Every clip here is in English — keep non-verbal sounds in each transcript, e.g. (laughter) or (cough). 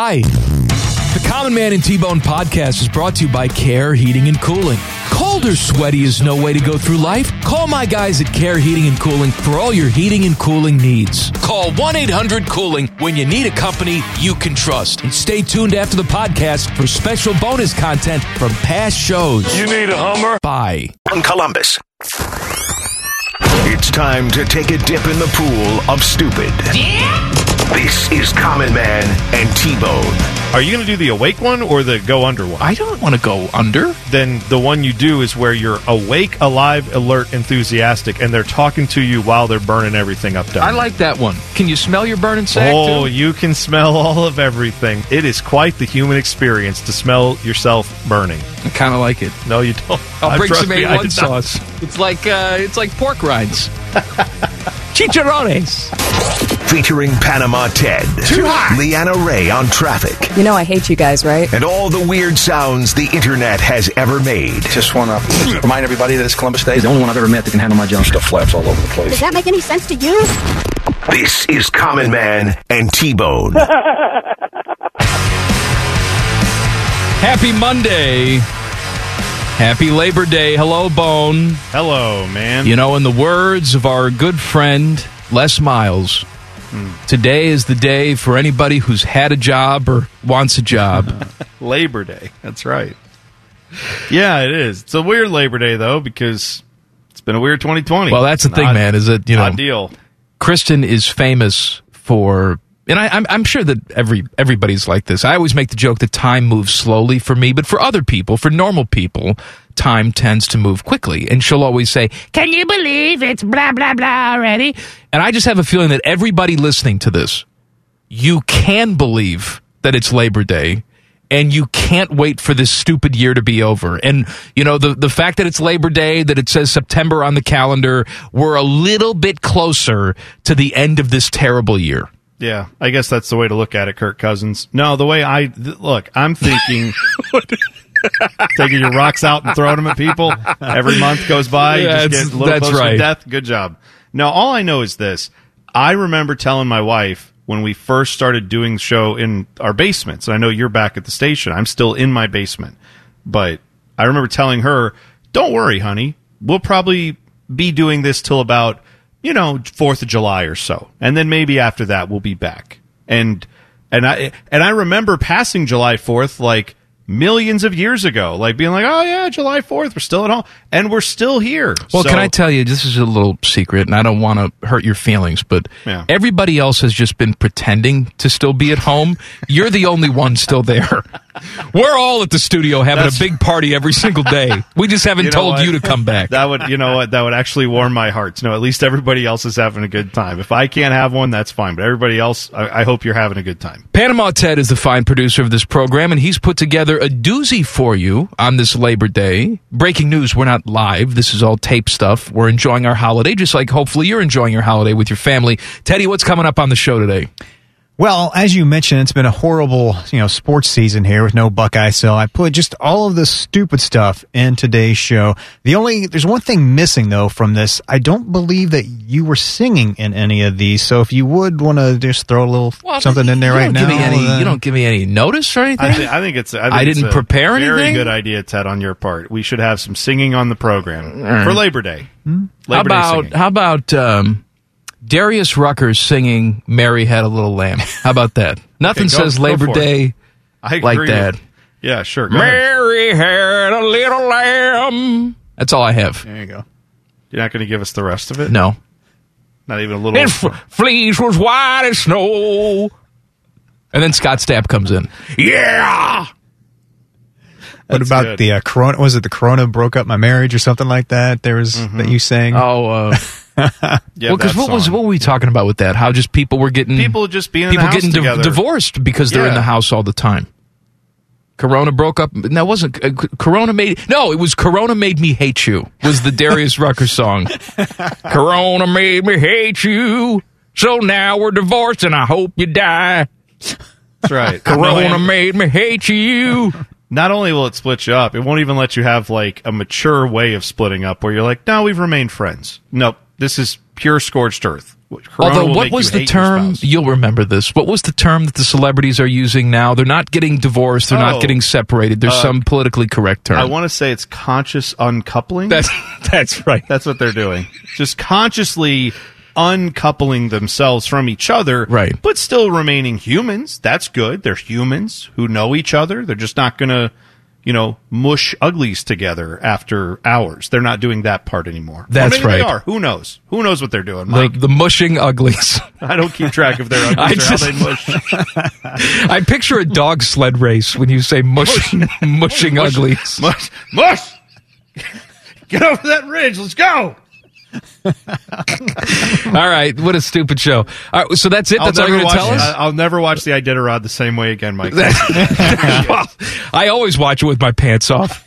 Hi. The Common Man and T-Bone podcast is brought to you by Care Heating and Cooling. Cold or sweaty is no way to go through life. Call my guys at Care Heating and Cooling for all your heating and cooling needs. Call 1-800-COOLING when you need a company you can trust. And stay tuned after the podcast for special bonus content from past shows. You need a Hummer? Bye. From Columbus. It's time to take a dip in the pool of stupid. This is Common Man and T-Bone. Are you going to do the awake one or the go under one? I don't want to go under. Then the one you do is where you're awake, alive, alert, enthusiastic, and they're talking to you while they're burning everything up down. I like that one. Can you smell your burning sack Oh, too? you can smell (laughs) all of everything. It is quite the human experience to smell yourself burning. I kind of like it. No, you don't. I'll I- bring some me, I A1 sauce. It's like uh, it's like pork rinds. (laughs) Chicharrones. Featuring Panama Ted. Too hot. Leanna Ray on traffic. You know I hate you guys, right? And all the weird sounds the internet has ever made. Just want to remind everybody that it's Columbus Day. He's the only one I've ever met that can handle my junk. Stuff flaps all over the place. Does that make any sense to you? This is Common Man and T-Bone. (laughs) Happy Monday. Happy Labor Day. Hello, Bone. Hello, man. You know, in the words of our good friend Les Miles, hmm. today is the day for anybody who's had a job or wants a job. (laughs) Labor Day. That's right. Yeah, it is. It's a weird Labor Day though because it's been a weird 2020. well, that's the thing, man. Is that you know deal. Kristen is famous for, and I, I'm, I'm sure that every everybody's like this. I always make the joke that time moves slowly for me, but for other people, for normal people, time tends to move quickly. And she'll always say, "Can you believe it's blah blah blah already?" And I just have a feeling that everybody listening to this, you can believe that it's Labor Day. And you can't wait for this stupid year to be over. And, you know, the, the fact that it's Labor Day, that it says September on the calendar, we're a little bit closer to the end of this terrible year. Yeah, I guess that's the way to look at it, Kirk Cousins. No, the way I th- look, I'm thinking (laughs) (laughs) taking your rocks out and throwing them at people every month goes by. you just get a little closer right. to death. Good job. No, all I know is this. I remember telling my wife when we first started doing the show in our basements. And I know you're back at the station. I'm still in my basement, but I remember telling her, "Don't worry, honey. We'll probably be doing this till about." You know, Fourth of July or so, and then maybe after that we'll be back. And and I and I remember passing July Fourth like millions of years ago, like being like, oh yeah, July Fourth, we're still at home, and we're still here. Well, So- can I tell you, this is a little secret, and I don't want to hurt your feelings, but Yeah. everybody else has just been pretending to still be at home. You're the only one still there. (laughs) We're all at the studio having That's- a big party every single day. We just haven't (laughs) You know told what? you to come back. That would, you know what, that would actually warm my heart know at least everybody else is having a good time. If I can't have one, that's fine, but everybody else, I, I hope you're having a good time. Panama Ted is the fine producer of this program, and he's put together a doozy for you on this Labor Day. Breaking news, we're not live. This is all tape stuff. We're enjoying our holiday, just like hopefully you're enjoying your holiday with your family. Teddy, what's coming up on the show today? Well, as you mentioned, it's been a horrible, you know, sports season here with no Buckeye. So I put just all of the stupid stuff in today's show. The only, there's one thing missing though from this. I don't believe that you were singing in any of these. So if you would want to just throw a little something in there right now. Any, then- you don't give me any notice or anything. I, thi- I think it's. I, think I didn't a prepare Very anything? good idea, Ted, on your part. We should have some singing on the program right. for Labor Day. how Labor Day about singing. how about um, Darius Rucker's singing "Mary Had a Little Lamb"? How about that? (laughs) Nothing Okay, go- says Labor for it. Day I like agree that. with- yeah, sure. Go ahead. Mary had a little lamb. That's all I have. There you go. You're not going to give us the rest of it. No. not even a little. His f- fleece was white as snow. And then Scott Stapp comes in. Yeah. What about good. the uh, Corona? Was it the Corona broke up my marriage or something like that? There was Mm-hmm. that you sang. Oh, uh, (laughs) Yeah, well, because that what was what were we talking about with that? How just people were getting People just being in people getting di- divorced because they're in the house all the time. Corona broke up. No, it wasn't uh, Corona made. No, it was Corona made me hate you. Was the Darius (laughs) Rucker song? Corona made me hate you. So now we're divorced, and I hope you die. That's right. (laughs) Corona made me hate you. Not only will it split you up, it won't even let you have like a mature way of splitting up where you're like, no, we've remained friends. Nope. This is pure scorched earth. Corona Although, what was the term? You'll remember this. What was the term that the celebrities are using now? They're not getting divorced. They're Oh. not getting separated. There's Uh, some politically correct term. I want to say it's conscious uncoupling. that's (laughs) that's right. That's what they're doing. Just consciously uncoupling themselves from each other, Right. But still remaining humans. That's good. They're humans who know each other. They're just not going to, you know, mush uglies together after hours. They're not doing that part anymore. That's maybe They right. are. Who knows? Who knows what they're doing? The, the mushing uglies. (laughs) I don't keep track of their (laughs) I uglies or just- how they mush. (laughs) I picture a dog sled race when you say mush, mushing uglies. Mush, mush. Get over that ridge. Let's go. All right, what a stupid show. All right, so that's it. That's all I'll you're never going to watch. tell us. I- I'll never watch the Iditarod the same way again, Mike. Well, (laughs) I always watch it with my pants off.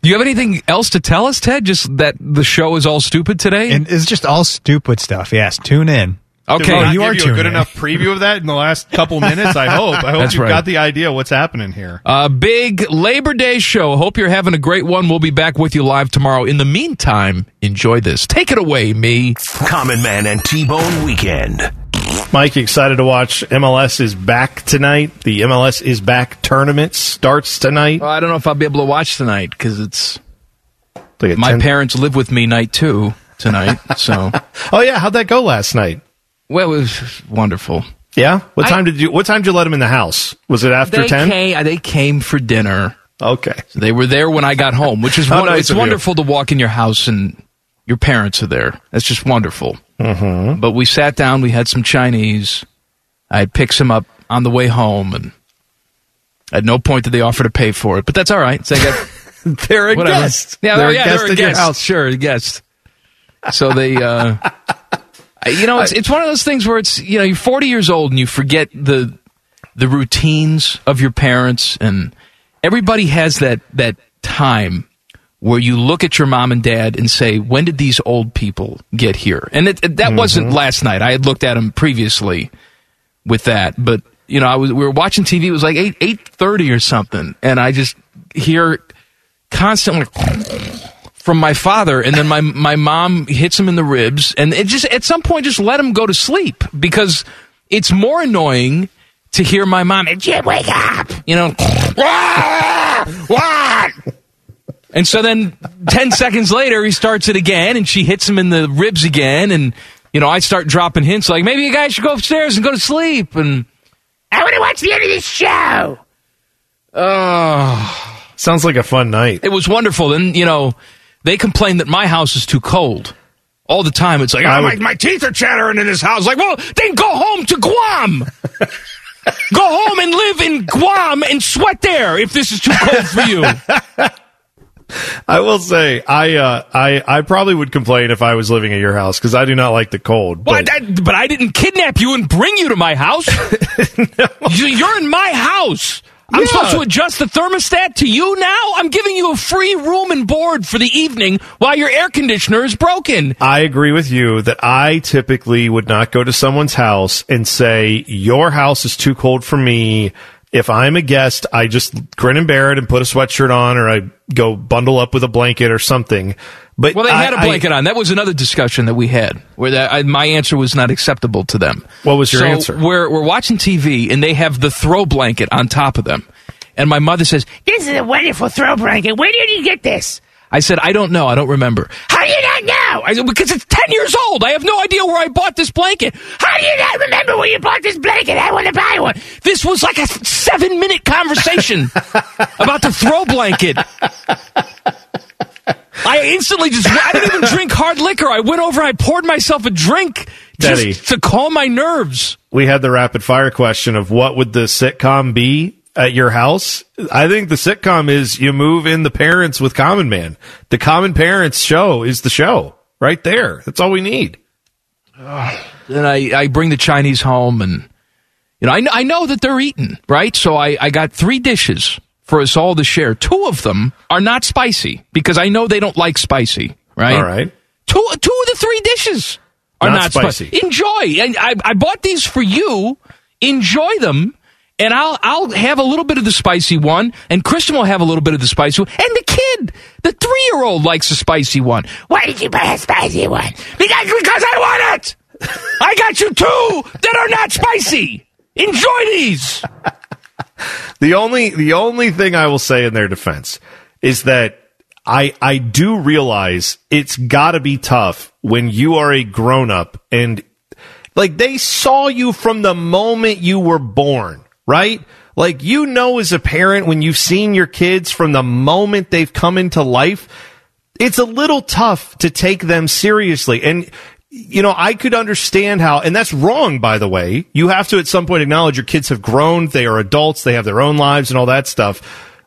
Do you have anything else to tell us, Ted? Just that the show is all stupid today? And it's just all stupid stuff. Yes, tune in. Did okay, we oh, you are give you a tuning good in. enough preview of that in the last couple minutes. I hope. I (laughs) hope That's you right. got the idea what's happening here. A big Labor Day show. Hope you're having a great one. We'll be back with you live tomorrow. In the meantime, enjoy this. Take it away, me. Common Man and T-Bone Weekend. Mike, excited to watch MLS is back tonight? The MLS is back tournament starts tonight. Well, I don't know if I'll be able to watch tonight because it's my 10 parents live with me night two tonight. So, (laughs) Oh yeah, how'd that go last night? Well, it was wonderful. Yeah. What I- time did you? What time did you let them in the house? Was it after ten? came. They came for dinner. Okay. They were there when I got home, which is (laughs) won- nice it's of you. wonderful to walk in your house and your parents are there. That's just wonderful. Mm-hmm. But we sat down, we had some Chinese. I picked some up on the way home, and at no point did they offer to pay for it. But that's all right. So got (laughs) They're a whatever. guest. Yeah, they're they're, a yeah, guest they're a guest. house. Sure, a guest. So they, uh, (laughs) you know, it's it's one of those things where it's you know you're 40 years old and you forget the the routines of your parents, and everybody has that that time where you look at your mom and dad and say, when did these old people get here? And it, it- that wasn't mm-hmm. last night. I had looked at them previously with that, but you know, I was we were watching TV. It was like eight eight thirty or something, and I just hear constantly from my father, and then my my mom hits him in the ribs, and it just at some point just let him go to sleep because it's more annoying to hear my mom. Jim, wake up! You know, (laughs) ah, what? And so then, ten seconds later, he starts it again, and she hits him in the ribs again, and you know, I start dropping hints like maybe you guys should go upstairs and go to sleep, and I want to watch the end of this show. Oh, Sounds like a fun night. it was wonderful. And you know, they complain that my house is too cold all the time. It's like, oh, my, my teeth are chattering in this house. Like, well, then go home to Guam. (laughs) go home and live in Guam and sweat there if this is too cold for you. (laughs) I will say, I uh, I I probably would complain if I was living at your house because I do not like the cold. Well, But that, but I didn't kidnap you and bring you to my house. (laughs) You- You're in my house. I'm Yeah. supposed to adjust the thermostat to you now? I'm giving you a free room and board for the evening while your air conditioner is broken. I agree with you that I typically would not go to someone's house and say, Your house is too cold for me. If I'm a guest, I just grin and bear it and put a sweatshirt on or I go bundle up with a blanket or something. But Well, they I- had a blanket on. That was another discussion that we had where that, I, my answer was not acceptable to them. What was your so answer? We're, we're watching TV and they have the throw blanket on top of them. And my mother says, This is a wonderful throw blanket. Where did you get this? I said, I don't know. I don't remember. How do you not know? I said, Because it's 10 years old. I have no idea where I bought this blanket. How do you not remember where you bought this blanket? I want to buy one. This was like a seven minute conversation (laughs) about the throw blanket. I instantly just, I didn't even drink hard liquor. I went over, I poured myself a drink just Daddy. to calm my nerves. we had the rapid fire question of what would the sitcom be at your house? I think the sitcom is you move in the parents with Common Man. The Common Parents show is the show right there. That's all we need. (sighs) Then I, I bring the Chinese home and, you know, I, kn- I know that they're eating, right? So I, I got three dishes for us all to share. Two of them are not spicy because I know they don't like spicy, right? All right. Two, two of the three dishes are Not not, spicy. spicy. Enjoy. And I, I bought these for you. Enjoy them. and I'll I'll have a little bit of the spicy one, and Kristen will have a little bit of the spicy one, and the kid, the three year old, likes the spicy one. Why did you buy a spicy one? Because because I want it. (laughs) I got you two that are not spicy. Enjoy these. (laughs) The only the only thing I will say in their defense is that I I do realize it's got to be tough when you are a grown up and like they saw you from the moment you were born, right? Like you know as a parent when you've seen your kids from the moment they've come into life, it's a little tough to take them seriously. And you know, I could understand how, and that's wrong, by the way. You have to at some point acknowledge your kids have grown, they are adults, they have their own lives and all that stuff.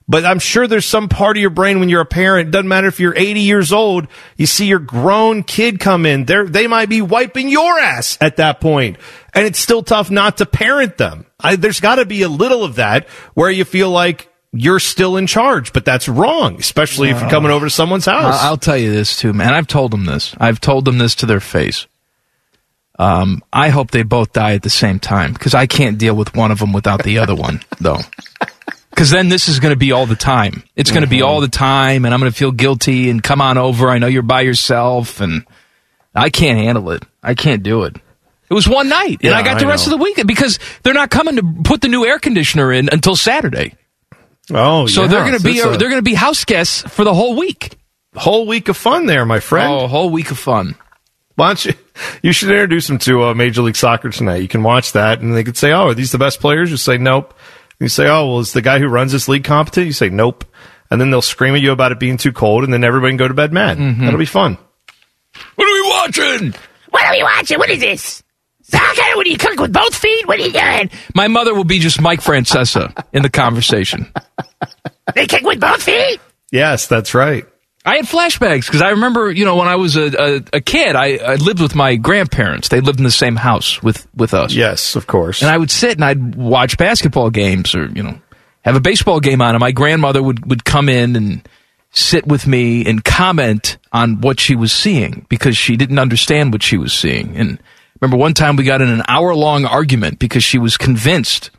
But I'm sure there's some part of your brain when you're a parent, doesn't matter if you're 80 years old, you see your grown kid come in, they they might be wiping your ass at that point, And it's still tough not to parent them. I, there's got to be a little of that where you feel like you're still in charge, but that's wrong, especially if you're coming over to someone's house. I'll tell you this too, man. I've told them this. I've told them this to their face. Um, I hope they both die at the same time because I can't deal with one of them without the other one, (laughs) though. Because then this is going to be all the time. It's going to be all the time, and I'm going to feel guilty. And come on over. I know you're by yourself, and I can't handle it. I can't do it. It was one night, and Yeah, I got the I rest know. of the weekend because they're not coming to put the new air conditioner in until Saturday. Oh, So yeah. they're going to be It's they're going to be house guests for the whole week. whole week of fun there, my friend. Oh, a whole week of fun. Why don't you? (laughs) You should introduce them to uh, Major League Soccer tonight. You can watch that, and they could say, "Oh, are these the best players?" You say, "Nope." You say, "Oh, well, is the guy who runs this league competent?" You say, "Nope." And then they'll scream at you about it being too cold, and then everybody can go to bed mad. Mm-hmm. That'll be fun. What are we watching? What are we watching? What is this? Soccer? What are you cook with both feet? What are you doing? My mother will be just Mike Francesa in the conversation. (laughs) They kick with both feet? Yes, that's right. I had flashbacks because I remember, you know, when I was a, a, a kid, I, I lived with my grandparents. They lived in the same house with, with us. Yes, of course. And I would sit and I'd watch basketball games or, you know, have a baseball game on. And my grandmother would, would come in and sit with me and comment on what she was seeing because she didn't understand what she was seeing. And remember one time we got in an hour long argument because she was convinced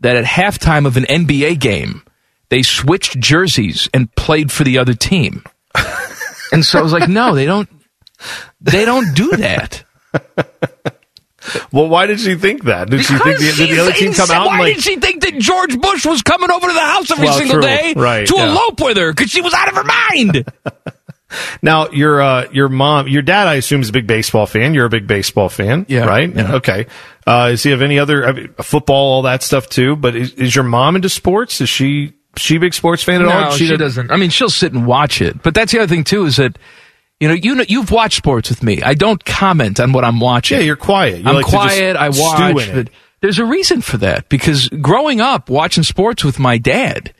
that at halftime of an NBA game, they switched jerseys and played for the other team. (laughs) and so I was like, no, they don't, they don't do that. well, why did she think that? Did she think the, did the other team come out Why like? did she think that George Bush was coming over to the house every Well, single true. day Right, to yeah. elope with her because she was out of her mind? (laughs) Now, your uh, your mom, your dad, I assume, is a big baseball fan. You're a big baseball fan, Yeah, right? yeah. Okay. Uh, does he have any other I mean, football, all that stuff too? But is, is your mom into sports? Is she she a big sports fan at all? no, she, doesn't. I mean, she'll sit and watch it, but that's the other thing too is that you know you know you've watched sports with me. I don't comment on what I'm watching. Yeah, you're quiet. You I'm like quiet. I watch. But there's a reason for that because growing up watching sports with my dad,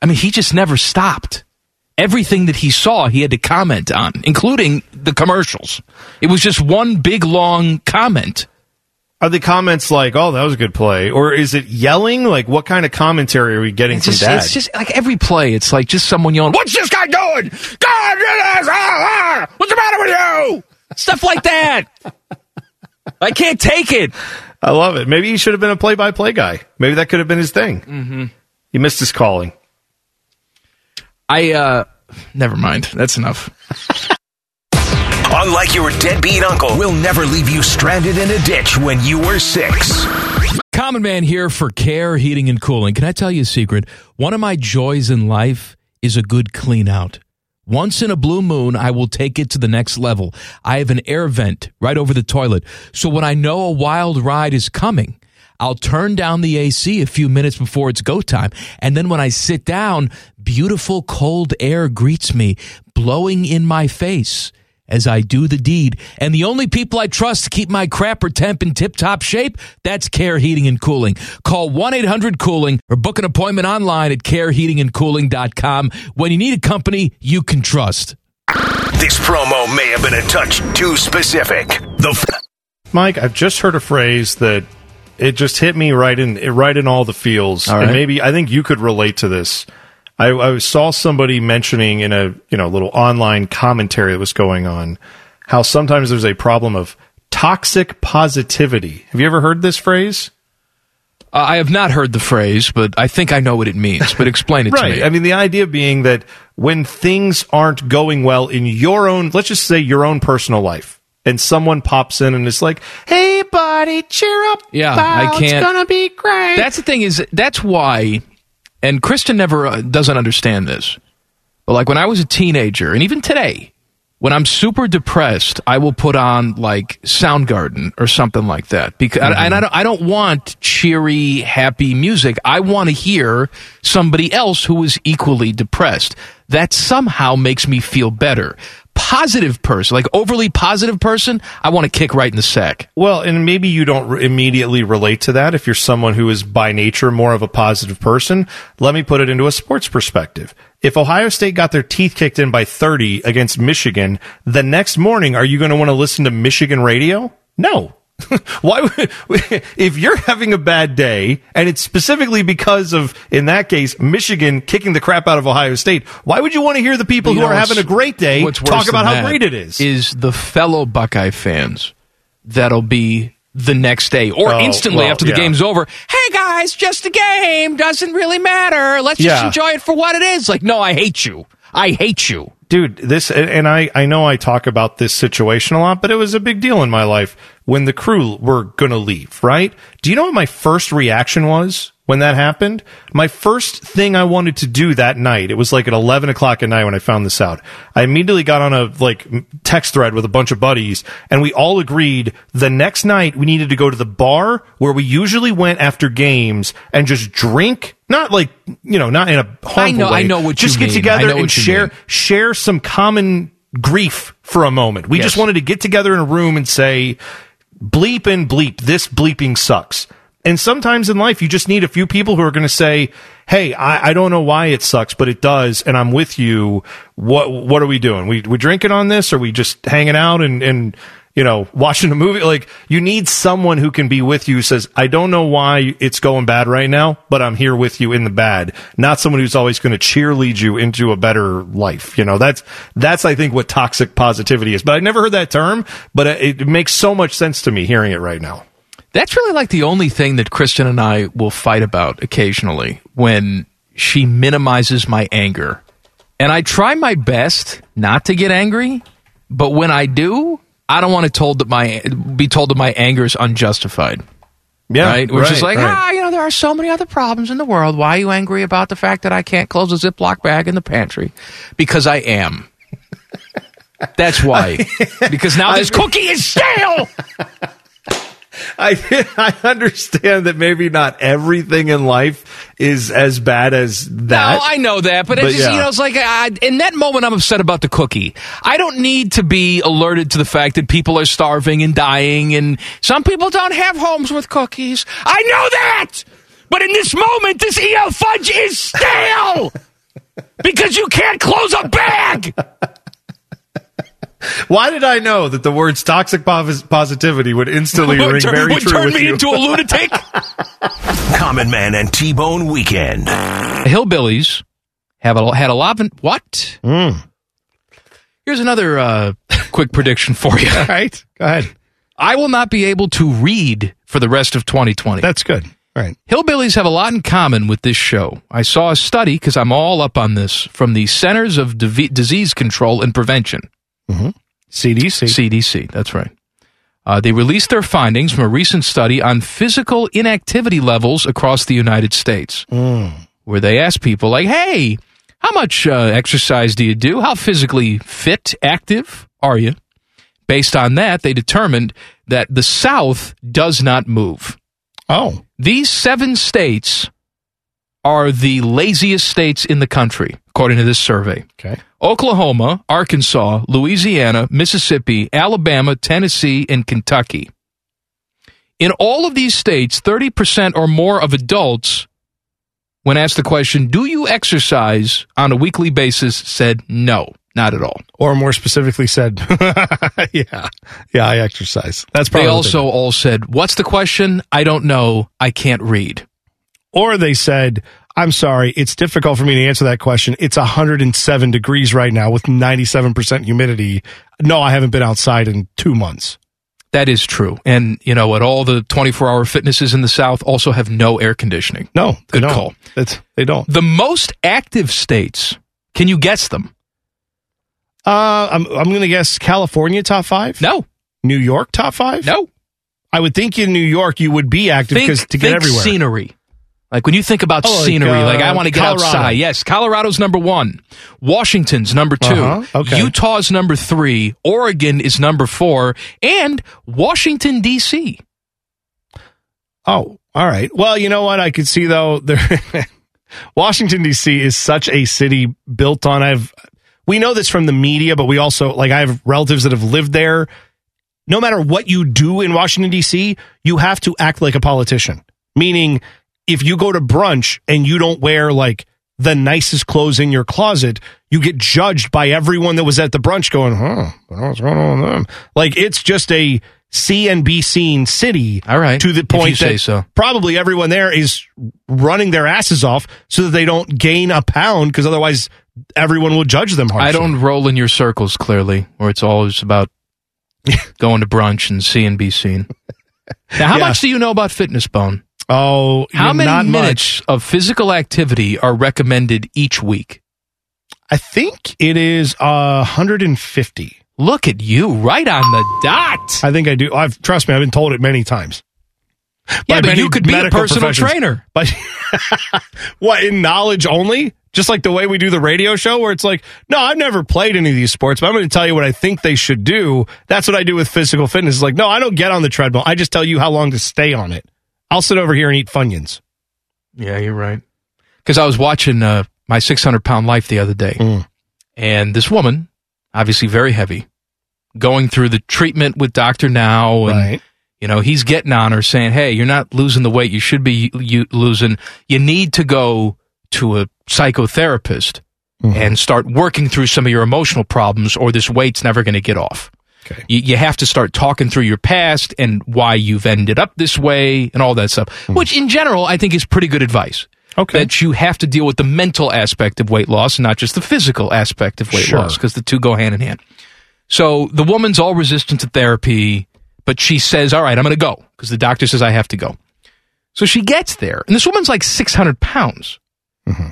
I mean, he just never stopped. Everything that he saw, he had to comment on, including the commercials. It was just one big long comment. Are the comments like, "Oh, that was a good play," or is it yelling? Like, what kind of commentary are we getting It's from just, dad? it's just like every play. It's like just someone yelling, "What's this guy doing? God, ah, ah, what's the matter with you?" Stuff like that. (laughs) I can't take it. I love it. Maybe he should have been a play-by-play guy. Maybe that could have been his thing. Mm-hmm. He missed his calling. I uh, never mind. That's enough. Unlike your deadbeat uncle, we'll never leave you stranded in a ditch when you were six. Common Man here for Care Heating and Cooling. Can I tell you a secret? One of my joys in life is a good clean out. Once in a blue moon, I will take it to the next level. I have an air vent right over the toilet. So when I know a wild ride is coming, I'll turn down the AC a few minutes before it's go time. And then when I sit down, beautiful cold air greets me, blowing in my face as I do the deed. And the only people I trust to keep my crapper temp in tip top shape, that's Care Heating and Cooling. Call 1 800 Cooling or book an appointment online at careheatingandcooling.com when you need a company you can trust. This promo may have been a touch too specific. The f- Mike, I've just heard a phrase that it just hit me right in right in all the feels, All and maybe I think you could relate to this. I, I saw somebody mentioning in a you know little online commentary that was going on how sometimes there's a problem of toxic positivity. Have you ever heard this phrase? Uh, I have not heard the phrase, but I think I know what it means. But explain it to (laughs) right. me. I mean, the idea being that when things aren't going well in your own, let's just say your own personal life, and someone pops in and is like, "Hey, buddy, cheer up! Yeah, pal, I can't- It's gonna be great." That's the thing is that's why, and Kristen never uh, doesn't understand this. But like when I was a teenager, and even today, when I'm super depressed, I will put on like Soundgarden or something like that because and I don't I don't want cheery, happy music. I want to hear somebody else who is equally depressed. That somehow makes me feel better. Positive person, like overly positive person, I want to kick right in the sack. Well, and maybe you don't re- immediately relate to that if you're someone who is by nature more of a positive person. Let me put it into a sports perspective. If Ohio State got their teeth kicked in by 30 against Michigan, the next morning, are you going to want to listen to Michigan radio? No. (laughs) Why would, (laughs) if you're having a bad day and it's specifically because of, in that case, Michigan kicking the crap out of Ohio State, why would you want to hear the people You who know are having a great day talk about how great it is? Is the fellow Buckeye fans that'll be the next day or Oh, instantly well, after the yeah. game's over. Hey guys, just a game. Doesn't really matter. Let's just Yeah. enjoy it for what it is. Like, no, I hate you. I hate you. Dude this and i i know i talk about this situation a lot but it was a big deal in my life when the crew were gonna leave right? Do you know what my first reaction was when that happened? My first thing i wanted to do that night it was like at 11 o'clock at night when i found this out. I immediately got on a like text thread with a bunch of buddies and we all agreed the next night we needed to go to the bar where we usually went after games and just drink not like you know not in a harmful I know- way I know what just you get mean. I together know and share mean. share some common grief for a moment. We Yes. just wanted to get together in a room and say, bleep and bleep, this bleeping sucks. And sometimes in life, you just need a few people who are going to say, Hey, I, I don't know why it sucks, but it does. And I'm with you. What, what are we doing? We, we drinking on this? Or we just hanging out and, and, you know, watching a movie? Like you need someone who can be with you says, I don't know why it's going bad right now, but I'm here with you in the bad. Not someone who's always going to cheerlead you into a better life. You know, that's, that's, I think what toxic positivity is. But I never heard that term, but it, it makes so much sense to me hearing it right now. That's really like the only thing that Kristen and I will fight about occasionally when she minimizes my anger. And I try my best not to get angry, but when I do, I don't want to told that my be told that my anger is unjustified. Yeah. right? Which is like, right. ah, you know, there are so many other problems in the world. Why are you angry about the fact that I can't close a Ziploc bag in the pantry? Because I am. (laughs) That's why. (laughs) because now this cookie is stale. (laughs) (laughs) I I understand that maybe not everything in life is as bad as that. No, I know that, but, But it's just, yeah. you know, it's like I, in that moment, I'm upset about the cookie. I don't need to be alerted to the fact that people are starving and dying, and some people don't have homes with cookies. I know that, but in this moment, this E.L. Fudge is stale (laughs) because you can't close a bag. Why did I know that the words toxic positivity would instantly (laughs) ring would turn, very would true turn with me you? into a lunatic. (laughs) Common Man and T Bone Weekend. Hillbillies have a, had a lot of what? Hmm. Here's another uh, (laughs) quick prediction for you. All right, go ahead. I will not be able to read for the rest of 2020. That's good. All right. Hillbillies have a lot in common with this show. I saw a study, because I'm all up on this, from the Centers of Div- Disease Control and Prevention. CDC. CDC, that's right. Uh, they released their findings from a recent study on physical inactivity levels across the United States, where they asked people, like, hey, how much uh, exercise do you do? How physically fit, active are you? Based on that, they determined that the South does not move. Oh, These seven states are the laziest states in the country, according to this survey. okay. Oklahoma, Arkansas, Louisiana, Mississippi, Alabama, Tennessee, and Kentucky. In all of these states, 30% or more of adults, when asked the question, Do you exercise on a weekly basis, said no, not at all. Or more specifically said, (laughs) yeah, yeah, I exercise. That's probably They also all said, What's the question? I don't know. I can't read. Or they said, I'm sorry, it's difficult for me to answer that question. It's 107 degrees right now with 97% humidity. No, I haven't been outside in two months. That is true. And, you know what? All the 24 hour fitnesses in the South also have no air conditioning. No, they Good don't. call. It's, they don't. The most active states, can you guess them? Uh, I'm I'm going to guess California top five. No. New York top five. No. I would think in New York you would be active because to get think everywhere. scenery. Like when you think about Oh, like, scenery, uh, like I want to get Colorado. outside. Yes, Colorado's number one. Washington's number 2 Uh-huh, okay. Utah's number three. Oregon is number four. And Washington, D.C. Oh, all right. Well, you know what? I could see though. (laughs) There, Washington D.C. is such a city built on. I've we know this from the media, but we also like I have relatives that have lived there. No matter what you do in Washington D.C., you have to act like a politician. Meaning, if you go to brunch and you don't wear like the nicest clothes in your closet, you get judged by everyone that was at the brunch going, huh, what's going on with them? Like, it's just a see and be seen city. All right. To the point that so. probably everyone there is running their asses off so that they don't gain a pound because otherwise everyone will judge them harshly. I don't roll in your circles clearly, where it's always about (laughs) going to brunch and see and be seen. Now, how Yeah. much do you know about fitness, Bone? Oh, How many not minutes of physical activity are recommended each week? I think it is uh, 150. Look at you, right on the dot. I think I do. I've trust me. I've been told it many times. Yeah, but you could be a personal trainer. But (laughs) what in knowledge only? Just like the way we do the radio show, where it's like, no, I've never played any of these sports, but I'm going to tell you what I think they should do. That's what I do with physical fitness. It's like, no, I don't get on the treadmill. I just tell you how long to stay on it. I'll sit over here and eat Funyuns. Yeah, you're right. Because I was watching uh, my 600 pound life the other day, Mm. and this woman, obviously very heavy, going through the treatment with Doctor Now, and Right. you know he's getting on her, saying, "Hey, you're not losing the weight you should be you losing. You need to go to a psychotherapist Mm-hmm. and start working through some of your emotional problems, or this weight's never going to get off." Okay. You, you have to start talking through your past and why you've ended up this way and all that stuff, which in general I think is pretty good advice. Okay. That you have to deal with the mental aspect of weight loss and not just the physical aspect of weight Sure. loss because the two go hand in hand. So the woman's all resistant to therapy, but she says, All right, I'm going to go because the doctor says I have to go. So she gets there, and this woman's like 600 pounds. Mm-hmm.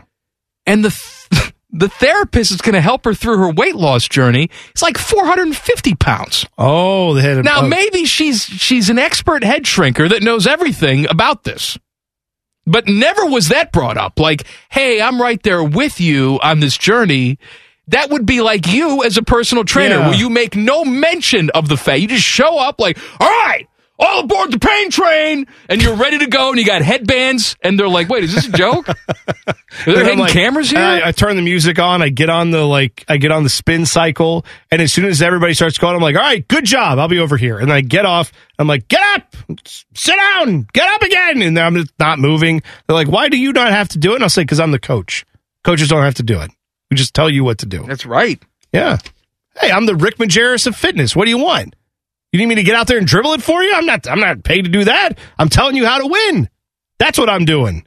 And the, th- the therapist is going to help her through her weight loss journey. It's like 450 pounds. Oh, they had a, Now oh, maybe she's she's an expert head shrinker that knows everything about this. But never was that brought up. Like, hey, I'm right there with you on this journey. That would be like you as a personal trainer, Yeah. where you make no mention of the fat. You just show up like, all right, all aboard the pain train, and you're ready to go, and you got headbands, and they're like, wait, is this a joke? (laughs) Are there hidden like- cameras here? I, I turn the music on. I get on the like, I get on the spin cycle, and as soon as everybody starts going, I'm like, "All right, good job. I'll be over here." And I get off. I'm like, "Get up, sit down, get up again." And I'm just not moving. They're like, "Why do you not have to do it?" And I'll say, "Because I'm the coach. Coaches don't have to do it. We just tell you what to do." That's right. Yeah. Hey, I'm the Rick Majerus of fitness. What do you want? You need me to get out there and dribble it for you? I'm not. I'm not paid to do that. I'm telling you how to win. That's what I'm doing.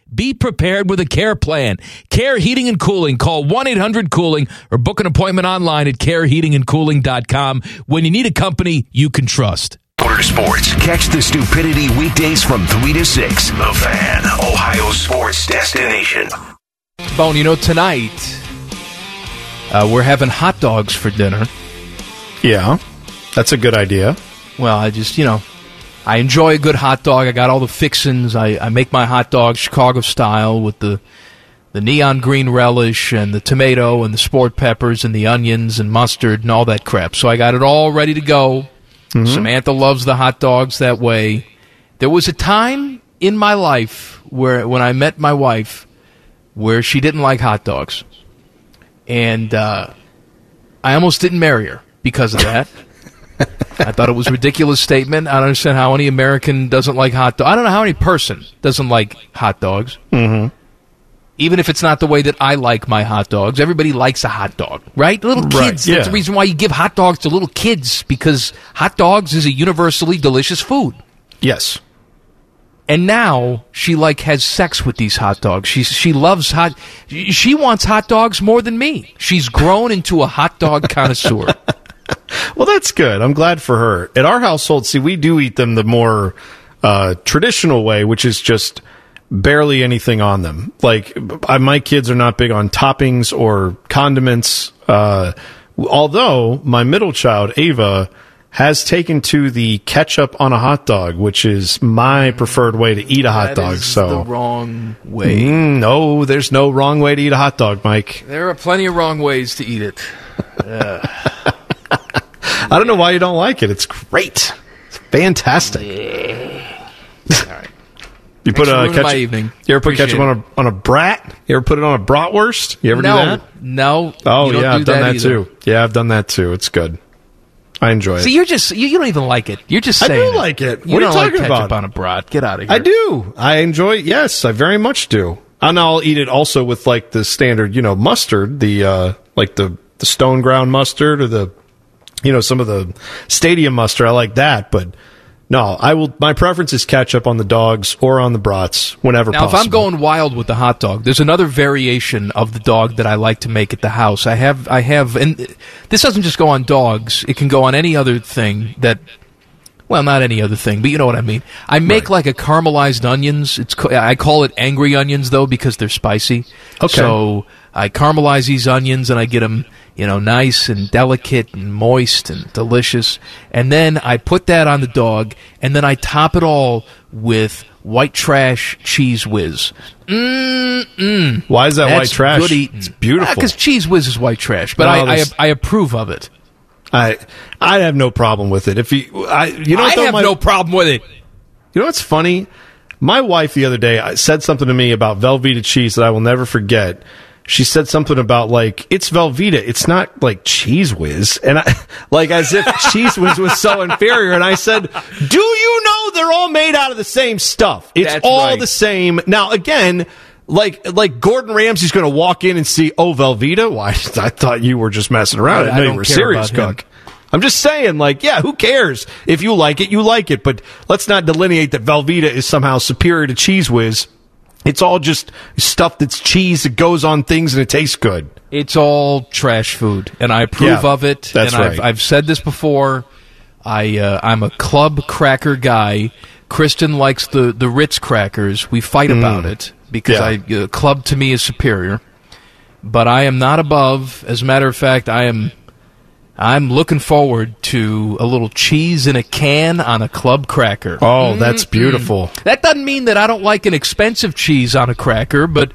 Be prepared with a care plan. Care Heating and Cooling. Call 1-800-COOLING or book an appointment online at careheatingandcooling.com when you need a company you can trust. Sports. Catch the stupidity weekdays from 3 to 6. The Fan, Ohio sports destination. Bone, you know, tonight uh, we're having hot dogs for dinner. Yeah, that's a good idea. Well, I just, you know, I enjoy a good hot dog. I got all the fixins. I, I make my hot dog Chicago style with the the neon green relish and the tomato and the sport peppers and the onions and mustard and all that crap. So I got it all ready to go. Samantha loves the hot dogs that way. There was a time in my life where when I met my wife where she didn't like hot dogs. And uh, I almost didn't marry her because of that. (laughs) I thought it was a ridiculous statement. I don't understand how any American doesn't like hot dogs. I don't know how any person doesn't like hot dogs. Mm-hmm. Even if it's not the way that I like my hot dogs, everybody likes a hot dog, right? Little Right, kids. That's the reason why you give hot dogs to little kids because hot dogs is a universally delicious food. Yes. And now she like has sex with these hot dogs. She she loves hot. She wants hot dogs more than me. She's grown into a hot dog connoisseur. (laughs) Well, that's good. I'm glad for her. At our household, see, we do eat them the more uh, traditional way, which is just barely anything on them. Like, I, my kids are not big on toppings or condiments. Uh, although my middle child, Ava, has taken to the ketchup on a hot dog, which is my preferred way to eat a hot That dog. So, the wrong way. Mm, no, there's no wrong way to eat a hot dog, Mike. There are plenty of wrong ways to eat it. (laughs) I don't know why you don't like it. It's great. It's fantastic. All right. (laughs) You put Thanks for a ketchup. evening. You ever put Appreciate ketchup on a on a brat? You ever put it on a bratwurst? You ever no, do that? no. Oh you don't yeah, do I've done that, either. too. Yeah, I've done that too. It's good. I enjoy it. See, you're just you, you don't even like it. You're just I saying do like it. You What are you like talking ketchup about? on a brat. Get out of here. I do. I enjoy. Yes, I very much do. And I'll eat it also with like the standard, you know, mustard, the uh like the the stone ground mustard or the you know some of the stadium mustard. I like that, but no, I will. My preference is ketchup on the dogs or on the brats whenever Now, possible. if I'm going wild with the hot dog, there's another variation of the dog that I like to make at the house. I have, I have, and this doesn't just go on dogs. It can go on any other thing that, well, not any other thing, but you know what I mean. I make like a caramelized onions. It's, I call it angry onions though because they're spicy. Okay. So I caramelize these onions and I get them, you know, nice and delicate and moist and delicious. And then I put that on the dog and then I top it all with white trash Cheez Whiz. Mm-mm. Why is that That's white trash? Good eating. It's beautiful. Because Cheez Whiz is white trash, but No, I, I, I approve of it. I I have no problem with it. If you, I, you know, what, I though, have my- no problem with it. You know what's funny? My wife the other day uh, said something to me about Velveeta cheese that I will never forget. She said something about like it's Velveeta, it's not like Cheez Whiz, and I (laughs) like as if Cheez Whiz was so inferior. And I said, "Do you know they're all made out of the same stuff? It's That's all right. the same." Now again. Like like Gordon Ramsay's going to walk in and see oh Velveeta. Why (laughs) I thought you were just messing around. I, I know you were serious about him. cook. I'm just saying, like, yeah, who cares? If you like it, you like it. But let's not delineate that Velveeta is somehow superior to Cheez Whiz. It's all just stuff that's cheese that goes on things and it tastes good. It's all trash food, and I approve Yeah, of it. that's and right. I've, I've said this before. I uh, I'm a club cracker guy. Kristen likes the the Ritz crackers. We fight about it because Mm. Yeah. I uh, club to me is superior. But I am not above. As a matter of fact, I am. I'm looking forward to a little cheese in a can on a club cracker. Oh, that's mm-hmm. beautiful. That doesn't mean that I don't like an expensive cheese on a cracker, but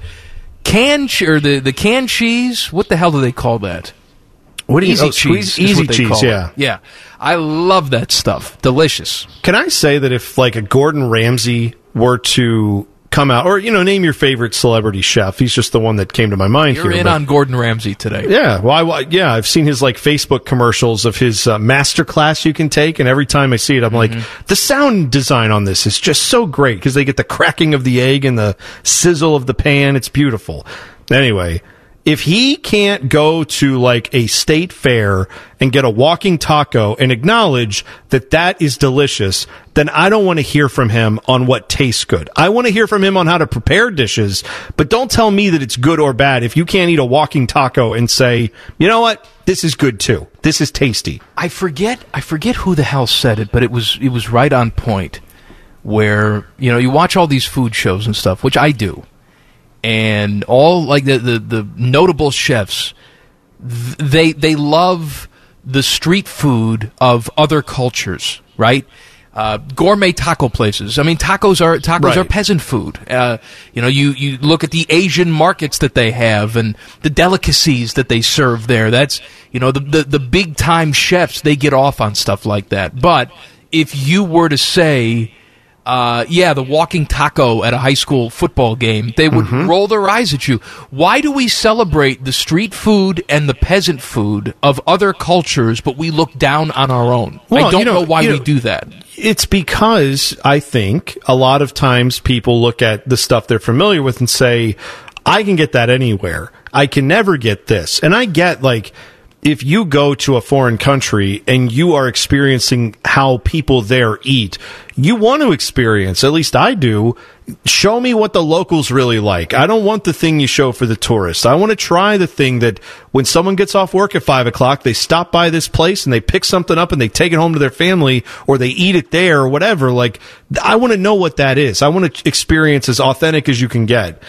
can or the the canned cheese. What the hell do they call that? What do you Easy oh, cheese. Easy what they cheese, call it. yeah. yeah. I love that stuff. Delicious. Can I say that if like a Gordon Ramsay were to come out, or you know, name your favorite celebrity chef? He's just the one that came to my mind You're here. in but- on Gordon Ramsay today. Yeah, well, I, yeah, I've seen his like Facebook commercials of his uh, master class you can take, and every time I see it, I'm like, the sound design on this is just so great because they get the cracking of the egg and the sizzle of the pan. It's beautiful. Anyway, if he can't go to like a state fair and get a walking taco and acknowledge that that is delicious, then I don't want to hear from him on what tastes good. I want to hear from him on how to prepare dishes, but don't tell me that it's good or bad if you can't eat a walking taco and say, you know what? This is good too. This is tasty. I forget I forget who the hell said it, but it was it was right on point. Where you know you watch all these food shows and stuff, which I do, and all like the the, the notable chefs, they they love the street food of other cultures, right? Uh, gourmet taco places. I mean, tacos are tacos Right. are peasant food. Uh, you know, you you look at the Asian markets that they have and the delicacies that they serve there. That's you know the the, the big time chefs they get off on stuff like that. But if you were to say uh, yeah, the walking taco at a high school football game, they would Mm-hmm. roll their eyes at you. Why do we celebrate the street food and the peasant food of other cultures, but we look down on our own? Well, I don't you know- know, why you we do that. It's because I think a lot of times people look at the stuff they're familiar with and say, I can get that anywhere. I can never get this. And I get like, if you go to a foreign country and you are experiencing how people there eat, you want to experience, at least I do, show me what the locals really like. I don't want the thing you show for the tourists. I want to try the thing that when someone gets off work at five o'clock, they stop by this place and they pick something up and they take it home to their family or they eat it there or whatever. Like, I want to know what that is. I want to experience as authentic as you can get.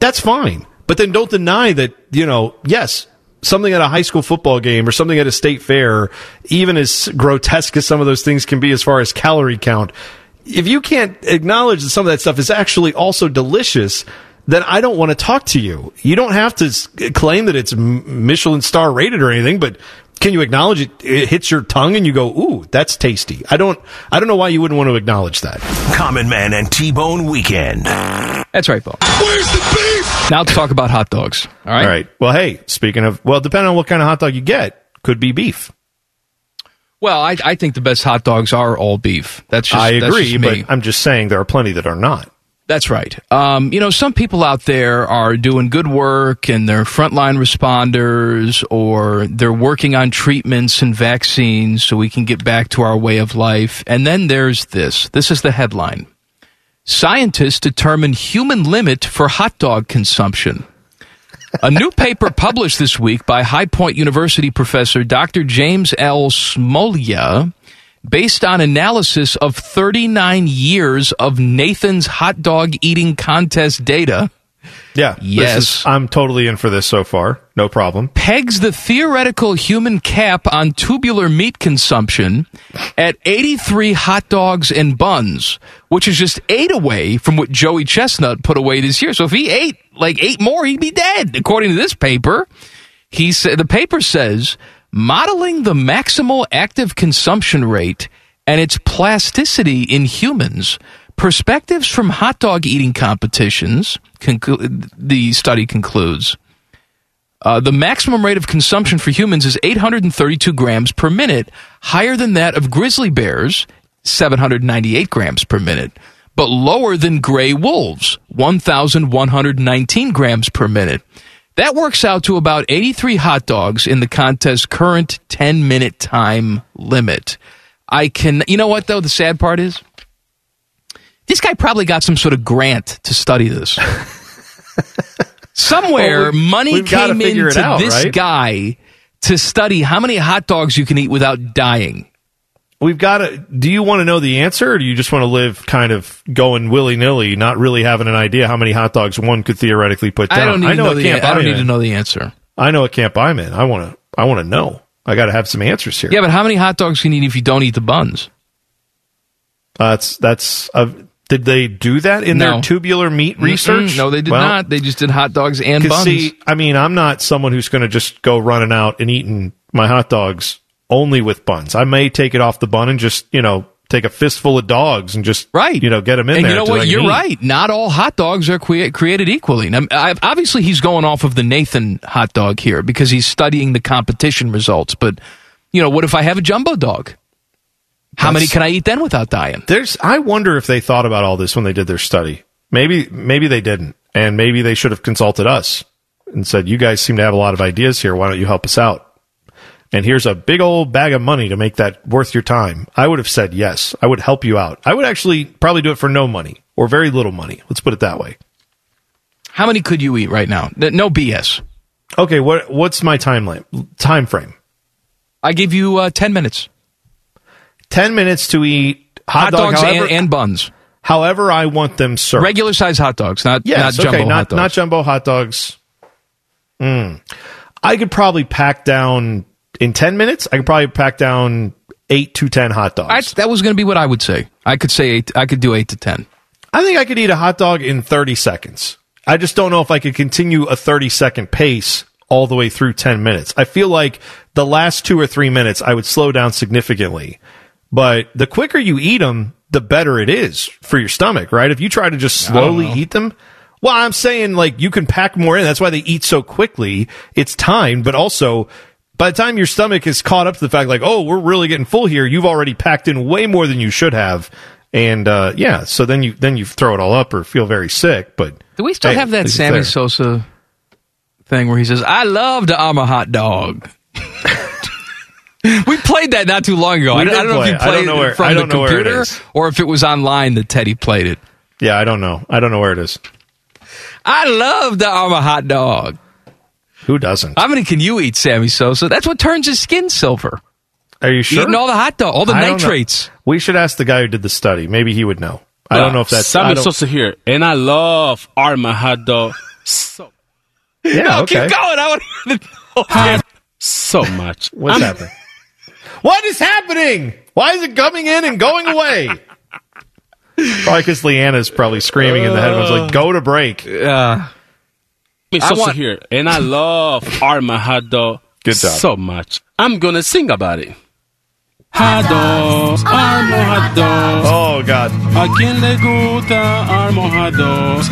That's fine. But then don't deny that, you know, yes, something at a high school football game or something at a state fair, even as grotesque as some of those things can be as far as calorie count, if you can't acknowledge that some of that stuff is actually also delicious, then I don't want to talk to you. You don't have to claim that it's Michelin star rated or anything, but can you acknowledge it, it hits your tongue and you go, "Ooh, that's tasty." I don't I don't know why you wouldn't want to acknowledge that. Common Man and T-Bone Weekend. That's right, Bo. Where's the beef? Now let's talk about hot dogs. All right. All right. Well, hey, speaking of, well, depending on what kind of hot dog you get, could be beef. Well, I, I think the best hot dogs are all beef. That's just I that's agree, just me. but I'm just saying there are plenty that are not. That's right. Um, you know, some people out there are doing good work and they're frontline responders or they're working on treatments and vaccines so we can get back to our way of life. And then there's this. This is the headline. Scientists determine human limit for hot dog consumption. A new paper (laughs) published this week by High Point University professor Dr. James L. Smoliga, based on analysis of 39 years of Nathan's hot dog eating contest data, Yeah. Yes. is- I'm totally in for this so far. No problem. pegs the theoretical human cap on tubular meat consumption at 83 hot dogs and buns, which is just eight away from what Joey Chestnut put away this year. So if he ate like eight more, he'd be dead, according to this paper. He said the paper says modeling the maximal active consumption rate and its plasticity in humans. Perspectives from hot dog eating competitions, conclu- the study concludes. Uh, the maximum rate of consumption for humans is 832 grams per minute, higher than that of grizzly bears, 798 grams per minute, but lower than gray wolves, 1,119 grams per minute. That works out to about 83 hot dogs in the contest's current 10 minute time limit. I can, you know what though, the sad part is? This guy probably got some sort of grant to study this. Somewhere, Well, we- money came into out, this right? guy to study how many hot dogs you can eat without dying. We've got to. Do you want to know the answer, or do you just want to live kind of going willy nilly, not really having an idea how many hot dogs one could theoretically put down? I don't need to know, what the. camp I don't need to know the answer. I know what camp I'm in. I want to. I want to know. I got to have some answers here. Yeah, but how many hot dogs can you eat if you don't eat the buns? Uh, that's that's. Uh, did they do that in No. their tubular meat research? Mm-mm, no, they did Well, not. They just did hot dogs and buns. see, I mean, I'm not someone who's going to just go running out and eating my hot dogs only with buns. I may take it off the bun and just you know take a fistful of dogs and just Right. you know get them in and there. You know what? You're eat. right. Not all hot dogs are crea- created equally. Now, I've, obviously, he's going off of the Nathan hot dog here because he's studying the competition results. But you know, what if I have a jumbo dog? How many can I eat then without dying? There's I wonder if they thought about all this when they did their study. Maybe maybe they didn't. And maybe they should have consulted us and said, "You guys seem to have a lot of ideas here. Why don't you help us out?" And here's a big old bag of money to make that worth your time. I would have said yes. I would help you out. I would actually probably do it for no money or very little money. Let's put it that way. How many could you eat right now? No BS. Okay, what what's my time limit, time frame? I give you uh, ten minutes. 10 minutes to eat hot, Hot, dog, dogs however, and, and buns. however I want them served. Regular size hot dogs, not Yes, not jumbo okay, not hot dogs. not jumbo hot dogs. Mm. I could probably pack down in ten minutes. I could probably pack down eight to ten hot dogs. I, that was going to be what I would say. I could say eight, I could do eight to ten. I think I could eat a hot dog in thirty seconds. I just don't know if I could continue a thirty second pace all the way through ten minutes. I feel like the last two or three minutes I would slow down significantly. But the quicker you eat them, the better it is for your stomach, right? If you try to just slowly eat them, well, I'm saying like you can pack more in. That's why they eat so quickly. It's timed, but also by the time your stomach is caught up to the fact like, oh, we're really getting full here, you've already packed in way more than you should have. And uh, yeah, so then you then you throw it all up or feel very sick. But Do we still hey, have that at least it's Sammy. Sosa thing where he says, "I love the I'm a hot dog"? (laughs) we played that not too long ago. We I, did I don't know if it. you I don't played know where- it from the don't know where it computer or if it was online that Teddy played it. Yeah, I don't know. I don't know where it is. I love the I'm a hot dog. Who doesn't? How many can you eat, Sammy Sosa? That's what turns his skin silver. Are you sure? Eating all the hot dog, all the I nitrates. We should ask the guy who did the study. Maybe he would know. I don't know if that's. Sammy don't- Sosa here, and I love Armour hot dog so Yeah, (laughs) no, okay. keep going. I want to hear the whole hot so much. What's I'm- happening? What is happening? Why is it coming in and going away? probably because Leanna's probably screaming in the headphones, like, "Go to break." Uh, Sammy I Sosa want- here, and I love Armour hot dog Good job. so much. I'm gonna sing about it. Hot dogs, Armour hot dogs. Oh God! ¿A quién le gusta Armour hot dogs?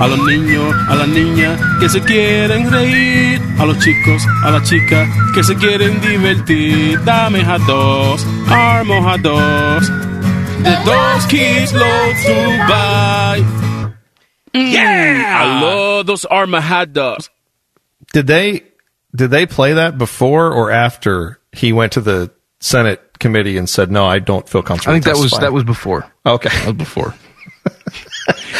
A los niños, a las niñas que se quieren reír, a los chicos, a las chicas que se quieren divertir. Dame a dos, Armour hot dogs. The dogs kids love to buy. Mm. Yeah! I love those Armour hot dogs. Did they did they play that before or after he went to the Senate committee and said, "No, I don't feel comfortable." I think that was that was before. okay. That was before.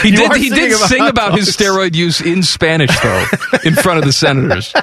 He did. He did about sing about his steroid use in Spanish, though, in front of the senators. (laughs)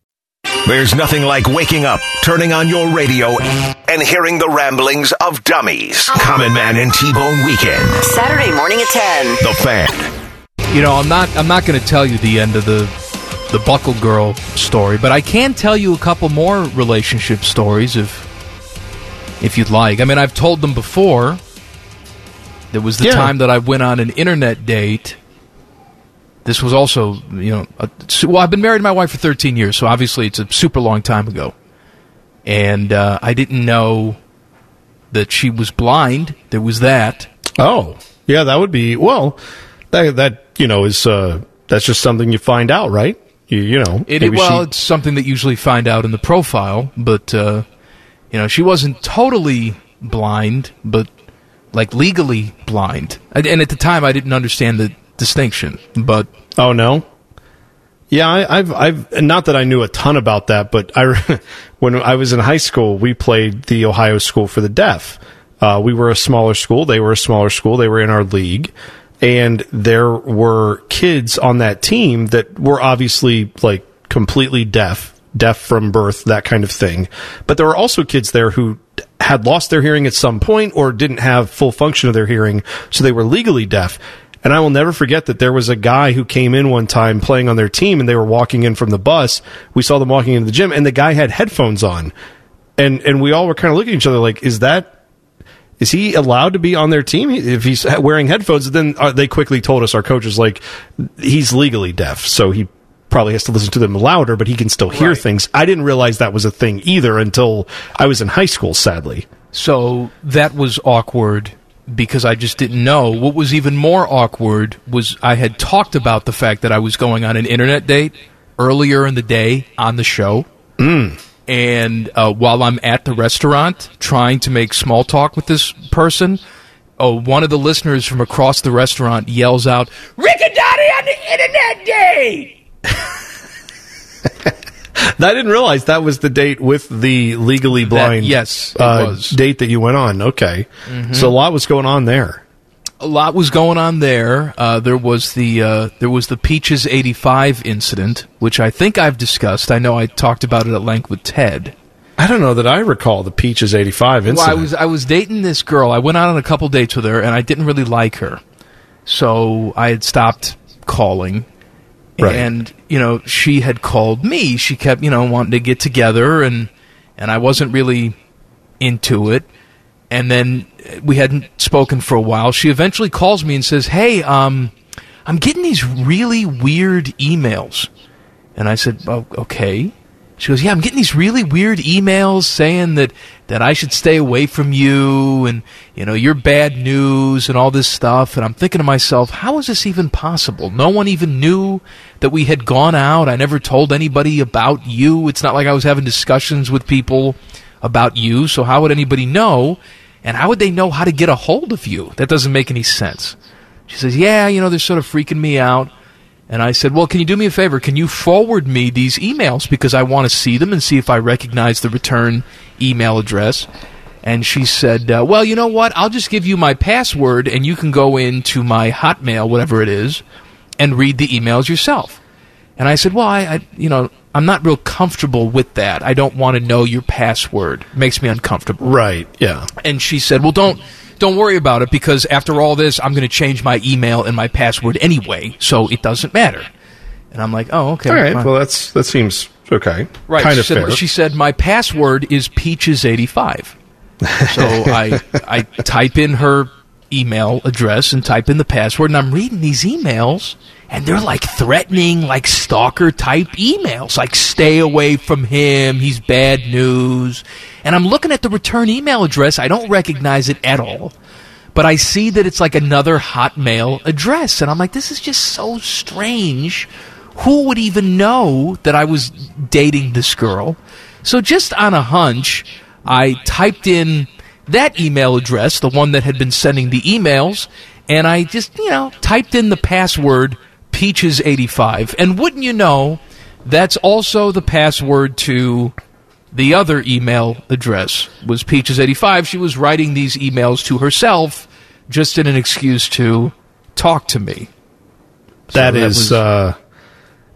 There's nothing like waking up, turning on your radio, and hearing the ramblings of dummies. Common Man and T-Bone Weekend. Saturday morning at 10. The Fan. You know, I'm not I'm not going to tell you the end of the the Buckle Girl story, but I can tell you a couple more relationship stories if if you'd like. I mean, I've told them before. There was the Yeah. time that I went on an internet date. This was also, you know, a, well, I've been married to my wife for 13 years, so obviously it's a super long time ago. And uh, I didn't know that she was blind. There was that. Oh, yeah, that would be well. That that you know is uh, that's just something you find out, right? You you know, It, well, she- it's something that you usually find out in the profile, but uh, you know, she wasn't totally blind, but like legally blind. And, and at the time, I didn't understand the distinction. But Oh no. Yeah, I, I've I've not that I knew a ton about that, but I (laughs) when I was in high school, we played the Ohio School for the Deaf. Uh, we were a smaller school; they were a smaller school. They were in our league, and there were kids on that team that were obviously like completely deaf, deaf from birth, that kind of thing. But there were also kids there who had lost their hearing at some point or didn't have full function of their hearing, so they were legally deaf. And I will never forget that there was a guy who came in one time playing on their team and they were walking in from the bus. We saw them walking into the gym and the guy had headphones on. And and we all were kind of looking at each other like, is that is he allowed to be on their team if he's wearing headphones? Then uh, they quickly told us our coaches like he's legally deaf, so he probably has to listen to them louder, but he can still hear things. I didn't realize that was a thing either until I was in high school. Sadly, so that was awkward because I just didn't know. What was even more awkward was I had talked about the fact that I was going on an internet date earlier in the day on the show. And uh, while I'm at the restaurant trying to make small talk with this person, oh, one of the listeners from across the restaurant yells out, Riccadotty on the internet day! (laughs) (laughs) I didn't realize that was the date with the legally blind. yes, it uh, date that you went on. Okay, so a lot was going on there. a lot was going on there. Uh, there was the uh, there was the Peaches '85 incident, which I think I've discussed. I know I talked about it at length with Ted. I don't know that I recall the Peaches 85 incident. Well, I was I was dating this girl. I went out on a couple dates with her, and I didn't really like her, so I had stopped calling. Right. And you know, she had called me. She kept you know wanting to get together, and and I wasn't really into it. And then we hadn't spoken for a while. She eventually calls me and says, "Hey, um, I'm getting these really weird emails." And I said, oh, "Okay." She goes, "Yeah, I'm getting these really weird emails saying that that I should stay away from you and you know, you're bad news and all this stuff." And I'm thinking to myself, "How is this even possible? No one even knew that we had gone out. I never told anybody about you. It's not like I was having discussions with people about you, so how would anybody know? And how would they know how to get a hold of you? That doesn't make any sense." She says, "Yeah, you know, they're sort of freaking me out." And I said, Well, can you do me a favor? Can you forward me these emails because I want to see them and see if I recognize the return email address? And she said, uh, Well, you know what? I'll just give you my password and you can go into my Hotmail, whatever it is, and read the emails yourself. And I said, Well, I, I you know, I'm not real comfortable with that. I don't want to know your password. It makes me uncomfortable. Right, yeah. And she said, Well, don't don't worry about it because after all this, I'm going to change my email and my password anyway, so it doesn't matter. And I'm like, oh, okay. All right, fine. well, that's that seems okay. right. Kind she, of said, fair. she said, my password is peaches85. so (laughs) I I type in her email address and type in the password, and I'm reading these emails, and they're like threatening, like stalker type emails, like stay away from him, he's bad news. And I'm looking at the return email address, I don't recognize it at all. But I see that it's like another Hotmail address, and I'm like, this is just so strange. Who would even know that I was dating this girl? So just on a hunch, I typed in that email address, the one that had been sending the emails, and I just, you know, typed in the password Peaches85. And wouldn't you know, that's also the password to the other email address was Peaches85. She was writing these emails to herself just in an excuse to talk to me. that that is was- uh,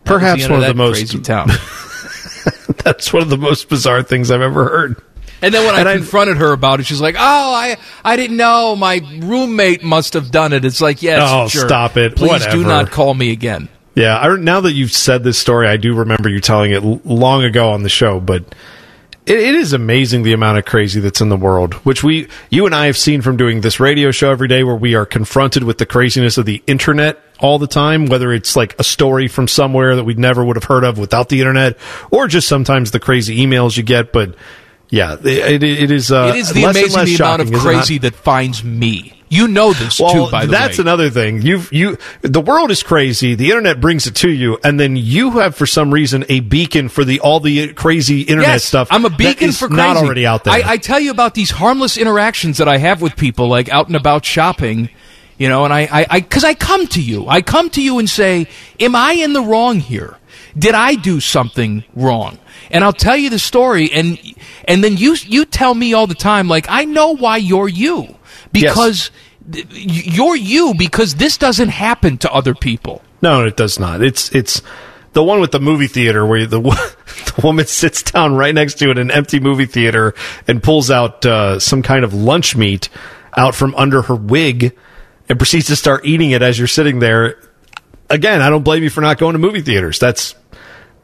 perhaps end one of that the most crazy town. (laughs) that's one of the most bizarre things I've ever heard. And then when And I I- confronted her about it, she's like, "Oh, I I didn't know. My roommate must have done it." It's like, yes, Oh, sure. stop it. Please Whatever. do not call me again. Yeah, I, now that you've said this story, I do remember you telling it long ago on the show, but it, it is amazing the amount of crazy that's in the world, which we, you and I have seen from doing this radio show every day where we are confronted with the craziness of the internet all the time, whether it's like a story from somewhere that we never would have heard of without the internet, or just sometimes the crazy emails you get. But yeah, it, it, is, uh, it is the less amazing less the amount of shocking, is it not? crazy that finds me. You know this Well, too, by the that's way. That's another thing. You've you the world is crazy. The internet brings it to you, and then you have for some reason a beacon for the all the crazy internet yes, stuff. I'm a beacon for crazy. not already out there. I, I tell you about these harmless interactions that I have with people, like out and about shopping. You know, and I, I, I, because I come to you, I come to you and say, "Am I in the wrong here? Did I do something wrong?" And I'll tell you the story, and and then you you tell me all the time, like I know why you're you because th- you're you because this doesn't happen to other people. no, it does not. It's it's the one with the movie theater where the, (laughs) the woman sits down right next to it in an empty movie theater and pulls out uh, some kind of lunch meat out from under her wig and proceeds to start eating it as you're sitting there. Again, I don't blame you for not going to movie theaters. That's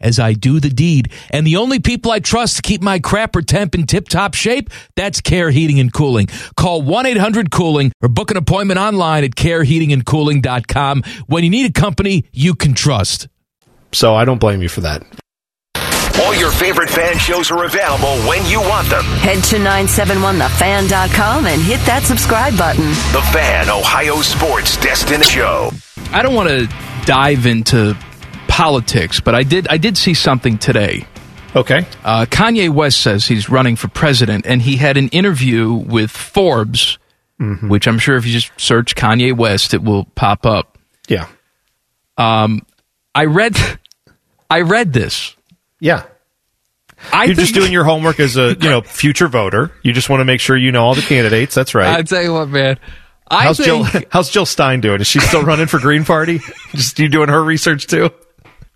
as I do the deed. And the only people I trust to keep my crapper temp in tip top shape, that's Care Heating and Cooling. Call 1 800 Cooling or book an appointment online at careheatingandcooling.com when you need a company you can trust. So I don't blame you for that. All your favorite fan shows are available when you want them. Head to 971thefan.com and hit that subscribe button. The Fan, Ohio Sports Destination Show. I don't want to dive into politics, but I did I did see something today Okay. Uh, Kanye West says he's running for president, and he had an interview with Forbes, Mm-hmm. which I'm sure if you just search Kanye West, it will pop up. Yeah. Um, I read, (laughs) I read this. Yeah. I You're just doing your homework as a (laughs) you know future voter. You just want to make sure you know all the candidates. That's right. I tell you what, man. I how's think, Jill? (laughs) How's Jill Stein doing? Is she still running for Green Party? Just you doing her research too?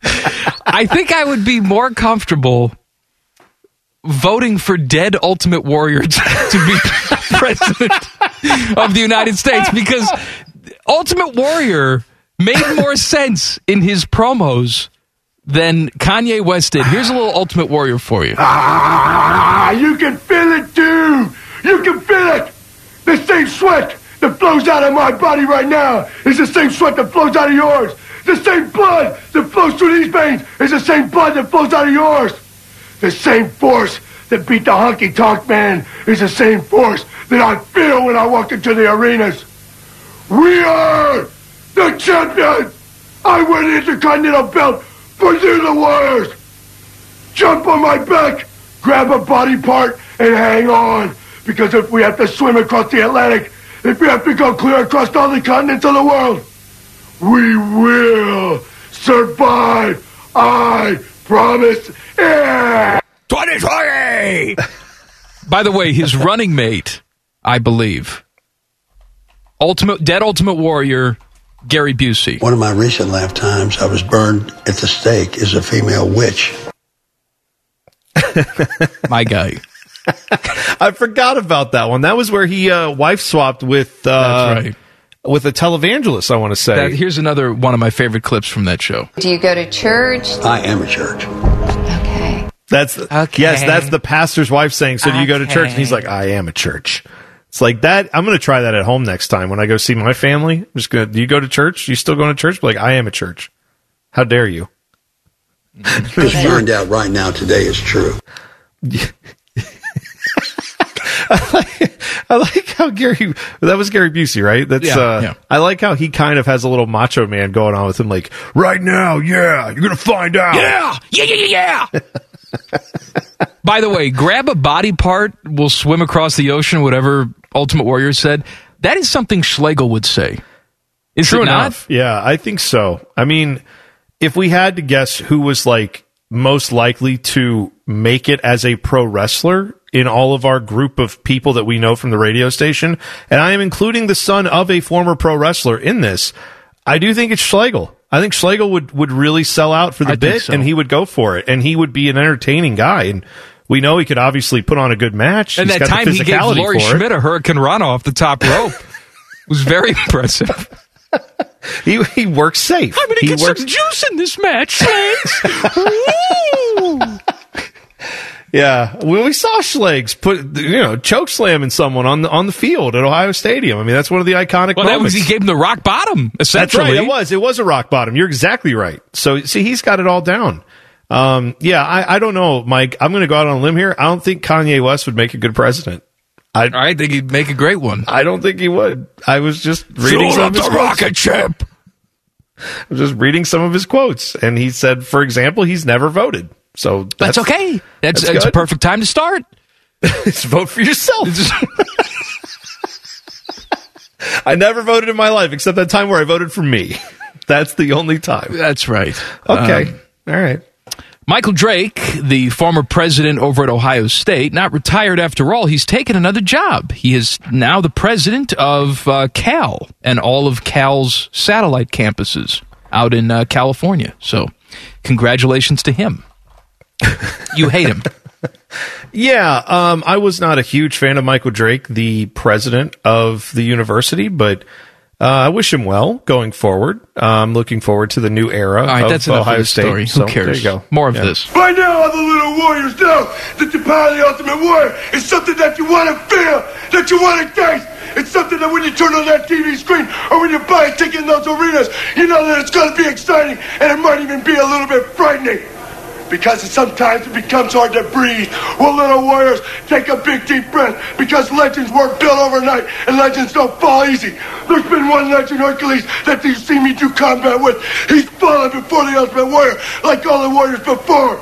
(laughs) I think I would be more comfortable voting for dead Ultimate Warrior to be (laughs) president of the United States because Ultimate Warrior made more sense in his promos than Kanye West did. Here's a little Ultimate Warrior for you. Ah, you can feel it too. You can feel it. The same sweat that flows out of my body right now is the same sweat that flows out of yours. The same blood that flows through these veins is the same blood that flows out of yours. The same force that beat the honky tonk man is the same force that I feel when I walk into the arenas. We are the champions. I win the Intercontinental belt for you, the Warriors. Jump on my back, grab a body part, and hang on. Because if we have to swim across the Atlantic, if we have to go clear across all the continents of the world, we will survive. I promise. Yeah. (laughs) 2020! By the way, his running mate, I believe, Ultimate Dead Ultimate Warrior, Gary Busey. One of my recent lifetimes, I was burned at the stake as a female witch. (laughs) My guy. (laughs) I forgot about that one. That was where he uh, wife swapped with uh, That's right. With a televangelist. I want to say. That, here's another one of my favorite clips from that show. Do you go to church? I am a church. Okay. That's Okay. yes, that's the pastor's wife saying. So do you go to church? And he's like, I am a church. It's like that. I'm going to try that at home next time when I go see my family. I'm just going. to Do you go to church? You still going to church? Be like, I am a church. How dare you? (laughs) Just find out right now today is true. (laughs) (laughs) I like how Gary. That was Gary Busey, right? That's. Yeah, uh, yeah. I like how he kind of has a little macho man going on with him. Like right now, yeah, you're going to find out. Yeah, yeah, yeah, yeah, yeah. (laughs) By the way, grab a body part, we'll swim across the ocean, whatever Ultimate Warrior said. That is something Schlegel would say. Is True it not? enough. Yeah, I think so. I mean, if we had to guess who was like most likely to make it as a pro wrestler in all of our group of people that we know from the radio station, and I am including the son of a former pro wrestler in this, I do think it's Schlegel. I think Schlegel would, would really sell out for the I bit so. and he would go for it and he would be an entertaining guy. And we know he could obviously put on a good match. And He's that time he gave Lori. Schmidt a Hurricane Rana off the top rope (laughs) was very impressive. (laughs) (laughs) He, he works safe. I'm going to he get works, some juice in this match, Schlegs. (laughs) Yeah, well, we saw Schlegs put you know choke slamming someone on the on the field at Ohio Stadium. I mean, that's one of the iconic. Well, that was moments. he gave him the rock bottom. Essentially, That's right. It was. It was a rock bottom. You're exactly right. So see, he's got it all down. Um, yeah, I, I don't know, Mike. I'm going to go out on a limb here. I don't think Kanye West would make a good president. I I think he'd make a great one. I don't think he would. I was just reading Fuel some up of his the quotes. rocket ship. I was just reading some of his quotes, and he said, for example, he's never voted. So That's, that's, okay. That's, that's it's a good. perfect time to start. (laughs) Just vote for yourself. (laughs) I never voted in my life except that time where I voted for me. (laughs) That's the only time. That's right. Okay. Um, All right. Michael Drake, the former president over at Ohio State, not retired after all. He's taken another job. He is now the president of uh, Cal and all of Cal's satellite campuses out in uh, California. So, congratulations to him. (laughs) you hate him. Yeah, um, I was not a huge fan of Michael Drake, the president of the university, but uh, I wish him well going forward. I'm looking forward to the new era All right, of that's enough Ohio of this State. story. So, Who cares? There you go. More of Yeah. this. Right now, all the little warriors know that the power of the ultimate warrior is something that you want to feel, that you want to taste. It's something that when you turn on that TV screen or when you buy a ticket in those arenas, you know that it's going to be exciting and it might even be a little bit frightening. Because sometimes it becomes hard to breathe. Well, little warriors, take a big deep breath because legends weren't built overnight and legends don't fall easy. There's been one legend, Hercules, that you see me do combat with. He's fallen before the ultimate warrior like all the warriors before.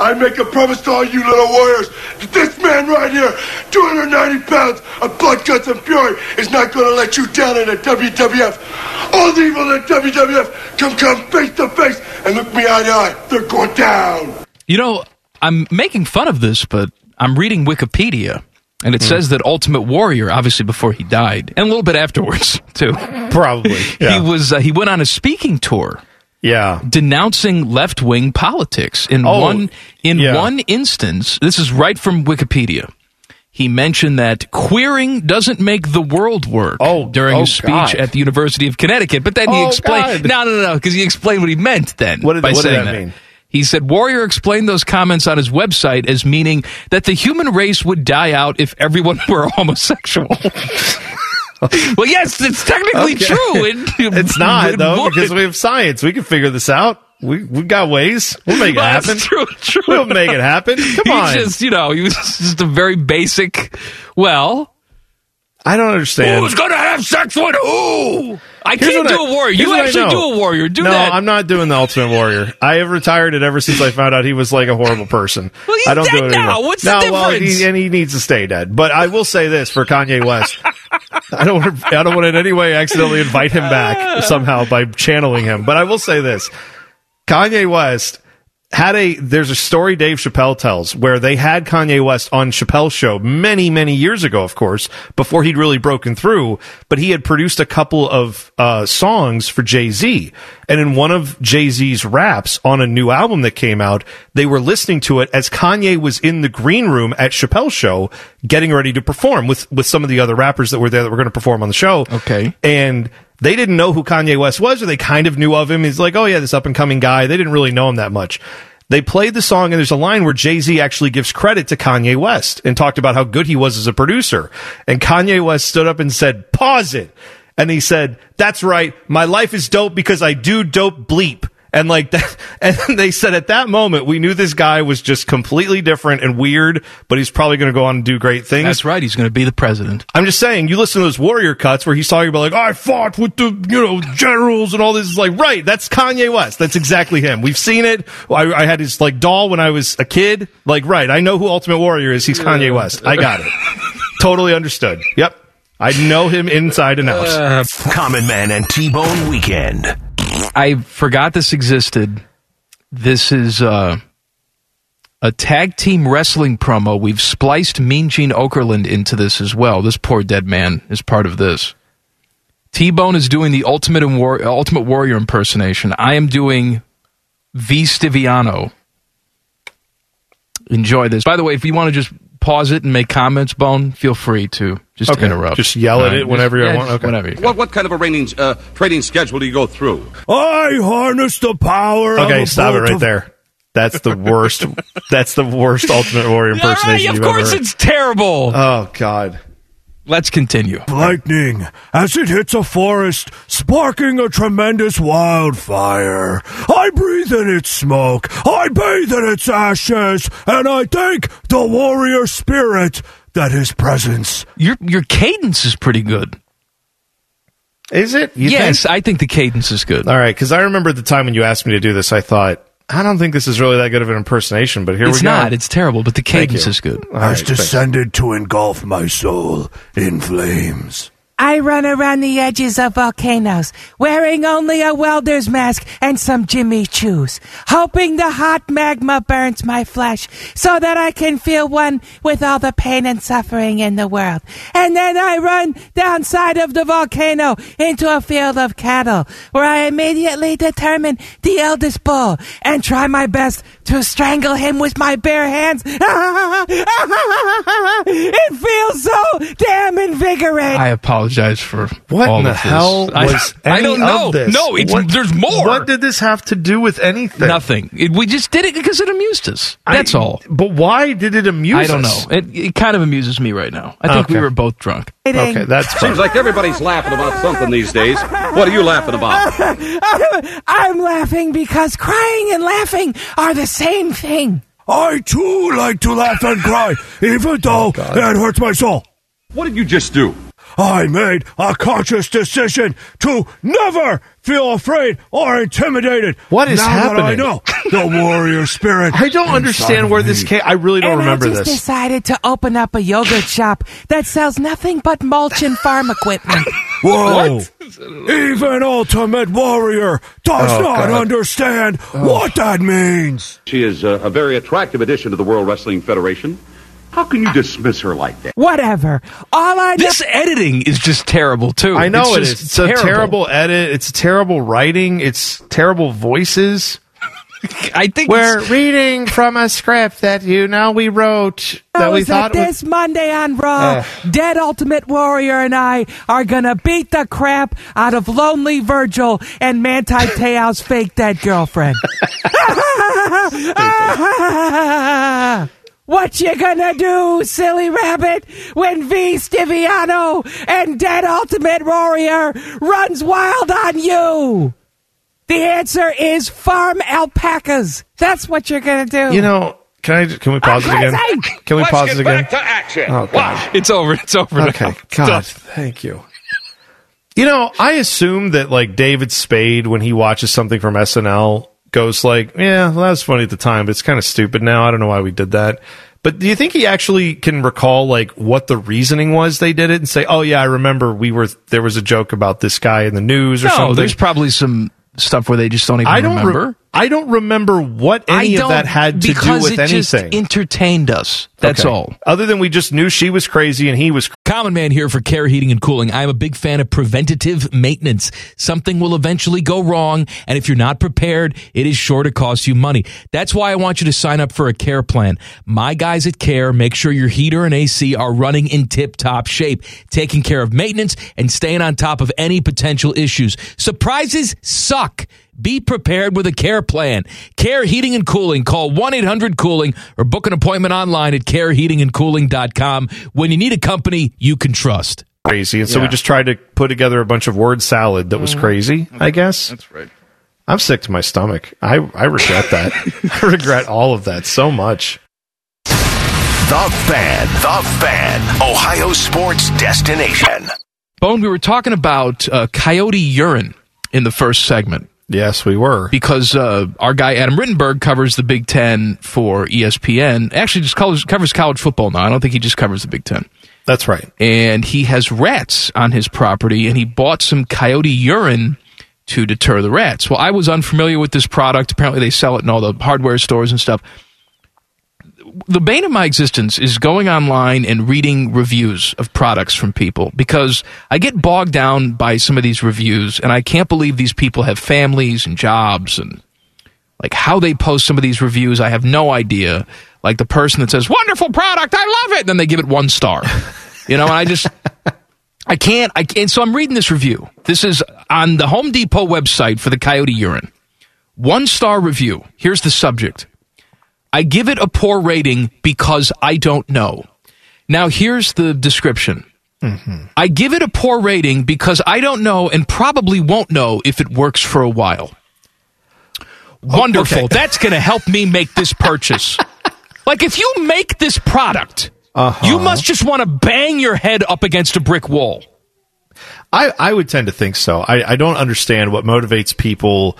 I make a promise to all you little warriors that this man right here, 290 pounds of blood, guts, and fury, is not going to let you down in the WWF. All the evil in the WWF come come face to face and look me eye to eye. They're going down. You know, I'm making fun of this, but I'm reading Wikipedia, and it Hmm. says that Ultimate Warrior, obviously before he died, and a little bit afterwards (laughs) too, Probably. he was uh, he went on a speaking tour. Yeah. denouncing left wing politics. In Oh, one in yeah. one instance, this is right from Wikipedia. He mentioned that queering doesn't make the world work oh, during oh, his speech God. at the University of Connecticut. But then he Oh, explained, God. no, no, no, because he explained what he meant then. What did- by what did saying that mean? He said Warrior explained those comments on his website as meaning that the human race would die out if everyone (laughs) were homosexual. (laughs) (laughs) well, yes, it's technically Okay. true. It- (laughs) it's not it though would. because we have science. We can figure this out. We we got ways. We'll make it happen. (laughs) true, true. We'll make it happen. Come he on. just, you know, he was just a very basic. Well, I don't understand. who's gonna have sex with who? I Here's can't do a warrior. You actually do a warrior. Do no, that. I'm not doing the Ultimate Warrior. I have retired it ever since I found out he was like a horrible person. Well, he's I don't do dead it anymore. now. What's the no, well, difference? he, and he needs to stay dead. But I will say this for Kanye West. (laughs) I don't want to, I don't want in any way accidentally invite him back somehow by channeling him. But I will say this. Kanye West had a there's a story Dave Chappelle tells where they had Kanye West on Chappelle's show many many years ago of course before he'd really broken through but he had produced a couple of uh, songs for Jay-Z and in one of Jay-Z's raps on a new album that came out they were listening to it as Kanye was in the green room at Chappelle's show getting ready to perform with with some of the other rappers that were there that were going to perform on the show Okay. and they didn't know who Kanye West was, or they kind of knew of him. He's like, oh yeah, this up and coming guy. They didn't really know him that much. They played the song, and there's a line where Jay Z actually gives credit to Kanye West and talked about how good he was as a producer. And Kanye West stood up and said, pause it. And he said, that's right. My life is dope because I do dope bleep. And like (laughs) that, and they said at that moment, we knew this guy was just completely different and weird, but he's probably going to go on and do great things. That's right. He's going to be the president. I'm just saying, you listen to those warrior cuts where he's talking about like, I fought with the, you know, generals and all this. It's like, right, that's Kanye West. That's exactly him. We've seen it. I, I had his like doll when I was a kid. Like, right, I know who Ultimate Warrior is. He's Kanye West. I got it. totally understood. Yep. I know him inside and out. Uh, Common Man and T-Bone Weekend. I forgot this existed. This is uh, a tag team wrestling promo. We've spliced Mean Gene Okerlund into this as well. This poor dead man is part of this. T Bone is doing the Ultimate, War- Ultimate Warrior impersonation. I am doing V. Stiviano. Enjoy this. By the way, if you want to just pause it and make comments, Bone, feel free to just Okay. interrupt. Just yell at All it whenever you yeah, want? just Okay. Whenever you What what kind of a training uh, training schedule do you go through? I harness the power of Okay, a stop it right of- there. That's the worst. (laughs) that's the worst Ultimate Warrior All right, impersonation of you've course ever. it's terrible. Oh God. Let's continue. lightning as it hits a forest, sparking a tremendous wildfire. I breathe in its smoke, I bathe in its ashes, and I thank the warrior spirit that his presence. Your your cadence is pretty good. Is it? You yes, think? I think the cadence is good. All right, because I remember the time when you asked me to do this, I thought I don't think this is really that good of an impersonation. But here it's we go. not. It's terrible, but the Thank cadence is good. All has right, thanks. descended to engulf my soul in flames. I run around the edges of volcanoes, wearing only a welder's mask and some Jimmy Choos, hoping the hot magma burns my flesh so that I can feel one with all the pain and suffering in the world. And then I run downside of the volcano into a field of cattle, where I immediately determine the eldest bull and try my best to strangle him with my bare hands. (laughs) it feels so damn invigorating. I apologize for What all in the of this. hell I- was (laughs) I, any don't know. of this? No, it's, What- there's more. What did this have to do with anything? Nothing. It, we just did it because it amused us. I- That's all. But why did it amuse us? I don't us? know. It, it kind of amuses me right now. I think we were both drunk. Okay, that's fine. Seems like everybody's laughing about something these days. What are you laughing about? (laughs) I'm laughing because crying and laughing are the same thing. I too like to laugh and cry, even though oh, it hurts my soul. What did you just do? I made a conscious decision to never feel afraid or intimidated. What is now That I know the warrior spirit. (laughs) I don't understand where this came. I really don't and remember I just this. decided to open up a yogurt (laughs) shop that sells nothing but mulch and farm equipment. (laughs) Whoa! Even Ultimate Warrior does Oh, not God. understand oh. what that means. She is a, a very attractive addition to the World Wrestling Federation. How can you dismiss her like that? Whatever. All I This editing is just terrible too. I know it's it just is. It's a terrible edit. It's terrible writing. It's terrible voices. (laughs) I think we're reading from a script that you know we wrote that oh, we is that thought was. this Monday on Raw, Ugh. Dead Ultimate Warrior and I are gonna beat the crap out of Lonely Virgil and Manti (laughs) Te'o's fake dead girlfriend. (laughs) what you gonna do, silly rabbit, when V Stiviano and Dead Ultimate Warrior runs wild on you? The answer is farm alpacas. That's what you're gonna do. You know, can I? Can we oh, pause it again? crazy. Can we Let's pause get it again? back to action. Oh God, it's over. It's over. Okay, now. God, thank you. You know, I assume that like David Spade, when he watches something from SNL, goes like, "Yeah, well, that was funny at the time, but it's kind of stupid now. I don't know why we did that." But do you think he actually can recall like what the reasoning was they did it and say, "Oh yeah, I remember we were there was a joke about this guy in the news or No, something." there's probably some stuff where they just don't even I don't re- remember. I don't remember what any of that had to do because with it anything. just entertained us. That's Okay. all. Other than we just knew she was crazy and he was Common Man here for Care Heating and Cooling. I'm a big fan of preventative maintenance. Something will eventually go wrong, and if you're not prepared, it is sure to cost you money. That's why I want you to sign up for a care plan. My guys at Care make sure your heater and AC are running in tip top shape, taking care of maintenance and staying on top of any potential issues. Surprises suck. Be prepared with a care plan. Care Heating and Cooling. Call 1 800 Cooling or book an appointment online at careheatingandcooling.com when you need a company you can trust. crazy. And so we just tried to put together a bunch of word salad that was Mm-hmm. crazy, I guess. That's right. I'm sick to my stomach. I, I regret that. (laughs) I regret all of that so much. The Fan. The Fan. Ohio sports destination. Bone, we were talking about uh, coyote urine in the first segment. Yes, we were. Because uh, our guy Adam Rittenberg covers the Big Ten for ESPN. Actually, just covers, covers college football now. I don't think he just covers the Big Ten. That's right. And he has rats on his property, and he bought some coyote urine to deter the rats. Well, I was unfamiliar with this product. Apparently, they sell it in all the hardware stores and stuff. The bane of my existence is going online and reading reviews of products from people because I get bogged down by some of these reviews, and I can't believe these people have families and jobs and like how they post some of these reviews. I have no idea. Like the person that says, "Wonderful product, I love it," and then they give it one star. (laughs) You know, and I just I can't. I can't. So I'm reading this review. This is on the Home Depot website for the Coyote urine. One star review. Here's the subject. I give it a poor rating because I don't know. Now here's the description. Mm-hmm. I give it a poor rating because I don't know and probably won't know if it works for a while. Oh, Wonderful. That's going to help me make this purchase. (laughs) like if you make this product, you uh-huh. must just want to bang your head up against a brick wall. I, I would tend to think so. I, I don't understand what motivates people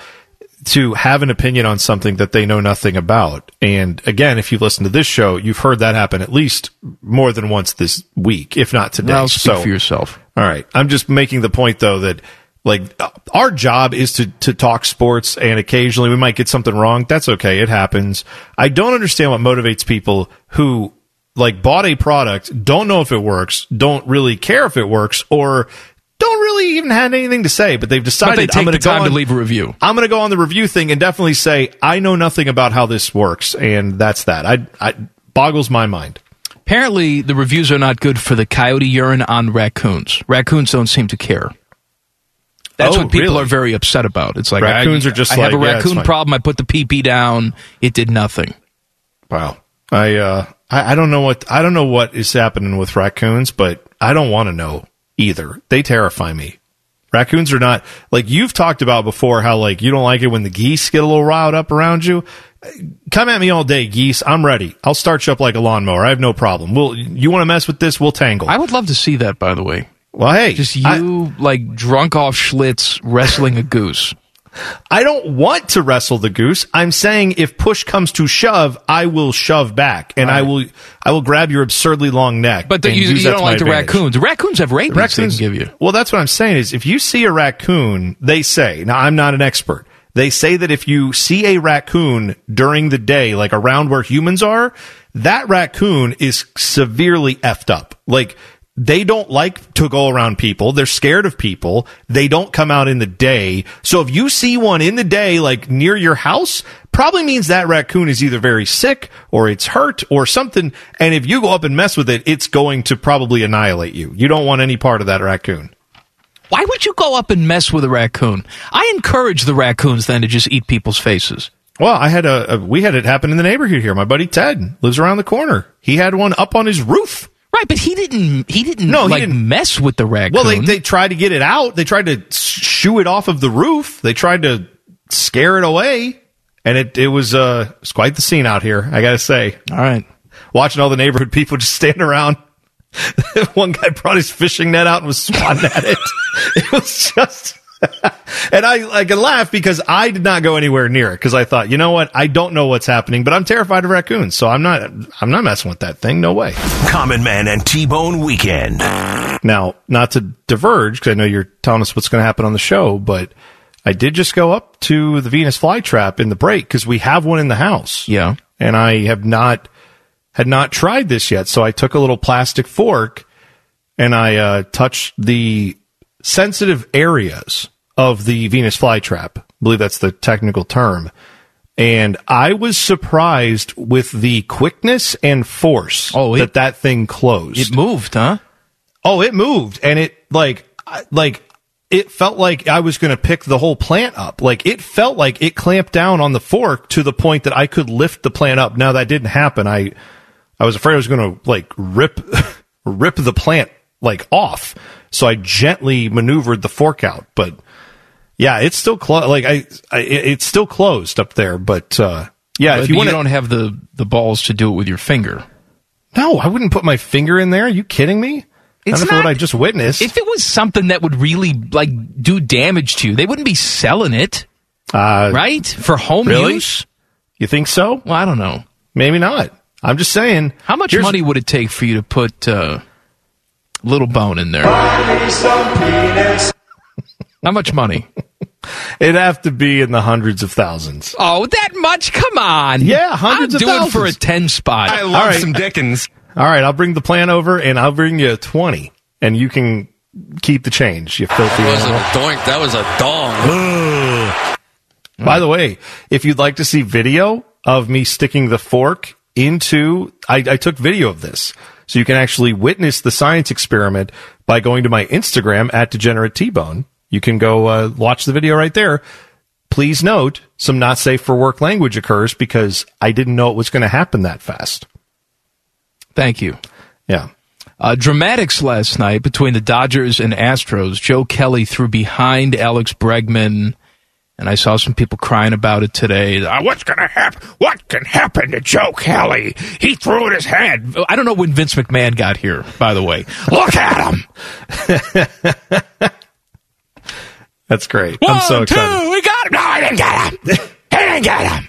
to have an opinion on something that they know nothing about. And again, if you listen to this show, you've heard that happen at least more than once this week, if not today. Well, speak so, for yourself. All right. I'm just making the point though that like our job is to to talk sports and occasionally we might get something wrong. That's okay. It happens. I don't understand what motivates people who like bought a product, don't know if it works, don't really care if it works or don't really even have anything to say, but they've decided But they I'm take going the to go time on, to leave a review. I'm going to go on the review thing and definitely say I know nothing about how this works, and that's that. I, I boggles my mind. Apparently, the reviews are not good for the coyote urine on raccoons. Raccoons don't seem to care. That's Oh, what people really? are very upset about. It's like Raccoons I, are just I have a yeah, raccoon problem. I put the PP down. It did nothing. Wow. I uh I, I don't know what I don't know what is happening with raccoons, but I don't want to know either. They terrify me. Raccoons are not like you've talked about before how like you don't like it when the geese get a little riled up around you. Come at me all day, geese. I'm ready. I'll start you up like a lawnmower. I have no problem. We'll you want to mess with this, we'll tangle. I would love to see that. By the way, Well, hey, just you like drunk off Schlitz wrestling a goose. I don't want to wrestle the goose. I'm saying if push comes to shove, I will shove back, and I will I will grab your absurdly long neck. But the, you, you don't like the advantage. raccoons. The raccoons have rabies. Raccoons they can give you. Well, that's what I'm saying is if you see a raccoon, they say, now I'm not an expert. They say that if you see a raccoon during the day, like around where humans are, that raccoon is severely effed up. Like they don't like to go around people. They're scared of people. They don't come out in the day. So if you see one in the day, like near your house, probably means that raccoon is either very sick or it's hurt or something. And if you go up and mess with it, it's going to probably annihilate you. You don't want any part of that raccoon. Why would you go up and mess with a raccoon? I encourage the raccoons then to just eat people's faces. Well, I had a, a we had it happen in the neighborhood here. My buddy Ted lives around the corner. He had one up on his roof. Right, but he didn't. He didn't. No, he like didn't- mess with the raccoon. Well, they, they tried to get it out. They tried to shoo it off of the roof. They tried to scare it away, and it it was uh it was quite the scene out here. I gotta say. All right, watching all the neighborhood people just stand around. (laughs) One guy brought his fishing net out and was swatting at it. (laughs) It was just. (laughs) and I, I can laugh because I did not go anywhere near it because I thought, you know what, I don't know what's happening, but I'm terrified of raccoons, so I'm not, I'm not messing with that thing. No way. Common Man and T-Bone Weekend. Now, not to diverge, because I know you're telling us what's going to happen on the show, but I did just go up to the Venus flytrap in the break because we have one in the house. Yeah. And I have not, had not tried this yet. So I took a little plastic fork and I uh, touched the sensitive areas of the Venus flytrap. I believe that's the technical term. And I was surprised with the quickness and force Oh, it- that that thing closed. it moved, huh? Oh, it moved, and it like like it felt like I was going to pick the whole plant up. Like it felt like it clamped down on the fork to the point that I could lift the plant up. Now that didn't happen. I I was afraid I was going to like rip (laughs) rip the plant like off. So I gently maneuvered the fork out, but yeah, it's still closed. Like I, I, it's still closed up there. But uh, yeah, But if you want, you want don't have the the balls to do it with your finger. no, I wouldn't put my finger in there. Are you kidding me? It's Not after not- what I just witnessed. If it was something that would really like do damage to you, they wouldn't be selling it, uh, right? For home Really? use. You think so? Well, I don't know. Maybe not. I'm just saying. How much money would it take for you to put uh, little bone in there? How much money? (laughs) It'd have to be in the hundreds of thousands. Oh, that much? Come on. Yeah, hundreds I'll of do it for a ten spot. I love All right. Some Dickens. All right, I'll bring the plan over and I'll bring you a 20 and you can keep the change, you filthy That wasn't a animal. doink. That was a dong. By the way, if you'd like to see video of me sticking the fork into, I, I took video of this. So you can actually witness the science experiment by going to my Instagram at Degenerate T-Bone. You can go uh, watch the video right there. Please note some not safe for work language occurs because I didn't know it was going to happen that fast. Thank you. Yeah. Uh, dramatics last night between the Dodgers and Astros. Joe Kelly threw behind Alex Bregman, and I saw some people crying about it today. Uh, what's going to happen? What can happen to Joe Kelly? He threw it his head. I don't know when Vince McMahon got here, by the way. Look at him. (laughs) That's great. One, I'm so excited. two, we got him. No, I didn't get him. He didn't get him.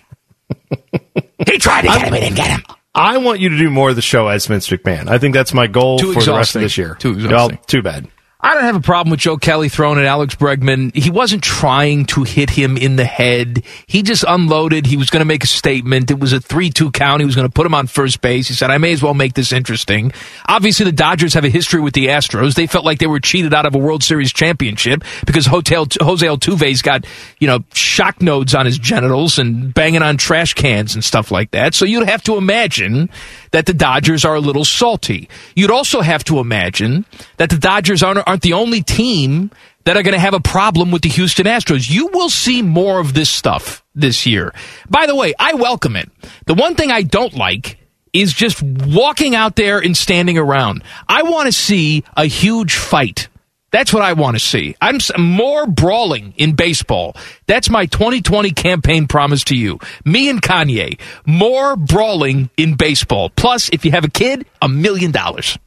(laughs) he tried to get him. He didn't get him. I want you to do more of the show as Vince McMahon. I think that's my goal Too for the rest exhausting. of this year. Too exhausting. Well, too bad. I don't have a problem with Joe Kelly throwing at Alex Bregman. He wasn't trying to hit him in the head. He just unloaded. He was going to make a statement. It was a 3 2 count. He was going to put him on first base. He said, I may as well make this interesting. Obviously, the Dodgers have a history with the Astros. They felt like they were cheated out of a World Series championship because Hotel, Jose Altuve's got, you know, shock nodes on his genitals and banging on trash cans and stuff like that. So you'd have to imagine that the Dodgers are a little salty. You'd also have to imagine that the Dodgers aren't, aren't the only team that are going to have a problem with the Houston Astros. You will see more of this stuff this year. By the way, I welcome it. The one thing I don't like is just walking out there and standing around. I want to see a huge fight. That's what I want to see. I'm more brawling in baseball. That's my 2020 campaign promise to you. Me and Kanye, more brawling in baseball. Plus, if you have a kid, a million dollars.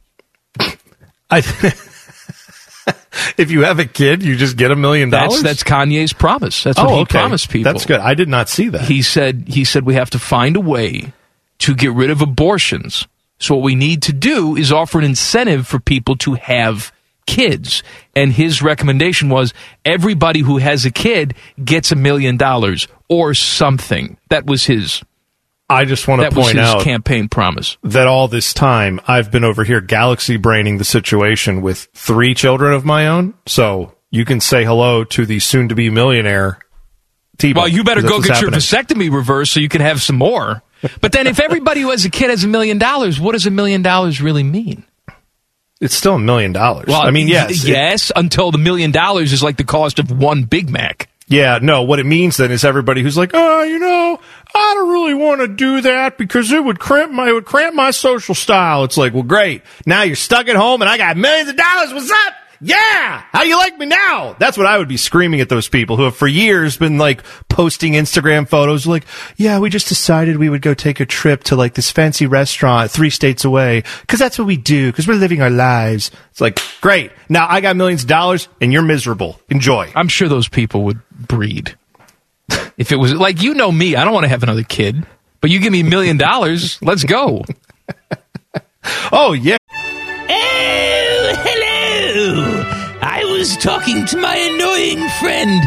(laughs) I (laughs) if you have a kid, you just get a million dollars. that's Kanye's promise. That's what Oh, he okay. promised people. That's good. I did not see that. He said he said we have to find a way to get rid of abortions. So what we need to do is offer an incentive for people to have kids. And his recommendation was everybody who has a kid gets a million dollars or something. That was his I just want to that point out campaign promise. that all this time I've been over here galaxy braining the situation with three children of my own. So you can say hello to the soon to be millionaire. T-Bone, Well, you better go get what's your vasectomy reversed so you can have some more. But then, if everybody who has a kid has a million dollars, what does a million dollars really mean? It's still a million dollars. Well, I mean, yes, yes, until the million dollars is like the cost of one Big Mac. Yeah, no, what it means then is everybody who's like, oh, you know, I don't really want to do that because it would cramp my, it would cramp my social style. It's like, well, great. Now you're stuck at home and I got millions of dollars. What's up? Yeah. How do you like me now? That's what I would be screaming at those people who have for years been like posting Instagram photos like, yeah, we just decided we would go take a trip to like this fancy restaurant three states away because that's what we do because we're living our lives. It's like, great. Now I got millions of dollars and you're miserable. Enjoy. I'm sure those people would breed. If it was like you know me, I don't want to have another kid. But you give me a million dollars, let's go. (laughs) Oh yeah. Oh, hello! I was talking to my annoying friend,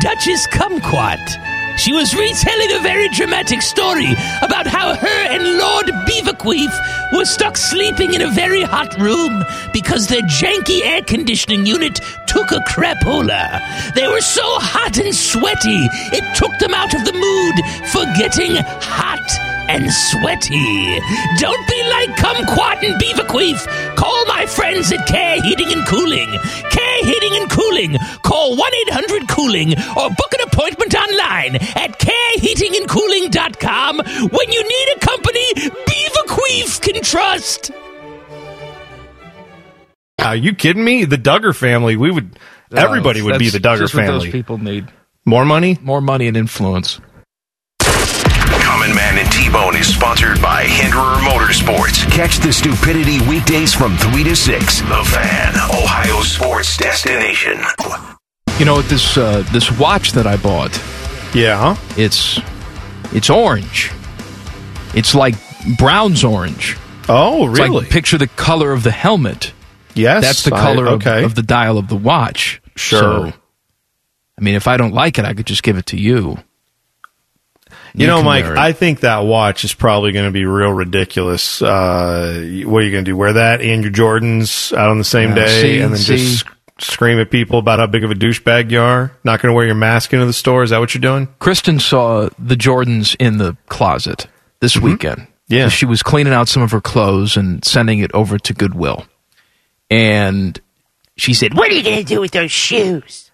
Duchess Kumquat. She was retelling a very dramatic story about how her and Lord Beaverqueef were stuck sleeping in a very hot room because their janky air conditioning unit took a crapola. They were so hot and sweaty, it took them out of the mood for getting hot and sweaty. Don't be like Kumquat and Beaverqueef. Call my friends at Care Heating and Cooling. Care Heating and Cooling. Call 1 800 Cooling or book an appointment online at careheatingandcooling.com when you need a company Beaverqueef can trust. Are you kidding me? The Duggar family, we would, everybody would be the That's Duggar family. Those people need More money? more money and influence. Common T-Bone is sponsored by Hinderer Motorsports. Catch the stupidity weekdays from 3 to 6. The Fan, Ohio sports destination. You know this uh, this watch that I bought? Yeah. It's it's orange. It's like Brown's orange. Oh, It's like picture the color of the helmet. Yes. That's the I- color of, of the dial of the watch. Sure. So, I mean, if I don't like it, I could just give it to you. You, know, Mike. I think that watch is probably going to be real ridiculous. Uh, what are you going to do? Wear that and your Jordans out on the same Yeah, day see, and then see. just scream at people about how big of a douchebag you are? Not going to wear your mask into the store? Is that what you're doing? Kristen saw the Jordans in the closet this weekend. Mm-hmm. Yeah. She was cleaning out some of her clothes and sending it over to Goodwill. And she said, What are you going to do with those shoes?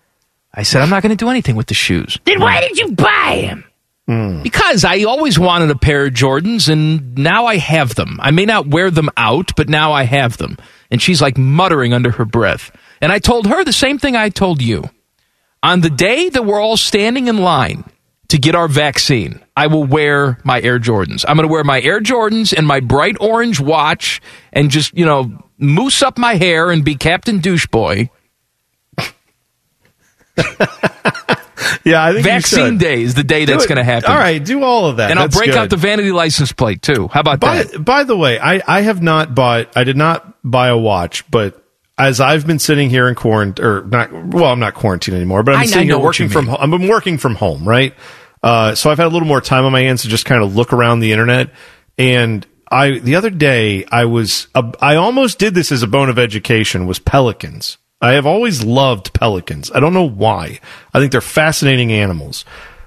I said, I'm not going to do anything with the shoes. Then why did you buy them? Mm. Because I always wanted a pair of Jordans and now I have them. I may not wear them out, but now I have them. And she's like muttering under her breath. And I told her the same thing I told you. On the day that we're all standing in line to get our vaccine, I will wear my Air Jordans. I'm going to wear my Air Jordans and my bright orange watch and just, you know, mousse up my hair and be Captain Doucheboy. (laughs) Yeah, I think Vaccine day is the day Do that's going to happen. All right, do all of that. And I'll break good. out the vanity license plate too. How about By, that? by the way, I, I have not bought, I did not buy a watch, but as I've been sitting here in quarantine, or not, well, I'm not quarantined anymore, but I'm I- I sitting know here working from home. I'm been working from home, right? Uh, so I've had a little more time on my hands to just kind of look around the internet. And I, the other day, I was, uh, I almost did this as a bone of education was pelicans. I have always loved pelicans. I don't know why. I think they're fascinating animals.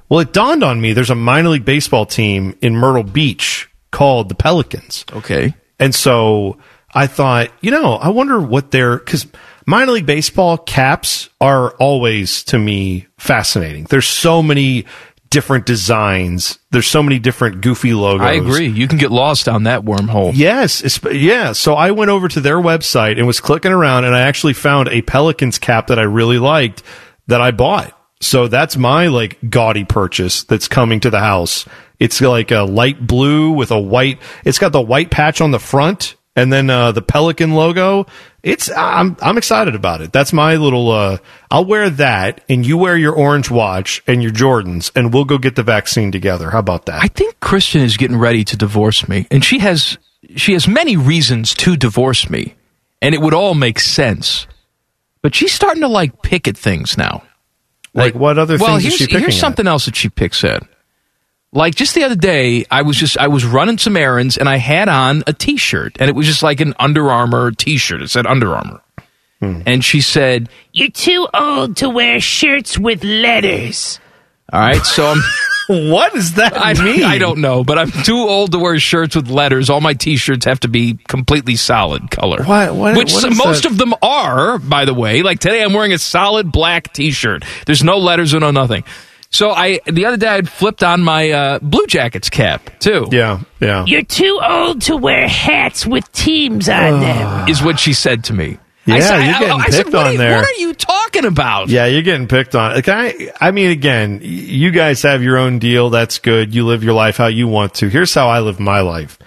Well, it dawned on me there's a minor league baseball team in Myrtle Beach called the Pelicans. Okay. And so I thought, you know, I wonder what their because minor league baseball caps are always to me fascinating. There's so many different designs. There's so many different goofy logos. I agree. You can get lost on that wormhole. Yes, yeah. So I went over to their website and was clicking around, and I actually found a Pelicans cap that I really liked that I bought. So that's my like gaudy purchase that's coming to the house. It's like a light blue with a white. It's got the white patch on the front, and then uh, the Pelican logo. It's I'm I'm excited about it. That's my little. Uh, I'll wear that, and you wear your orange watch and your Jordans, and we'll go get the vaccine together. How about that? I think Kristen is getting ready to divorce me, and she has she has many reasons to divorce me, and it would all make sense. But she's starting to like pick at things now. Like, what other well, things is here's, she picking here's at? something else that she picks at. Like just the other day, I was just I was running some errands and I had on a T-shirt, and it was just like an Under Armour T-shirt. It said Under Armour, Hmm. and she said, You're too old to wear shirts with letters. "All right, so I'm." (laughs) what does that I, mean? I don't know, but I'm too old to wear shirts with letters. All my T-shirts have to be completely solid color. What- what- Which what is most that? of them are, by the way. Like today, I'm wearing a solid black T-shirt. There's no letters or no nothing. So I the other day I flipped on my uh, Blue Jackets cap too. Yeah, yeah. You're too old to wear hats with teams on them. Is what she said to me. Yeah, I said, you're getting I said, picked what on are, there. What are you talking about? Yeah, you're getting picked on. Like I, I mean, again, you guys have your own deal. That's good. You live your life how you want to. Here's how I live my life.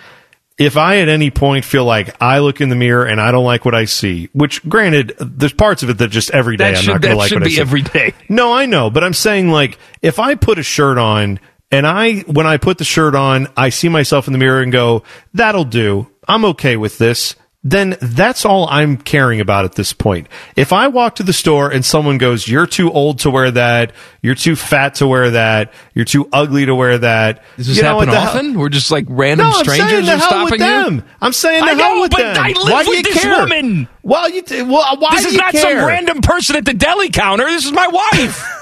If I at any point feel like I look in the mirror and I don't like what I see, which granted, there's parts of it that just every day That I'm should, not going to like should what I be see. every day. No, I know, but I'm saying like if I put a shirt on and I when I put the shirt on, I see myself in the mirror and go, "That'll do. I'm okay with this." Then that's all I'm caring about at this point. If I walk to the store and someone goes, "You're too old to wear that. You're too fat to wear that. You're too ugly to wear that." Does this you know, happen the hell- often? We're just like random no, I'm saying strangers the are hell with stopping you. them. I'm saying the I hell know, with but them. I live Why do with you this care? woman. Well, you t- well, why this is not care? some random person at the deli counter. This is my wife.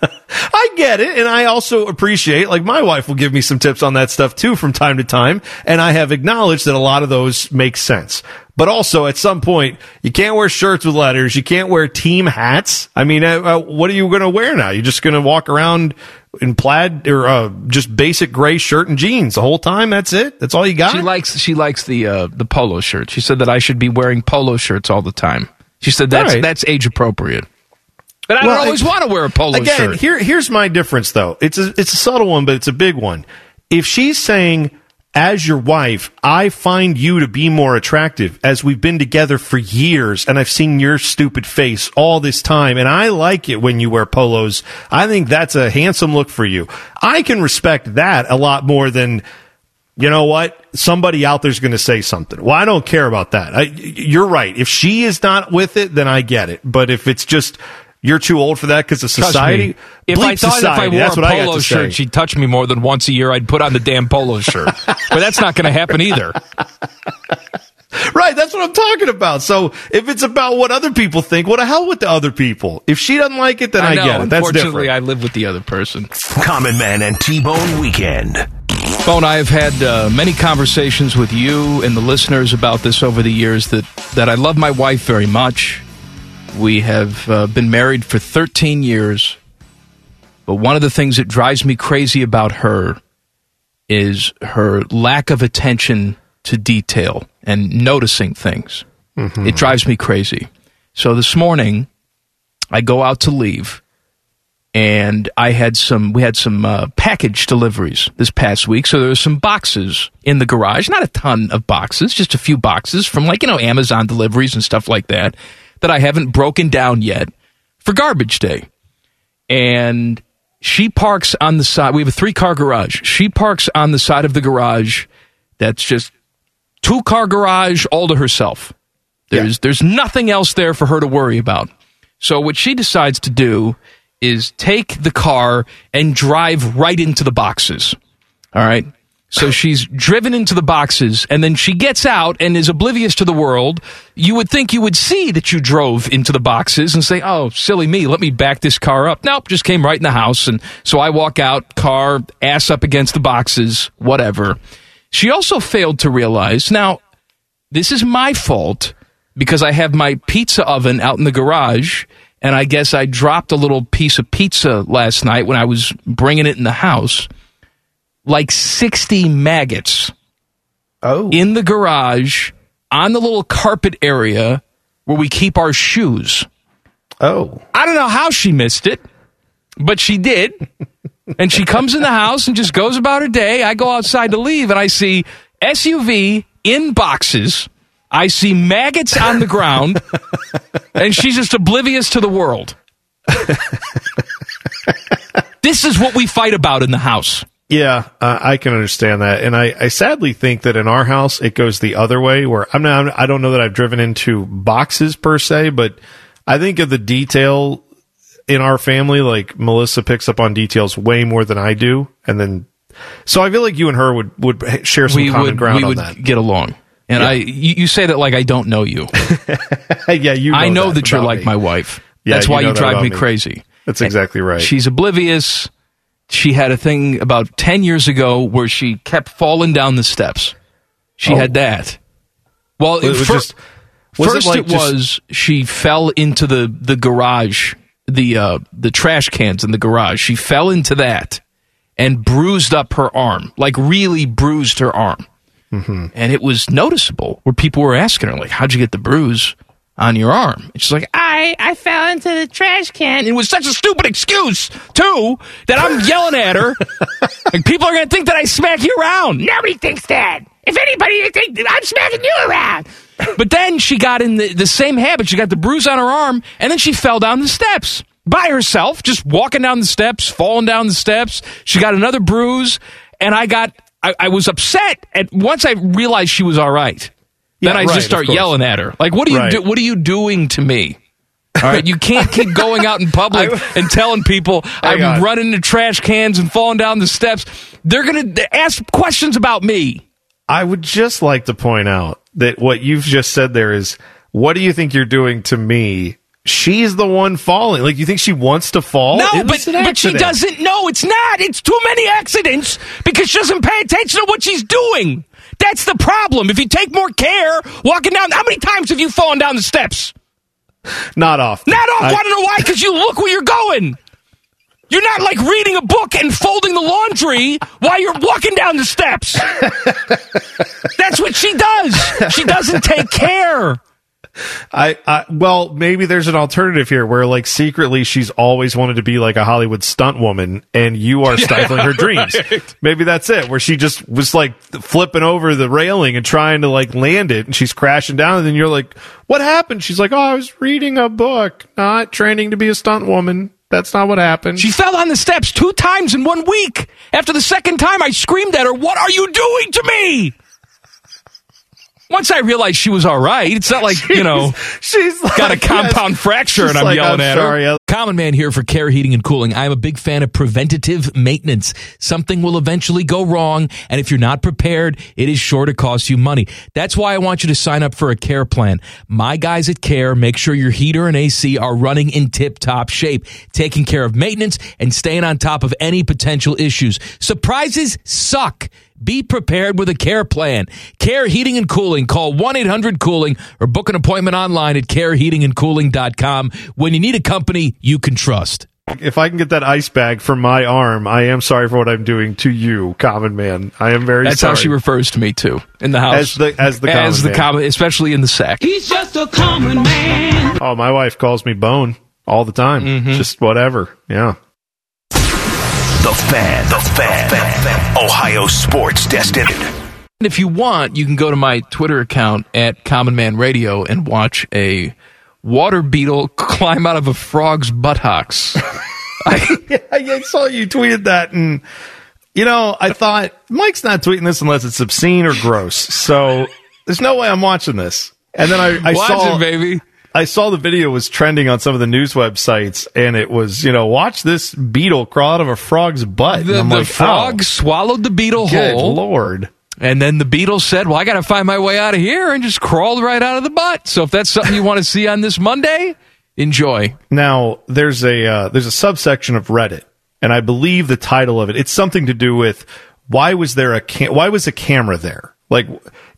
(laughs) I get it, and I also appreciate like my wife will give me some tips on that stuff too from time to time, and I have acknowledged that a lot of those make sense. But also, at some point, you can't wear shirts with letters. You can't wear team hats. I mean, uh, uh, what are you going to wear now? You're just going to walk around in plaid or uh, just basic gray shirt and jeans the whole time. That's it. That's all you got. She likes she likes the uh, the polo shirt. She said that I should be wearing polo shirts all the time. She said that's right. that's age appropriate. But I Well, don't always want to wear a polo Again, shirt. here here's my difference though. It's a it's a subtle one, but it's a big one. If she's saying as your wife, I find you to be more attractive as we've been together for years and I've seen your stupid face all this time and I like it when you wear polos. I think that's a handsome look for you. I can respect that a lot more than you know what? Somebody out there's going to say something. Well, I don't care about that. I, you're right. If she is not with it, then I get it. But if it's just you're too old for that because of Trust society, me, if I thought society. if I wore that's a what I got polo to shirt, say. she'd touch me more than once a year, I'd put on the damn polo (laughs) shirt. but that's not going to happen either. (laughs) Right, that's what I'm talking about. So if it's about what other people think, what the hell with the other people? If she doesn't like it, then I, know. get it. That's Unfortunately, different. I live with the other person. Common Man and T-Bone Weekend. Bone, I have had uh, many conversations with you and the listeners about this over the years. That that I love my wife very much. We have uh, been married for 13 years, but one of the things that drives me crazy about her is her lack of attention to detail and noticing things. It drives me crazy. So this morning, I go out to leave and I had some we had some uh, package deliveries this past week. So there were some boxes in the garage, not a ton of boxes, just a few boxes from like you know Amazon deliveries and stuff like that that I haven't broken down yet for garbage day. And she parks on the side. We have a three car garage. She parks on the side of the garage that's just two car garage all to herself. There's there's nothing else there for her to worry about. So what she decides to do is take the car and drive right into the boxes. All right. So she's driven into the boxes and then she gets out and is oblivious to the world. You would think you would see that you drove into the boxes and say, Oh, silly me, let me back this car up. Nope, just came right in the house. And so I walk out, car, ass up against the boxes, whatever. She also failed to realize now, this is my fault because I have my pizza oven out in the garage, and I guess I dropped a little piece of pizza last night when I was bringing it in the house. Like 60 maggots. Oh. In the garage, on the little carpet area where we keep our shoes. Oh. I don't know how she missed it, but she did. (laughs) and she comes in the house and just goes about her day. I go outside to leave and I see SUV in boxes. I see maggots on the ground, (laughs) and she's just oblivious to the world. (laughs) this is what we fight about in the house. Yeah, uh, I can understand that, and I, I sadly think that in our house it goes the other way. Where I'm not, I don't know that I've driven into boxes per se, but I think of the detail in our family. Like Melissa picks up on details way more than I do, and then so I feel like you and her would would share some we common would ground we on would that. get along. And Yeah. I, you, you say that like I don't know you. (laughs) yeah, you. I know that that, you're like me. my wife. Yeah, That's you why know you drive me me. crazy. That's exactly right. She's oblivious. She had a thing about 10 years ago where she kept falling down the steps. She Oh. had that. Well, It was fir- just- was it first like it, just- was she fell into the, the garage, the uh, the trash cans in the garage. She fell into that and bruised up her arm, like really bruised her arm. Mm-hmm. And it was noticeable where people were asking her, like, how'd you get the bruise on your arm? And she's like, I, I fell into the trash can. It was such a stupid excuse, too, that I'm yelling at her. (laughs) like, people are going to think that I smack you around. Nobody thinks that. If anybody, they think I'm smacking you around. But then she got in the, the same habit. She got the bruise on her arm, and then she fell down the steps by herself, just walking down the steps, falling down the steps. She got another bruise, and I got, I, I was upset. At once I realized she was all right, then Yeah, I right, just start yelling at her. Like, what are you Right. do, What are you doing to me? All right, you can't keep going out in public (laughs) and telling people I'm on. running into trash cans and falling down the steps. They're going to ask questions about me. I would just like to point out that what you've just said there is, what do you think you're doing to me? She's the one falling. Like you think she wants to fall? No, but, but she doesn't know it's not. It's too many accidents because she doesn't pay attention to what she's doing. That's the problem. If you take more care walking down, how many times have you fallen down the steps? Not off. Not off. I- Want to know why? Because you look where you're going. You're not like reading a book and folding the laundry while you're walking down the steps. (laughs) That's what she does. She doesn't take care. I, I well, maybe there's an alternative here where like secretly she's always wanted to be like a Hollywood stunt woman, and you are (laughs) stifling her dreams. right. Maybe that's it. Where she just was like flipping over the railing and trying to like land it, and she's crashing down, and then you're like, "What happened?" She's like, "Oh, I was reading a book, not training to be a stunt woman. That's not what happened." She fell on the steps two times in one week. After the second time, I screamed at her, What are you doing to me? Once I realized she was all right, it's not like, (laughs) you know, she's got a compound yes. fracture She's and I'm like, yelling I'm at sorry, her. Common Man here for Care Heating and Cooling. I'm a big fan of preventative maintenance. Something will eventually go wrong, and if you're not prepared, it is sure to cost you money. That's why I want you to sign up for a care plan. My guys at Care make sure your heater and AC are running in tip top shape, taking care of maintenance and staying on top of any potential issues. Surprises suck. Be prepared with a care plan. Care Heating and Cooling. Call 1 800 Cooling or book an appointment online at careheatingandcooling.com when you need a company you can trust. If I can get that ice bag for my arm, I am sorry for what I'm doing to you, common man. I am very That's sorry. how she refers to me too in the house. As the- as the as common the man. common, especially in the sack. He's just a common man. Oh, my wife calls me Bone all the time. Mm-hmm. Just whatever. Yeah. The Fan, the Fan, fan, fan. Ohio sports destined. And if you want, you can go to my Twitter account at Common Man Radio and watch a water beetle climb out of a frog's buttocks. (laughs) yeah, I saw you tweeted that, and you know, I thought Mike's not tweeting this unless it's obscene or gross. So there's no way I'm watching this. And then I, I Watch saw, it, baby. I saw the video was trending on some of the news websites, and it was, you know, watch this beetle crawl out of a frog's butt. And The, the like, frog oh, swallowed the beetle good whole. lord. And then the beetles said, Well, I got to find my way out of here and just crawled right out of the butt. So if that's something you want to see on this Monday, enjoy. Now there's a uh, there's a subsection of Reddit, and I believe the title of it it's something to do with why was there a ca- why was a camera there? Like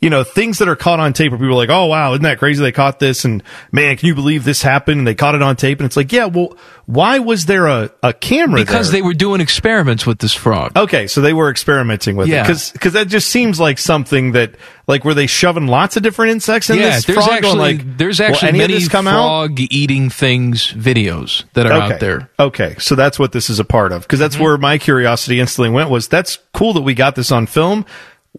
you know things that are caught on tape where people are like, oh wow, isn't that crazy? They caught this, and man, can you believe this happened? And they caught it on tape, and it's like, yeah, well, why was there a, a camera Because there? they were doing experiments with this frog. Okay, so they were experimenting with Yeah. it because that just seems like something that like were they shoving lots of different insects in yeah, this there's frog? going actually like, there's actually many come out? frog eating things videos that are okay. out there. Okay, so that's what this is a part of because that's Mm-hmm. where my curiosity instantly went was that's cool that we got this on film,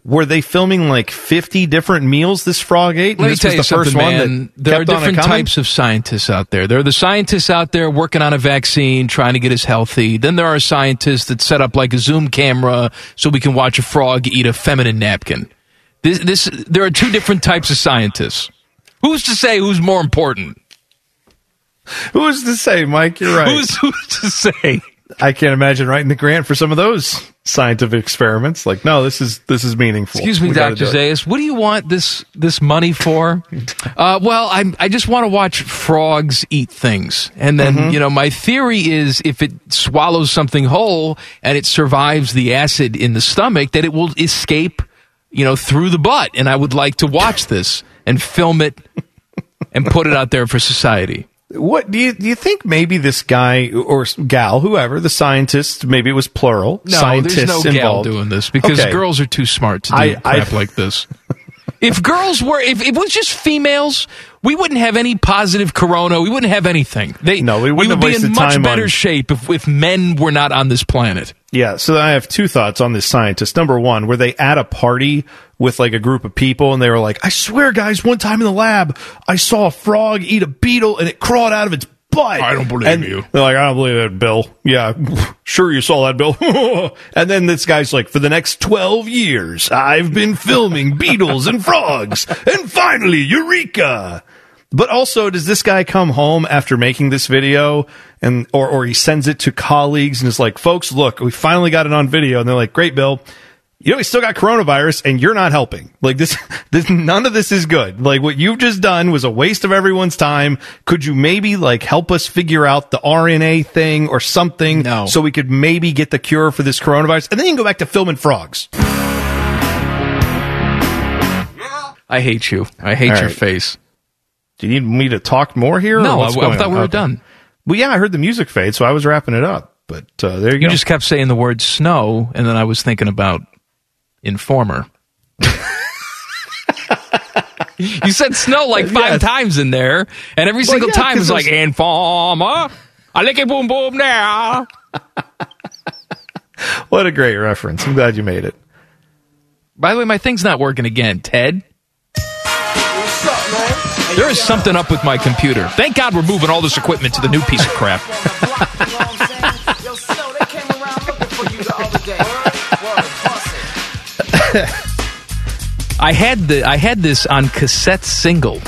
were they filming like 50 different meals this frog ate? Let me tell you the first something, man. There are different types of scientists out there. There are the scientists out there working on a vaccine, trying to get us healthy. Then there are scientists that set up like a Zoom camera so we can watch a frog eat a feminine napkin. This, this, there are two different types of scientists. Who's to say who's more important? Who's to say, Mike? You're right. Who's, who's to say? I can't imagine writing the grant for some of those scientific experiments. Like, no, this is this is meaningful. Excuse me, We Doctor do. Zayas. What do you want this this money for? (laughs) Uh, well, I I just want to watch frogs eat things, and then Mhm. you know my theory is if it swallows something whole and it survives the acid in the stomach, that it will escape, you know, through the butt. And I would like to watch this and film it and put it out there for society. What do you do? You think maybe this guy or gal, whoever the scientist, maybe it was plural. No, scientists there's no gal involved. doing this because Okay. girls are too smart to do I- I- crap like this. (laughs) If girls were, if, if it was just females, we wouldn't have any positive corona. We wouldn't have anything. They, No, we wouldn't would have be in much better on- shape if, if men were not on this planet. Yeah, so I have two thoughts on this scientist. Number one, were they at a party with like a group of people and they were like, I swear, guys, one time in the lab, I saw a frog eat a beetle and it crawled out of its butt. I don't believe and you. They're like, I don't believe that, Bill. Yeah, (laughs) sure you saw that, Bill. (laughs) and then this guy's like, for the next 12 years, I've been filming beetles and frogs. And finally, Eureka! But also, does this guy come home after making this video and or or he sends it to colleagues and is like, folks, look, we finally got it on video, and they're like, great, Bill. You know, we still got coronavirus and you're not helping. Like this, (laughs) this, none of this is good. Like what you've just done was a waste of everyone's time. Could you maybe like help us figure out the RNA thing or something no. so we could maybe get the cure for this coronavirus? And then you can go back to filming frogs. I hate you. I hate All your right. face. Do you need me to talk more here? No, I- I thought on? we were Okay. done. Well, yeah, I heard the music fade, so I was wrapping it up. But uh, there you, You go. just kept saying the word snow, and then I was thinking about informer. (laughs) you said snow like five times in there, and every Well, single yeah, time it's like informer. I like it, boom boom now. (laughs) what a great reference. I'm glad you made it. By the way, my thing's not working again, Ted. There is something up with my computer. Thank God we're moving all this equipment to the new piece of crap. I had the I had this on cassette single.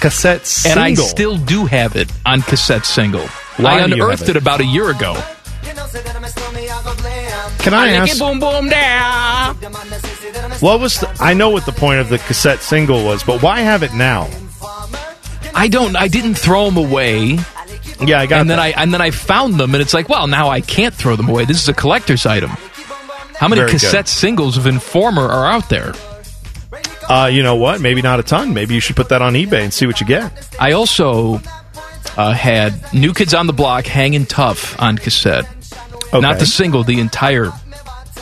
Cassette single. And I still do have it on cassette single. Why I do you have unearthed it? it? about a year ago. Can I like ask- boom boom down. What was the, I know what the point of the cassette single was, but why have it now? I don't. I didn't throw them away. Yeah, I got. And then I and then I found them, and it's like, well, now I can't throw them away. This is a collector's item. How many Very good. cassette singles of Informer are out there? Uh, you know what? Maybe not a ton. Maybe you should put that on eBay and see what you get. I also uh, had New Kids on the Block, Hanging Tough on cassette. Okay. Not the single, the entire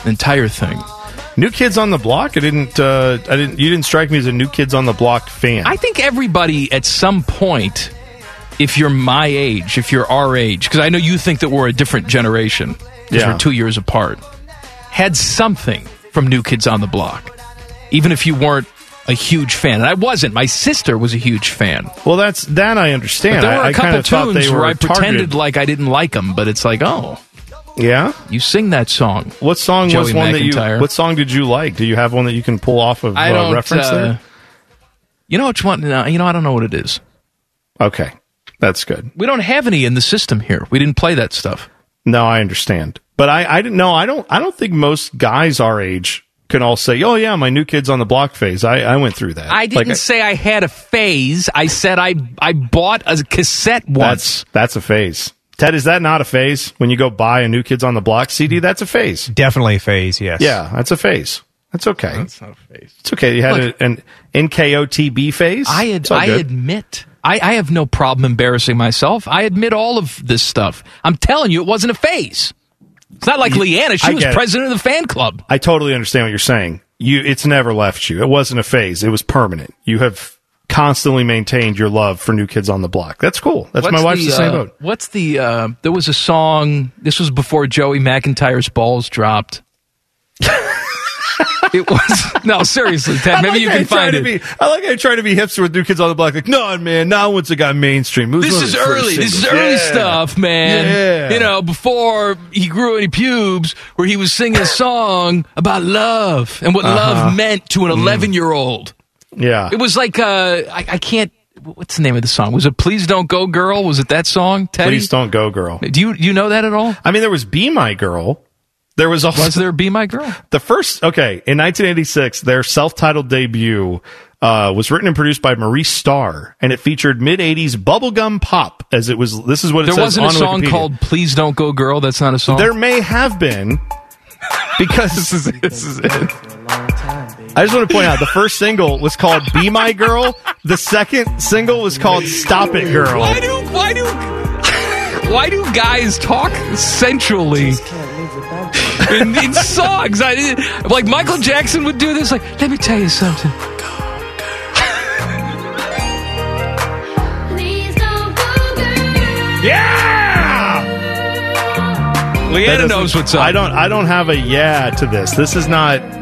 entire thing. New Kids on the Block. I didn't. Uh, I didn't. You didn't strike me as a New Kids on the Block fan. I think everybody at some point, if you're my age, if you're our age, because I know you think that we're a different generation, because Yeah. we're two years apart, had something from New Kids on the Block, even if you weren't a huge fan. And I wasn't. My sister was a huge fan. well, that's that I understand. But there were a I couple tunes were where I pretended like I didn't like them, but it's like, oh, Yeah. you sing that song. What song Joey was one that you? What song did you like? Do you have one that you can pull off of I uh, reference uh, there? You know which one? No, you know, I don't know what it is. Okay, that's good. We don't have any in the system here. We didn't play that stuff. No, I understand, but I, I didn't know. I don't. I don't think most guys our age can all say, "Oh yeah, my new kids on the block phase." I, I went through that. I didn't Like, say I had a phase. I said I I bought a cassette once. That's that's a phase. Ted, is that not a phase? When you go buy a new kids on the block CD, mm. that's a phase. Definitely a phase, yes. Yeah, that's a phase. That's okay. That's not a phase. It's okay. You had Look. a, an NKOTB phase. I ad- I good. admit I, I have no problem embarrassing myself. I admit all of this stuff. I'm telling you, it wasn't a phase. It's not like Leanna. She I was get it. president of the fan club. I totally understand what you're saying. You, it's never left you. It wasn't a phase. It was permanent. You have constantly maintained your love for New Kids on the Block. That's cool. That's my wife's the, same uh, boat. What's the? Uh, there was a song. This was before Joey McIntyre's balls dropped. (laughs) it was no, seriously, Ted. I Maybe like you can find it. Be, I like how you try to be hipster with New Kids on the Block. Like, no, man, not once it got mainstream. It This is early. This is early Yeah. stuff, man. Yeah. You know, before he grew any pubes, where he was singing a song about love and what Uh-huh. love meant to an Mm. 11 year old. Yeah. It was like, uh, I, I can't. What's the name of the song? Was it "Please Don't Go, Girl"? Was it that song? Teddy? Please don't go, girl. Do you you know that at all? I mean, there was "Be My Girl." There was also Was there "Be My Girl"? the first. Okay, in 1986, their self-titled debut uh, was written and produced by Maurice Starr, and it featured mid-80s bubblegum pop. As it was, this is what it There says wasn't a song Wikipedia. called "Please Don't Go, Girl." That's not a song. There may have been because this (laughs) is this is it. I just want to point out the first single was called "Be My Girl." The second single was called "Stop It, Girl." Why do why do why do guys talk sensually in, in songs? I, like Michael Jackson would do this. Like, let me tell you something. Yeah. Leanna knows what's up. I don't. I don't have a yeah to this. This is not.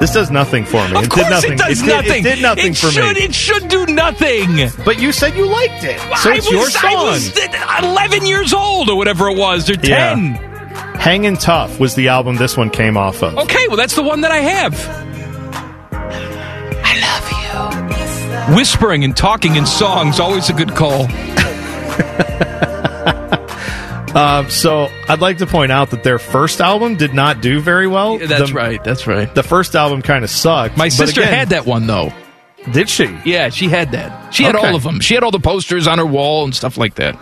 This does nothing for me. Of it course, did nothing. it does did, nothing. It did nothing It for should, me. It should do nothing. But you said you liked it, so I it's was, your song. I was 11 years old or whatever it was. Or 10. Yeah. Hanging Tough was the album this one came off of. Okay, well, that's the one that I have. I love you. Whispering and talking in songs, always a good call. (laughs) (laughs) Um, so I'd like to point out that their first album did not do very well. That's The- right. That's right. The first album kind of sucked. My sister again- had that one, though. Did she? Yeah, she had that. She had Okay. all of them. She had all the posters on her wall and stuff like that.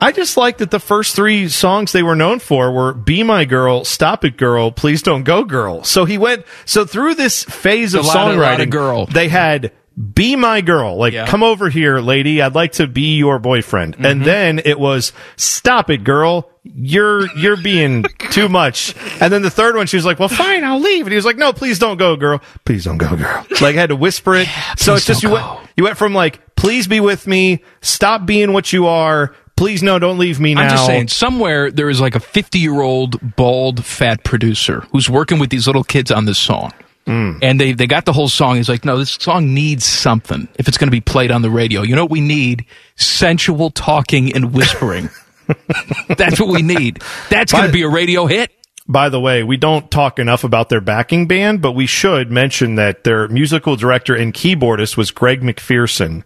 I just like that the first three songs they were known for were "Be My Girl," "Stop It, Girl," "Please Don't Go, Girl." So he went. So through this phase of of- songwriting, lot of girl. they had "Be My Girl," like Yeah. "Come over here, lady, I'd like to be your boyfriend," Mm-hmm. and then it was "Stop It, Girl." You're you're being (laughs) too much, and then the third one, she was like, "Well, fine, I'll leave." And he was like, "No, please don't go, girl. Please don't go, girl." (laughs) Like I had to whisper it. so it's just you went you went from like, "Please be with me," "Stop being what you are," "Please no, don't leave me now." I'm just saying, somewhere there is like a 50 year old bald fat producer who's working with these little kids on this song. Mm. And they, they got the whole song. He's like, no, this song needs something if it's going to be played on the radio. You know what we need? Sensual talking and whispering. (laughs) That's what we need. That's going to be a radio hit. By the way, we don't talk enough about their backing band, but we should mention that their musical director and keyboardist was Greg McPherson,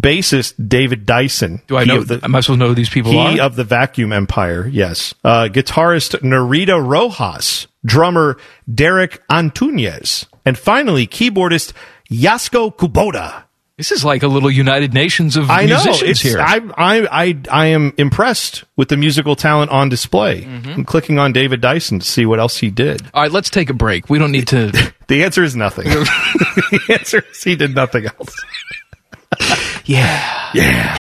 bassist David Dyson. Do I know? the- am I supposed to know who these people he are? of the Vacuum Empire, yes. Uh, guitarist Narita Rojas, drummer Derek Antunes, and finally keyboardist Yasko Kubota. this is like a little United Nations of I know. musicians It's, here. I, I, I, I am impressed with the musical talent on display. Mm-hmm. I'm clicking on David Dyson to see what else he did. All right, let's take a break. We don't need to. (laughs) The answer is nothing. (laughs) the answer is he did nothing else. (laughs) yeah. Yeah.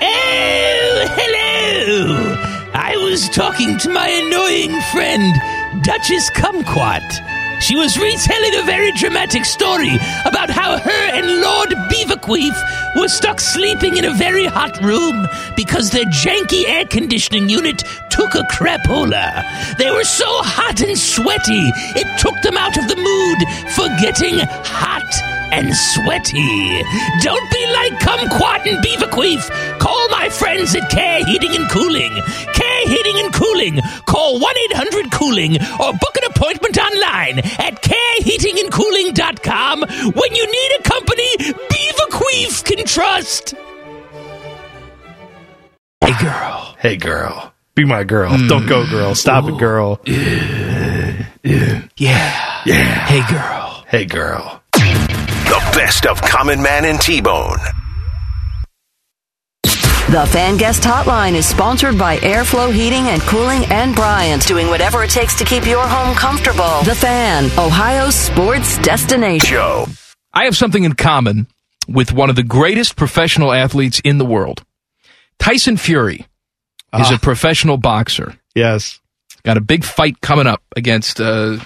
Oh, hello! I was talking to my annoying friend, Duchess Kumquat. She was retelling a very dramatic story about how her and Lord Beaverqueef were stuck sleeping in a very hot room because their janky air conditioning unit took a crapola. They were so hot and sweaty, it took them out of the mood for getting hot and sweaty. Don't be like Kumquat and Beaverqueef. Call my friends at Care Heating and Cooling. Care Heating and Cooling. Call 1 800 Cooling or book an appointment online at careheatingandcooling.com when you need a company Beaverqueef can trust. Hey, girl. Hey, girl. Be my girl. Mm. Don't go, girl. Stop it, girl. Yeah. Yeah. Hey, girl. Hey, girl. The best of Common Man and T-Bone. The Fan Guest Hotline is sponsored by Airflow Heating and Cooling and Bryant, doing whatever it takes to keep your home comfortable. The Fan, Ohio's sports destination. Show. I have something in common with one of the greatest professional athletes in the world. Tyson Fury is Ah. a professional boxer. Yes. Got a big fight coming up against uh,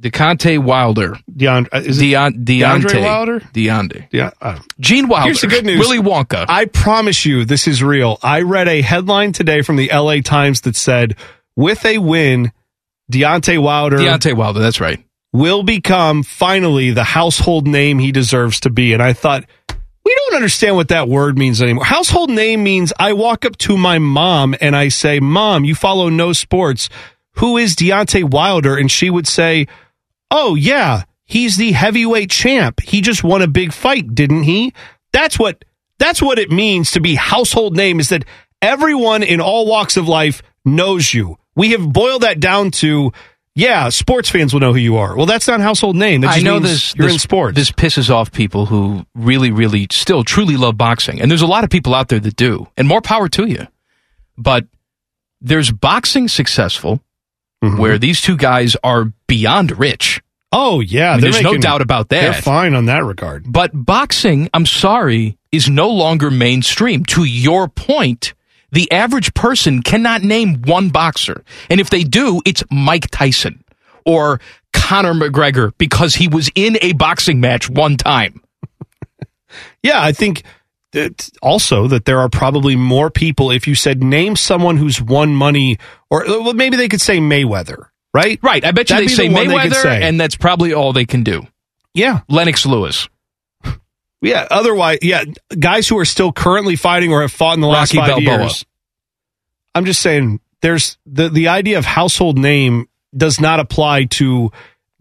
Deontay Wilder. Deon, uh, is it Deon, DeAndre Deontay Wilder? Deontay. Yeah. uh, Gene Wilder. Here's the good news. Willy Wonka. I promise you, this is real. I read a headline today from the LA Times that said, with a win, Deontay Wilder Deontay Wilder. That's right. will become finally the household name he deserves to be. And I thought, we don't understand what that word means anymore. Household name means I walk up to my mom and I say, Mom, you follow no sports. Who is Deontay Wilder? And she would say, Oh, yeah, he's the heavyweight champ. He just won a big fight, didn't he? That's what that's what it means to be household name is that everyone in all walks of life knows you. We have boiled that down to yeah, sports fans will know who you are. Well, that's not household name. That I know this. You're this, in sports. This pisses off people who really, really still truly love boxing, and there's a lot of people out there that do, and more power to you. But there's boxing successful, Mm-hmm. where these two guys are beyond rich. Oh yeah, I mean, there's no doubt about that. They're fine on that regard. But boxing, I'm sorry, is no longer mainstream. To your point, the average person cannot name one boxer. And if they do, it's Mike Tyson or Conor McGregor because he was in a boxing match one time. (laughs) Yeah, I think that also that there are probably more people. If you said name someone who's won money, or well, maybe they could say Mayweather, right? Right. I bet you That'd they say the one they Mayweather, say. and that's probably all they can do. Yeah. Lennox Lewis. Yeah. Otherwise, yeah, guys who are still currently fighting or have fought in the last Rocky five Balboa. years. I'm just saying, there's the the idea of household name does not apply to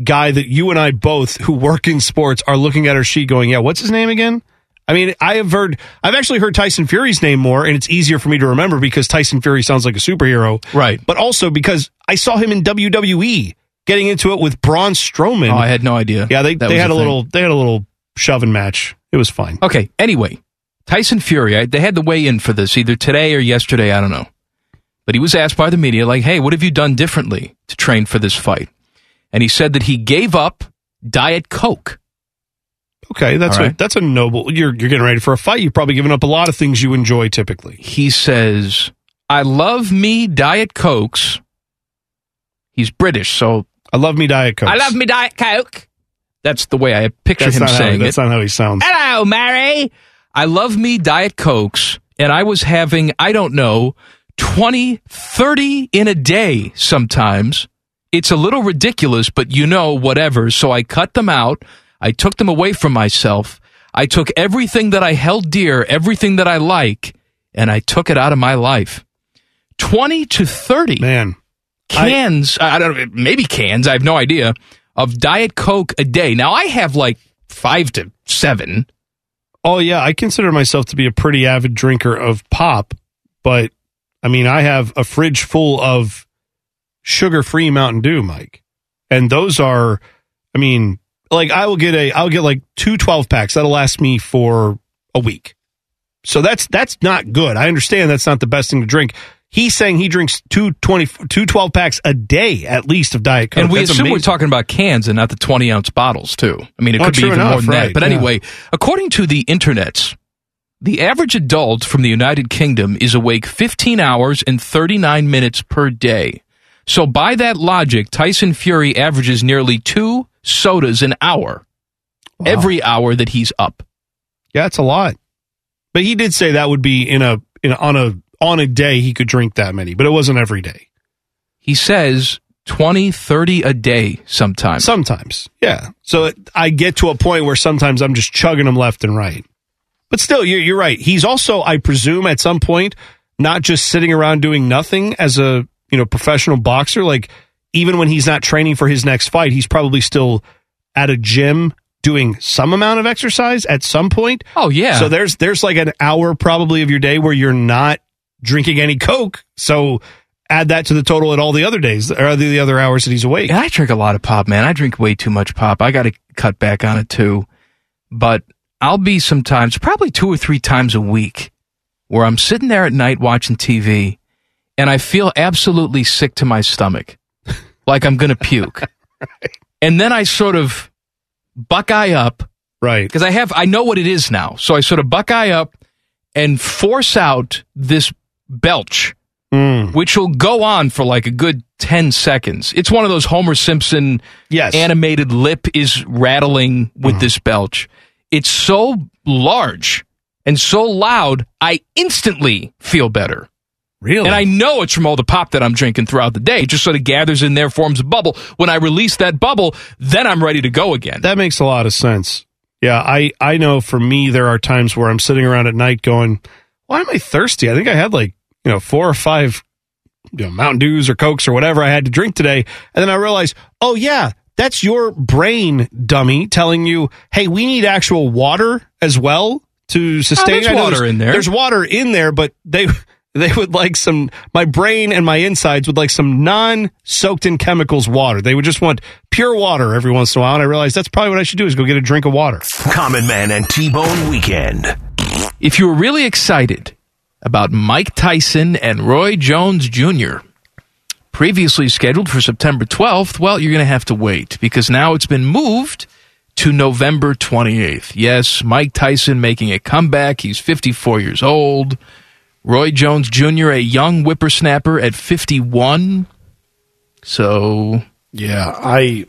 guy that you and I both who work in sports are looking at our sheet going, yeah, what's his name again? I mean, I have heard, I've actually heard Tyson Fury's name more, and it's easier for me to remember because Tyson Fury sounds like a superhero, right? But also because I saw him in WWE getting into it with Braun Strowman. Oh, I had no idea. Yeah, they that they had a little they had a little shoving match. It was fine. Okay. Anyway, Tyson Fury, I, they had to weigh in for this either today or yesterday. I don't know. But he was asked by the media, like, hey, what have you done differently to train for this fight? And he said that he gave up Diet Coke. Okay, that's All a that's a noble. You're you're getting ready for a fight. You've probably given up a lot of things you enjoy typically. He says, I love me Diet Cokes. He's British, so. I love me Diet Coke. I love me Diet Coke. That's the way I picture That's him not how- saying that's it. not how he sounds. Hello, Mary. I love me Diet Cokes, and I was having, I don't know, 20, 30 in a day sometimes. It's a little ridiculous, but you know, whatever. So I cut them out. I took them away from myself. I took everything that I held dear, everything that I like, and I took it out of my life. 20 to 30 man cans I, I don't know maybe cans i have no idea of diet coke a day now i have like five to seven Oh yeah, I consider myself to be a pretty avid drinker of pop, but I mean, I have a fridge full of sugar-free Mountain Dew, Mike. And those are I mean, like I will get a I'll get like two 12 packs. That'll last me for a week. So that's that's not good. I understand that's not the best thing to drink. He's saying he drinks two 20 two 12 packs a day at least of Diet Coke. and we That's assume we're talking about cans and not the 20 ounce bottles too i mean it Oh, could be even more enough, than that but yeah. anyway according to the internets the average adult from the united kingdom is awake 15 hours and 39 minutes per day so by that logic tyson fury averages nearly two sodas an hour every hour that he's up Yeah, that's a lot. But he did say that would be in a in a, on a on a day he could drink that many, but it wasn't every day. He says 20, 30 a day sometimes. Sometimes, yeah. So it, I get to a point where sometimes I'm just chugging them left and right. But still, you're, you're right. He's also, I presume, at some point, not just sitting around doing nothing as a you know professional boxer. Like even when he's not training for his next fight, he's probably still at a gym doing some amount of exercise at some point. Oh yeah. So there's there's like an hour probably of your day where you're not drinking any Coke. So add that to the total at all the other days or the, the other hours that he's awake. And I drink a lot of pop, man. I drink way too much pop. I got to cut back on it too. But I'll be sometimes, probably two or three times a week, where I'm sitting there at night watching TV and I feel absolutely sick to my stomach, like I'm going to puke. (laughs) And then I sort of buckeye up. Right. Because I have, I know what it is now. So I sort of buckeye up and force out this belch, mm. which will go on for like a good 10 seconds. It's one of those Homer Simpson yes. animated lip is rattling with mm. this belch. It's so large and so loud, I instantly feel better. Really? And I know it's from all the pop that I'm drinking throughout the day. It just sort of gathers in there, forms a bubble. When I release that bubble, then I'm ready to go again. That makes a lot of sense. Yeah, I I know for me there are times where I'm sitting around at night going, "Why am I thirsty?" I think I had like you know four or five you know, Mountain Dews or Cokes or whatever I had to drink today, and then I realized, oh yeah, that's your brain, dummy, telling you, "Hey, we need actual water as well to sustain." Oh, there's water in there. There's water in there, but they they would like some. My brain and my insides would like some non-soaked in chemicals water. They would just want pure water every once in a while, and I realized that's probably what I should do is go get a drink of water. Common Man and T-Bone Weekend. If you were really excited about Mike Tyson and Roy Jones Jr., previously scheduled for September 12th, well, you're going to have to wait because now it's been moved to November 28th. Yes, Mike Tyson making a comeback. He's 54 years old. Roy Jones Jr., a young whippersnapper at 51. So, Yeah, I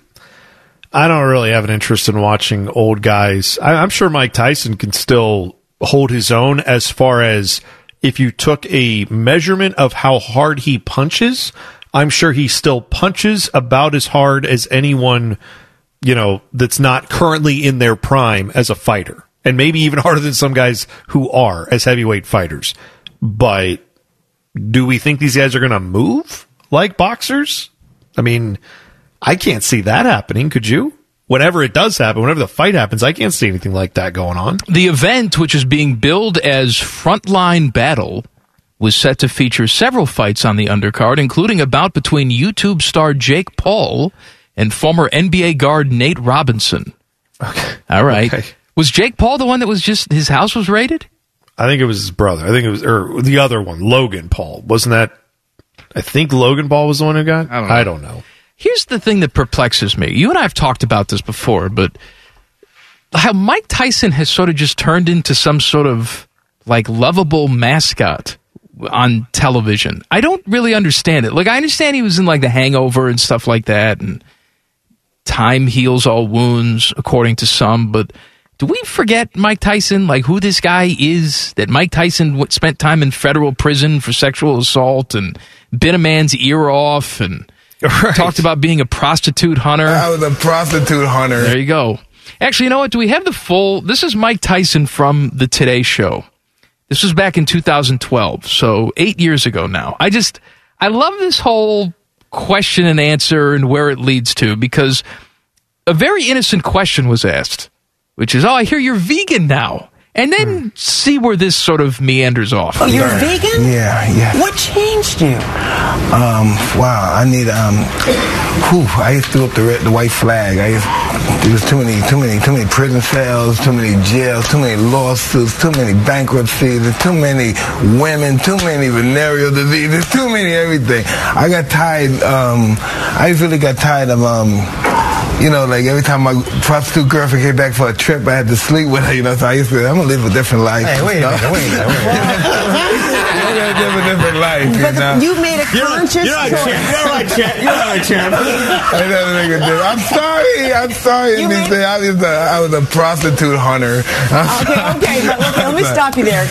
I don't really have an interest in watching old guys. I, I'm sure Mike Tyson can still hold his own as far as if you took a measurement of how hard he punches. I'm sure he still punches about as hard as anyone you know that's not currently in their prime as a fighter, and maybe even harder than some guys who are as heavyweight fighters. But do we think these guys are going to move like boxers? I mean, I can't see that happening. Could you? Whenever it does happen, whenever the fight happens, I can't see anything like that going on. The event, which is being billed as Frontline Battle, was set to feature several fights on the undercard, including a bout between YouTube star Jake Paul and former NBA guard Nate Robinson. Okay. All right. Okay. Was Jake Paul the one that was just his house was raided? I think it was his brother. I think it was, or the other one, Logan Paul. Wasn't that? I think Logan Paul was the one who got. I don't know. I don't know. Here's the thing that perplexes me. You and I have talked about this before, but how Mike Tyson has sort of just turned into some sort of like lovable mascot on television. I don't really understand it. Like I understand he was in like The Hangover and stuff like that and time heals all wounds according to some, but do we forget Mike Tyson, like who this guy is? That Mike Tyson spent time in federal prison for sexual assault and bit a man's ear off and (laughs) talked about being a prostitute hunter. I was a prostitute hunter. There you go. Actually, you know what? Do we have the full? This is Mike Tyson from the Today Show. This was back in 2012, so eight years ago now. I just, I love this whole question and answer and where it leads to because a very innocent question was asked, which is, "Oh, I hear you're vegan now," and then see where this sort of meanders off. Oh, you're vegan? Yeah, yeah. What changed you? Um, wow, I need um whew, I used to throw up the red, the white flag. I used there was too many too many too many prison cells, too many jails, too many lawsuits, too many bankruptcies, too many women, too many venereal diseases, too many everything. I got tired um I really got tired of um you know, like every time my prostitute girlfriend came back for a trip, I had to sleep with her, you know, so I used to, I'm gonna live a different life. Hey, wait a minute, wait a minute, wait a (laughs) gonna live a different life, you But know. you made a conscious you're not choice. champ. You're not champ. (laughs) You're not champ. I never think of this. I'm sorry. I'm sorry. You made... I was a, I was a prostitute hunter. Okay, (laughs) okay, but okay, let me stop you there.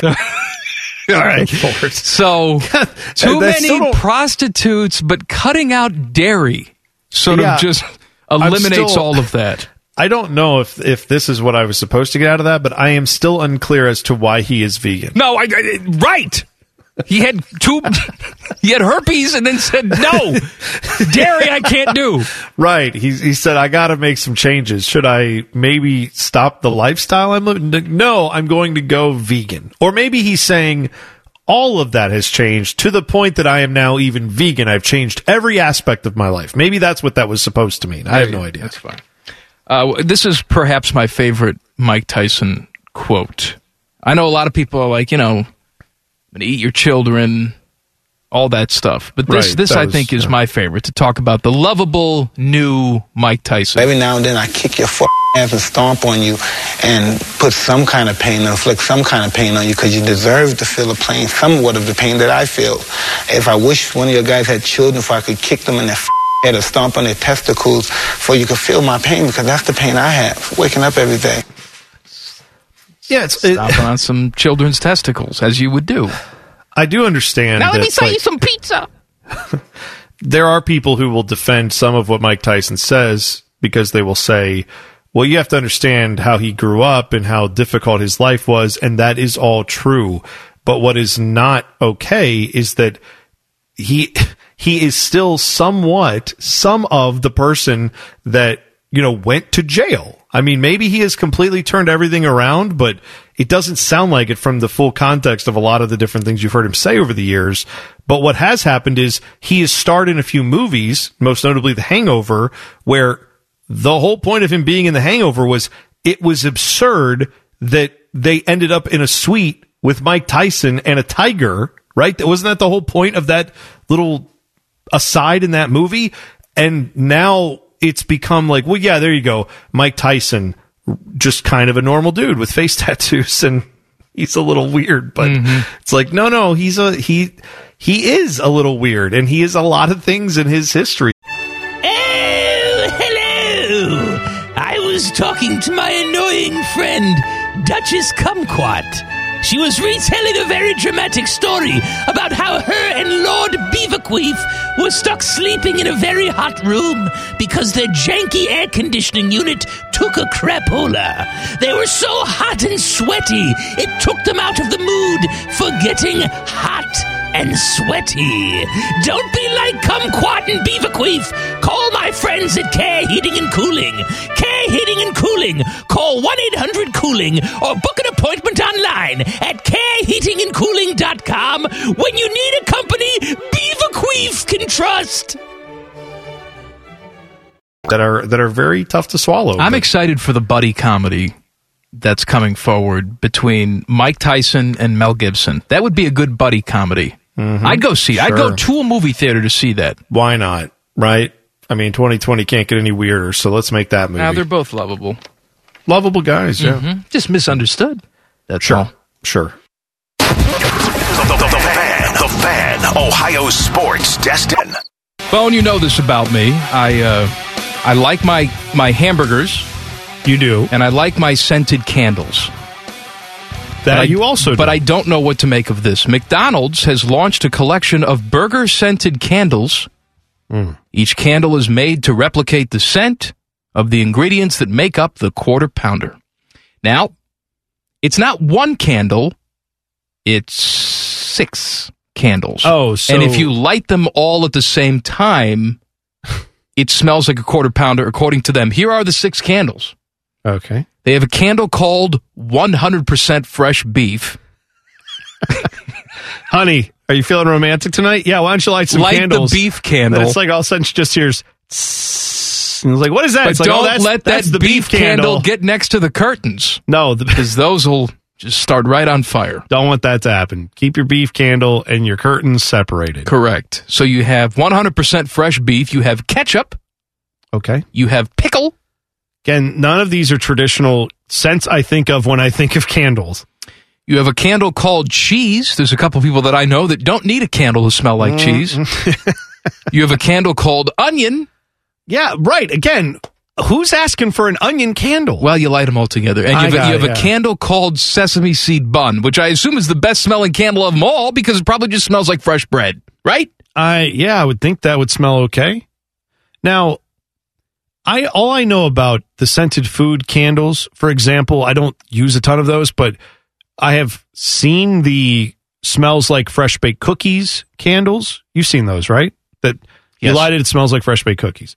All right. So, too That's many prostitutes, but cutting out dairy sort Yeah. of just eliminates still- all of that. I don't know if if this is what I was supposed to get out of that, but I am still unclear as to why he is vegan. No, I, I right. He had two. he had herpes, and then said, "No, dairy, I can't do." Right. He he said I got to make some changes. Should I maybe stop the lifestyle I'm living? No, I'm going to go vegan. Or maybe he's saying all of that has changed to the point that I am now even vegan. I've changed every aspect of my life. Maybe that's what that was supposed to mean. I have no idea. That's fine. Uh, this is perhaps my favorite Mike Tyson quote. I know a lot of people are like, you know, gonna eat your children, all that stuff. But this, Right, this I was- think is my favorite to talk about the lovable new Mike Tyson. Every now and then I kick your f- ass and stomp on you and put some kind of pain, inflict some kind of pain on you because you deserve to feel the pain, somewhat of the pain that I feel. If I wish one of your guys had children, if I could kick them in their f- head or stomp on their testicles, for you could feel my pain because that's the pain I have, waking up every day. Yeah, it's Stomping on some children's testicles, as you would do. I do understand. Now let me sell like, you some pizza. (laughs) there are people who will defend some of what Mike Tyson says because they will say, well, you have to understand how he grew up and how difficult his life was, and that is all true. But what is not okay is that he he is still somewhat some of the person that you know went to jail. I mean, maybe he has completely turned everything around, but it doesn't sound like it from the full context of a lot of the different things you've heard him say over the years. But what has happened is he has starred in a few movies, most notably The Hangover, where the whole point of him being in The Hangover was it was absurd that they ended up in a suite with Mike Tyson and a tiger, right? Wasn't that the whole point of that little aside in that movie? And now it's become like, well, yeah, there you go. Mike Tyson, just kind of a normal dude with face (laughs) tattoos and he's a little weird, but mm-hmm. it's like, no, no, he's a, he, he is a little weird and he is a lot of things in his history. Oh, hello! I was talking to my annoying friend, Duchess Kumquat. She was retelling a very dramatic story about how her and Lord Beaverqueef were stuck sleeping in a very hot room because their janky air conditioning unit took a crapola. They were so hot and sweaty, it took them out of the mood for getting hot and sweaty. Don't be like Kumquat and Beaverqueef. Call my friends at Care Heating and Cooling. Care Heating and Cooling. Call 1 800 Cooling or book an appointment online at careheatingandcooling.com when you need a company Beaverqueef can trust. that are that are very tough to swallow. I'm But excited for the buddy comedy that's coming forward between Mike Tyson and Mel Gibson. That would be a good buddy comedy. I'd go see. I'd go to a movie theater to see that. Why not? Right? I mean, 2020 can't get any weirder, so let's make that movie. Now they're both lovable. Lovable guys, yeah. Mhm. Just misunderstood. That's Sure. all. Sure. The, the- the fan, the fan, Ohio sports destin. Bone, you know this about me. I uh, I like my my hamburgers. You do, and I like my scented candles. That But I- you also But I don't know what to make of this. McDonald's has launched a collection of burger scented candles. Hmm. Each candle is made to replicate the scent of the ingredients that make up the quarter pounder. Now, it's not one candle, it's six candles. Oh, so- and if you light them all at the same time, (laughs) it smells like a quarter pounder according to them. Here are the six candles. Okay. They have a candle called 100% fresh beef. Honey, are you feeling romantic tonight? Yeah, why don't you light some Light the beef candle. And it's like all of a sudden she just hears tss, and it's like, what is that? But it's oh, don't oh, that's, let that's that the beef candle get next to the curtains. No, because (laughs) those will just start right on fire. Don't want that to happen. Keep your beef candle and your curtains separated. Correct. So you have 100% fresh beef. You have ketchup. Okay. You have pickle. Again, none of these are traditional scents I think of when I think of candles. You have a candle called cheese. There's a couple people that I know that don't need a candle to smell like Mm. cheese. (laughs) you have a candle called onion. Yeah, right. Again, who's asking for an onion candle? Well, you light them all together. And you have, got you have yeah. a candle called sesame seed bun, which I assume is the best smelling candle of them all because it probably just smells like fresh bread, right? I yeah, I would think that would smell okay. Now, I all I know about the scented food candles, for example, I don't use a ton of those, but I have seen the smells like fresh baked cookies candles. You've seen those, right? That you Yes. light it, it smells like fresh baked cookies.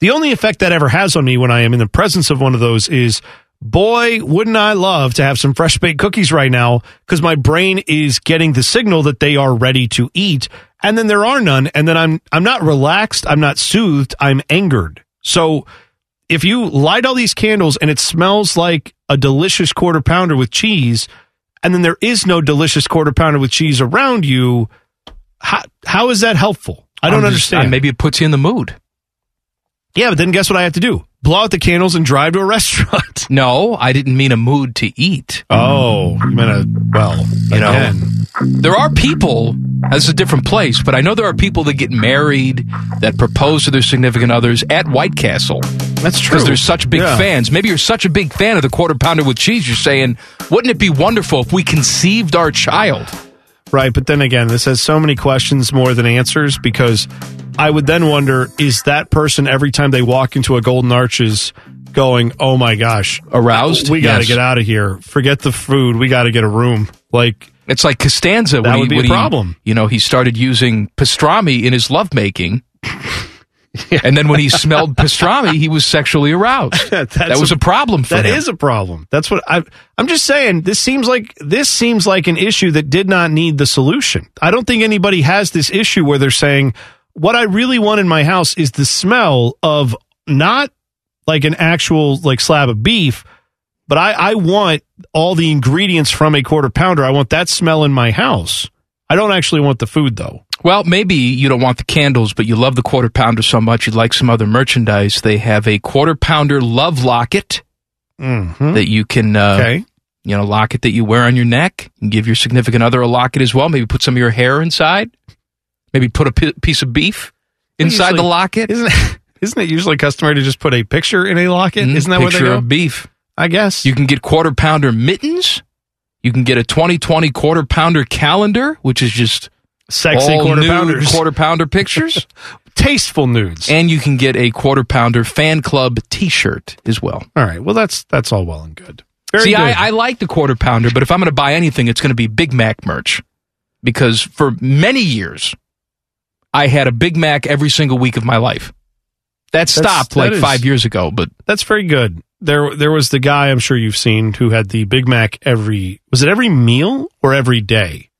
The only effect that ever has on me when I am in the presence of one of those is boy, wouldn't I love to have some fresh baked cookies right now because my brain is getting the signal that they are ready to eat. And then there are none. And then I'm, I'm not relaxed. I'm not soothed. I'm angered. So if you light all these candles and it smells like a delicious quarter pounder with cheese, and then there is no delicious quarter pounder with cheese around you, how, how is that helpful? I don't just- understand. uh, maybe it puts you in the mood. Yeah, but then guess what I have to do? Blow out the candles and drive to a (laughs) restaurant. No, I didn't mean a mood to eat. Oh, you meant a, well, You know, there are people, that's a different place, but I know there are people that get married, that propose to their significant others at White Castle. That's true. Because they're such big Yeah. fans. Maybe you're such a big fan of the quarter pounder with cheese, you're saying, wouldn't it be wonderful if we conceived our child Right, but then again, this has so many questions more than answers because I would then wonder is that person every time they walk into a Golden Arches going, "Oh my gosh, aroused? We got to Yes. get out of here. Forget the food. We got to get a room." Like It's like Costanza. That would he, be a when he, problem. you know, he started using pastrami in his lovemaking. (laughs) And then when he smelled pastrami, he was sexually aroused. (laughs) that was a, problem for That him. is a problem. That's what I. I'm just saying. This seems like this seems like an issue that did not need the solution. I don't think anybody has this issue where they're saying what I really want in my house is the smell of not like an actual like slab of beef, but I I want all the ingredients from a quarter pounder. I want that smell in my house. I don't actually want the food though. Well, maybe you don't want the candles, but you love the quarter pounder so much you'd like some other merchandise. They have a quarter pounder love locket that you can, uh? Okay. you know, locket that you wear on your neck and give your significant other a locket as well. Maybe put some of your hair inside. Maybe put a piece of beef inside the locket. Isn't it, (laughs) isn't it usually customary to just put a picture in a locket? Mhm, Isn't that where they picture go? of beef. I guess you can get quarter pounder mittens. You can get a 2020 quarter pounder calendar, which is just Sexy all quarter nude pounders. quarter pounder pictures, (laughs) tasteful nudes, and you can get a quarter pounder fan club T-shirt as well. All right. Well, that's that's all well and good. Very See, good. I, I like the quarter pounder, but if I'm going to buy anything, it's going to be Big Mac merch because for many years I had a Big Mac every single week of my life. That stopped like is- five years ago, but That's very good. There, there was the guy I'm sure you've seen who had the Big Mac every was it every meal or every day?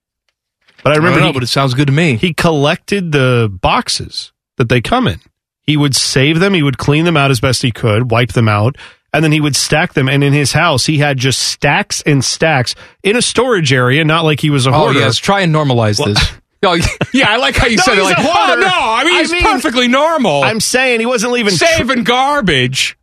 But I remember, don't know, he, but it sounds good to me. He collected the boxes that they come in. He would save them. He would clean them out as best he could, wipe them out, and then he would stack them. And in his house, he had just stacks and stacks in a storage area, not like he was a oh hoarder. yes, try and normalize this. (laughs) Oh, yeah, I like how you No, said it. Like, oh no, I mean, I it's mean- perfectly normal. I'm saying he wasn't leaving saving garbage.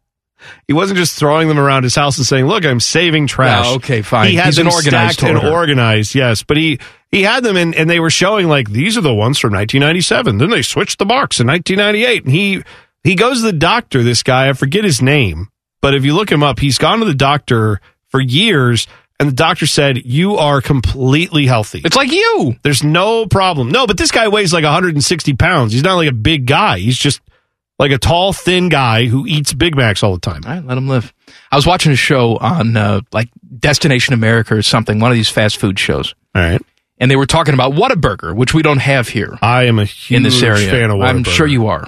He wasn't just throwing them around his house and saying, "Look, I'm saving trash." No, okay, fine. He had He's them an organized stacked and organized. Yes, but he he had them and and they were showing like these are the ones from 1997. Then they switched the box in 1998, and he he goes to the doctor. This guy, I forget his name, but if you look him up, he's gone to the doctor for years. And the doctor said, You are completely healthy. It's like you. There's no problem. No, but this guy weighs like 160 pounds. He's not like a big guy. He's just like a tall, thin guy who eats Big Macs all the time. All right, let him live. I was watching a show on uh, like Destination America or something, one of these fast food shows. All right. And they were talking about Whataburger, which we don't have here. I am a huge in this area. fan of Whataburger. I'm sure you are.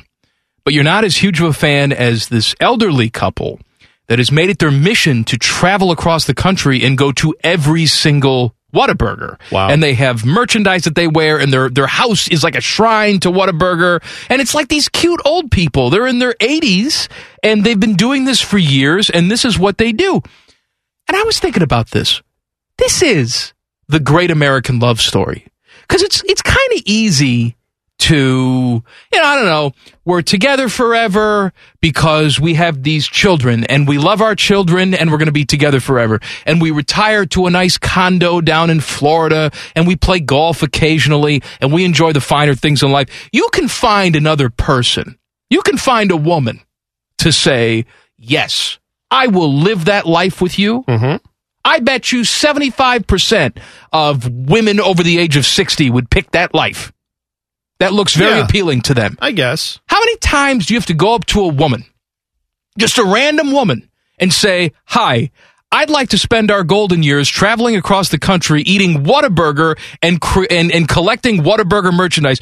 But you're not as huge of a fan as this elderly couple that has made it their mission to travel across the country and go to every single Whataburger. Wow. And they have merchandise that they wear, and their their house is like a shrine to Whataburger. And it's like these cute old people. They're in their 80s, and they've been doing this for years, and this is what they do. And I was thinking about this. This is the great American love story. Because it's it's kind of easy to, you know, I don't know, we're together forever because we have these children and we love our children and we're going to be together forever. And we retire to a nice condo down in Florida and we play golf occasionally and we enjoy the finer things in life. You can find another person. You can find a woman to say, yes, I will live that life with you. Mm-hmm. I bet you 75% of women over the age of 60 would pick that life. That looks very Yeah. appealing to them. I guess. How many times do you have to go up to a woman, just a random woman, and say, Hi, I'd like to spend our golden years traveling across the country eating Whataburger and, and, and collecting Whataburger merchandise?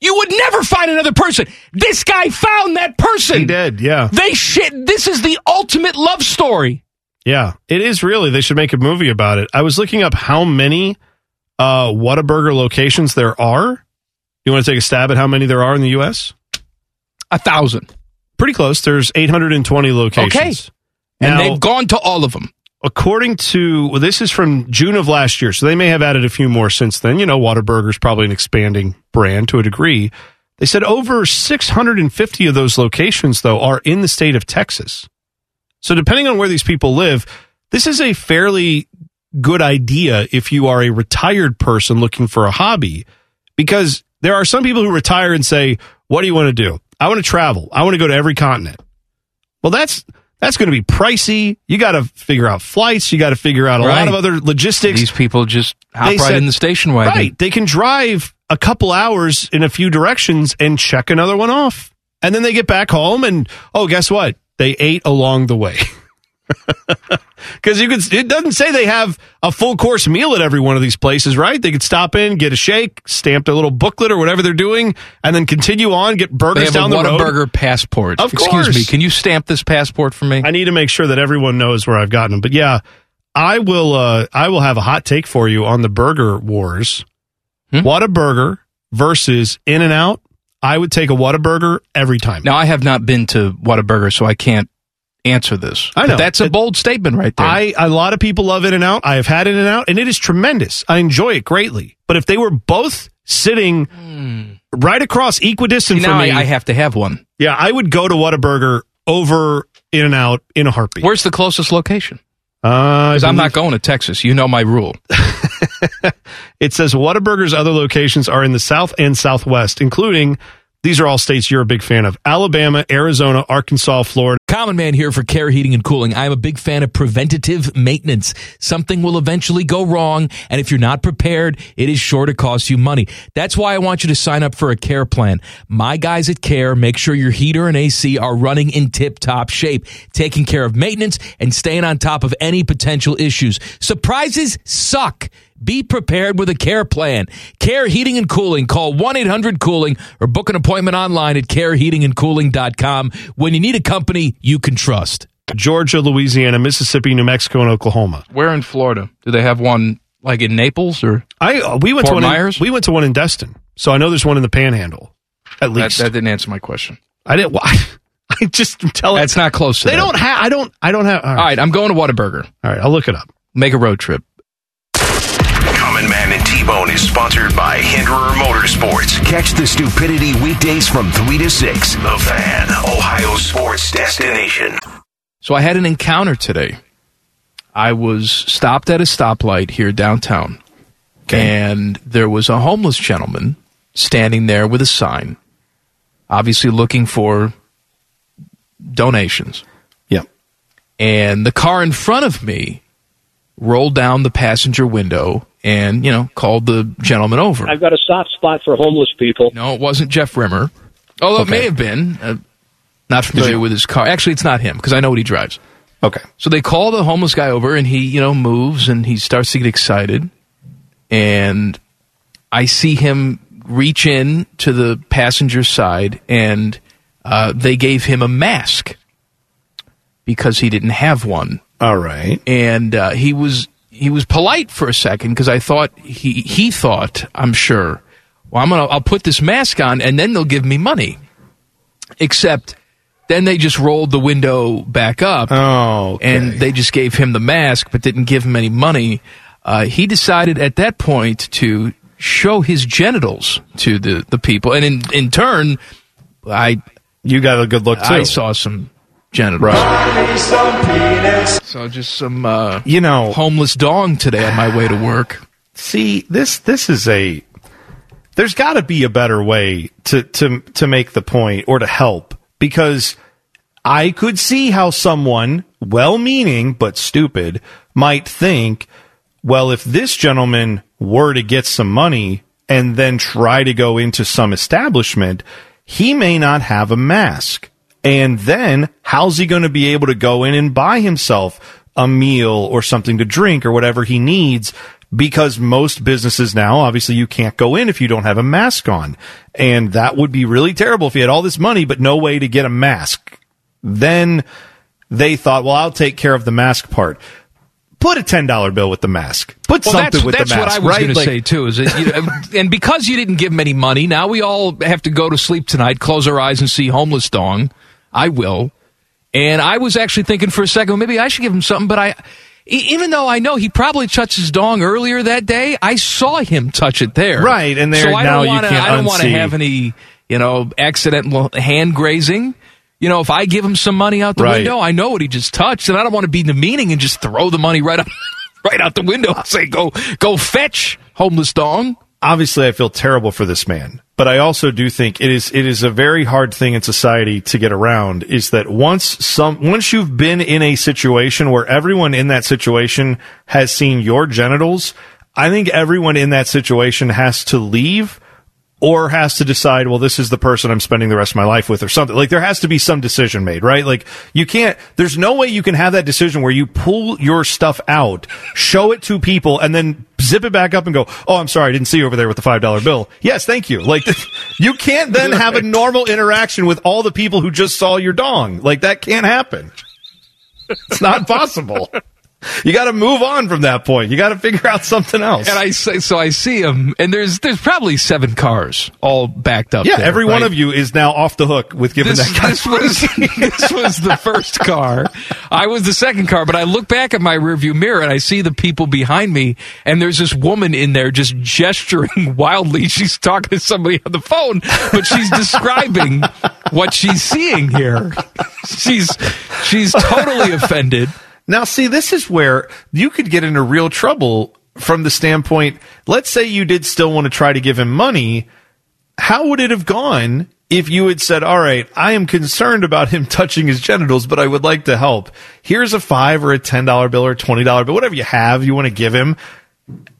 You would never find another person. This guy found that person. He did, yeah. They shit. This is the ultimate love story. Yeah, it is really. They should make a movie about it. I was looking up how many uh, Whataburger locations there are. You want to take a stab at how many there are in the U.S.? A thousand. Pretty close. There's 820 locations. Okay. And they've gone to all of them. According to, well, this is from June of last year, so they may have added a few more since then. You know, Whataburger's probably an expanding brand to a degree. They said over 650 of those locations, though, are in the state of Texas. So depending on where these people live, this is a fairly good idea if you are a retired person looking for a hobby, because there are some people who retire and say, "What do you want to do? I want to travel. I want to go to every continent." Well, that's That's going to be pricey. You got to figure out flights. You got to figure out a lot of other logistics. These people just hop They right said- in the station wagon. Right. They can drive a couple hours in a few directions and check another one off. And then they get back home and, oh, guess what? They ate along the way. (laughs) (laughs) Because you could, it doesn't say they have a full course meal at every one of these places, right? They could stop in, get a shake, stamp their little booklet or whatever they're doing, and then continue on, get burgers down the road. Whataburger passport. Of Excuse course. me. Can you stamp this passport for me? I need to make sure that everyone knows where I've gotten them. But yeah, I will. Uh, I will have a hot take for you on the burger wars. Hmm? Whataburger versus In and Out. I would take a Whataburger every time. Now, I have not been to Whataburger, so I can't answer this. I But know. that's a bold statement right there. I a lot of people love In and Out. I have had In and Out, and it is tremendous. I enjoy it greatly. But if they were both sitting right across equidistant. See, from me, I, I have to have one. yeah, I would go to Whataburger over In and Out in a heartbeat. Where's the closest location? Uh, Because I'm not going to Texas. You know my rule. (laughs) It says Whataburger's other locations are in the South and Southwest, including these are all states you're a big fan of Alabama, Arizona, Arkansas, Florida. Common Man here for Care Heating and Cooling. I'm a big fan of preventative maintenance. Something will eventually go wrong, and if you're not prepared, it is sure to cost you money. That's why I want you to sign up for a care plan. My guys at Care make sure your heater and AC are running in tip top shape, taking care of maintenance and staying on top of any potential issues. Surprises suck. Be prepared with a care plan. Care Heating and Cooling. Call 1 800 Cooling or book an appointment online at careheatingandcooling.com when you need a company you can trust. Georgia, Louisiana, Mississippi, New Mexico, and Oklahoma. Where in Florida? Do they have one like in Naples or? I uh, we went Fort to one. Myers? In, we went to one in Destin, so I know there's one in the Panhandle. At least that didn't answer my question. I didn't. (laughs) Why? I just tell it. That's not close to They that. don't have. I don't. I don't have. All All right. right, I'm going to Whataburger. All right. I'll look it up. Make a road trip. Common Man and T-Bone is sponsored by Hinderer Motorsports. Catch the stupidity weekdays from 3 to 6. The Fan, Ohio sports destination. So I had an encounter today. I was stopped at a stoplight here downtown, and there was a homeless gentleman standing there with a sign, obviously looking for donations. Yep. And the car in front of me rolled down the passenger window and, you know, called the gentleman over. I've got a soft spot for homeless people. No, it wasn't Jeff Rimmer. Although it may have been. Uh, not familiar with his car. Actually, it's not him because I know what he drives. Okay. So they call the homeless guy over and he, you know, moves and he starts to get excited. And I see him reach in to the passenger side and uh, they gave him a mask because he didn't have one. All right. And uh, he was he was polite for a second because I thought he he thought I'm sure well I'm gonna I'll put this mask on and then they'll give me money. Except then they just rolled the window back up. Oh, and they just gave him the mask but didn't give him any money. Uh, he decided at that point to show his genitals to the, the people, and in in turn, I you got a good look too. I saw some genitals. So just some uh, you know homeless dong today on my way to work. See, this this is a there's got to be a better way to to to make the point or to help because I could see how someone well-meaning but stupid might think, well, if this gentleman were to get some money and then try to go into some establishment, he may not have a mask. And then how's he going to be able to go in and buy himself a meal or something to drink or whatever he needs? Because most businesses now, obviously you can't go in if you don't have a mask on. And that would be really terrible if you had all this money, but no way to get a mask. Then they thought, well, I'll take care of the mask part. Put a $10 bill with the mask. Put Well, something with the mask. That's what I was right? going to say too. Is it, you know, (laughs) and because you didn't give him any money, now we all have to go to sleep tonight, close our eyes, and see homeless dong. I will. And I was actually thinking for a second, well, maybe I should give him something. But I, even though I know he probably touched his dong earlier that day, I saw him touch it there. Right, and there- so I now don't you wanna, can't I don't want to have any, you know, accidental hand grazing. You know, if I give him some money out the Right. window, I know what he just touched, and I don't want to be demeaning and just throw the money right out, (laughs) right out the window and say, "Go, go fetch homeless dong." Obviously I feel terrible for this man, but I also do think it is it is a very hard thing in society to get around is that once some once you've been in a situation where everyone in that situation has seen your genitals, I think everyone in that situation has to leave or has to decide, well, this is the person I'm spending the rest of my life with or something. Like there has to be some decision made, right? Like you can't, there's no way you can have that decision where you pull your stuff out, show it to people and then zip it back up and go, oh, I'm sorry, I didn't see you over there with the $5 bill. Yes, thank you. Like (laughs) you can't then have a normal interaction with all the people who just saw your dong. Like that can't happen. It's not possible. (laughs) You got to move on from that point. You got to figure out something else. And I say, so I see him, and there's there's probably seven cars all backed up. Yeah, there, every one of you is now off the hook with giving This, that guy. this was (laughs) this was the first car. I was the second car, but I look back at my rearview mirror and I see the people behind me, and there's this woman in there just gesturing (laughs) wildly. She's talking to somebody on the phone, but she's describing what she's seeing here. (laughs) She's she's totally offended. Now, see, this is where you could get into real trouble from the standpoint. Let's say you did still want to try to give him money. How would it have gone if you had said, all right, I am concerned about him (laughs) touching his genitals, but I would like to help. Here's a five or a $10 bill or $20 bill, whatever you have you want to give him.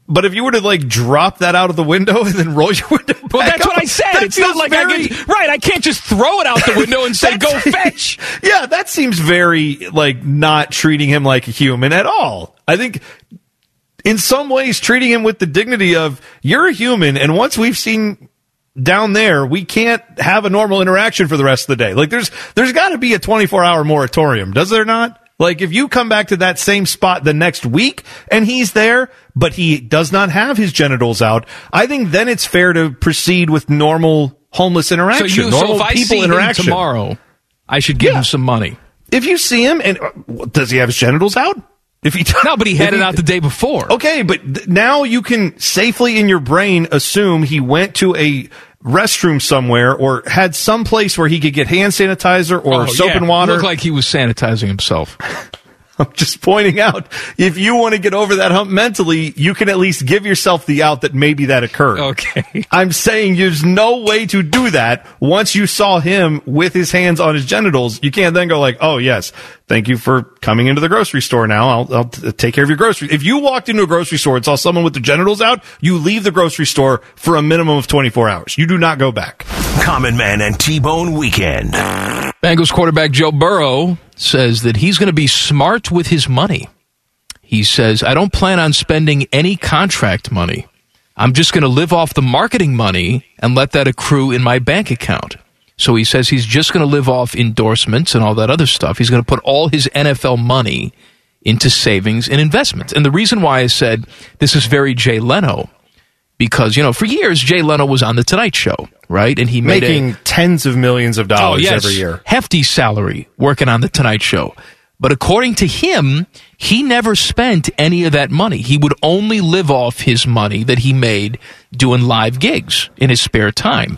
But if you were to like drop that out of the window and then roll your window back Well, that's up, what I said. It's not feels like very- I can, right. I can't just throw it out the window and say, (laughs) "Go fetch." (laughs) Yeah, that seems very like not treating him like a human at all. I think in some ways treating him with the dignity of you're a human and once we've seen down there, we can't have a normal interaction for the rest of the day. Like there's there's got to be a 24-hour moratorium, does there not? Like if you come back to that same spot the next week and he's there, but he does not have his genitals out, I think then it's fair to proceed with normal homeless interaction, So you, normal so if I people see him interaction. tomorrow, I should give him some money. If you see him, and uh, does he have his genitals out? If he no, but he (laughs) had it out the day before. Okay, but th- now you can safely in your brain assume he went to a restroom somewhere or had some place where he could get hand sanitizer or Oh, soap yeah. and water. Looked like he was sanitizing himself. (laughs) (laughs) I'm just pointing out if you want to get over that hump mentally, you can at least give yourself the out that maybe that occurred. Okay. (laughs) I'm saying there's no way to do that once you saw him with his hands on his genitals. You can't then go like, "Oh yes, thank you for coming into the grocery store. Now I'll, I'll t- take care of your groceries." If you walked into a grocery store and saw someone with the genitals out, you leave the grocery store for a minimum of 24 hours. You do not go back. Common Man and T-Bone Weekend. Bengals quarterback Joe Burrow says that he's going to be smart with his money. He says, I don't plan on spending any contract money. I'm just going to live off the marketing money and let that accrue in my bank account. So he says he's just going to live off endorsements and all that other stuff. He's going to put all his NFL money into savings and investments. And the reason why I said this is very Jay Leno, because, you know, for years, Jay Leno was on The Tonight Show, right? And he made a- Making tens of millions of dollars every year. Hefty salary working on the Tonight Show. But according to him, he never spent any of that money. He would only live off his money that he made doing live gigs in his spare time.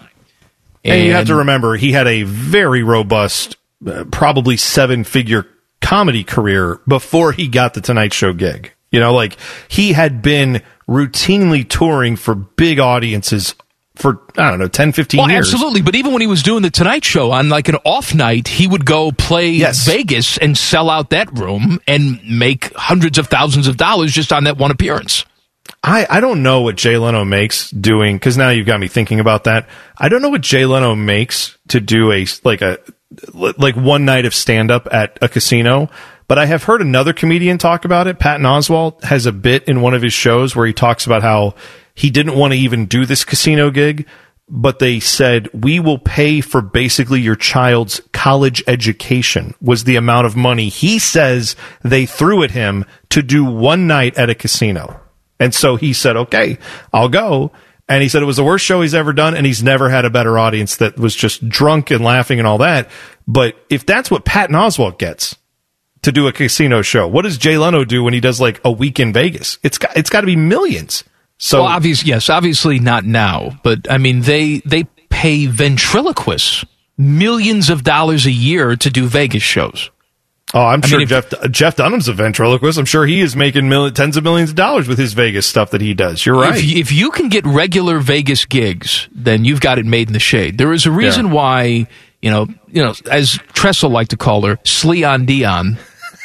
And, you have to remember, he had a very robust, uh, probably seven figure comedy career before he got the Tonight Show gig. You know, like he had been routinely touring for big audiences for, I don't know, 10, 15 Well, years. absolutely. But even when he was doing the Tonight Show on like an off night, he would go play Vegas and sell out that room and make hundreds of thousands of dollars just on that one appearance. I, I don't know what Jay Leno makes doing because now you've got me thinking about that. I don't know what Jay Leno makes to do a like a like one night of stand up at a casino. But I have heard another comedian talk about it. Patton Oswalt has a bit in one of his shows where he talks about how he didn't want to even do this casino gig, but they said we will pay for basically your child's college education was the amount of money he says they threw at him to do one night at a casino. And so he said, okay, I'll go. And he said it was the worst show he's ever done. And he's never had a better audience that was just drunk and laughing and all that. But if that's what Patton Oswalt gets to do a casino show, what does Jay Leno do when he does like a week in Vegas? It's got, it's got to be millions. So well, obvious, yes, obviously not now, but I mean they they pay ventriloquists millions of dollars a year to do Vegas shows. Oh, I'm I sure mean, if- Jeff Jeff Dunham's a ventriloquist. I'm sure he is making mil- tens of millions of dollars with his Vegas stuff that he does. You're right. If, you- if you can get regular Vegas gigs, then you've got it made in the shade. There is a reason Yeah. why, you know, you know, as Tressel liked to call her, Sleon Dion,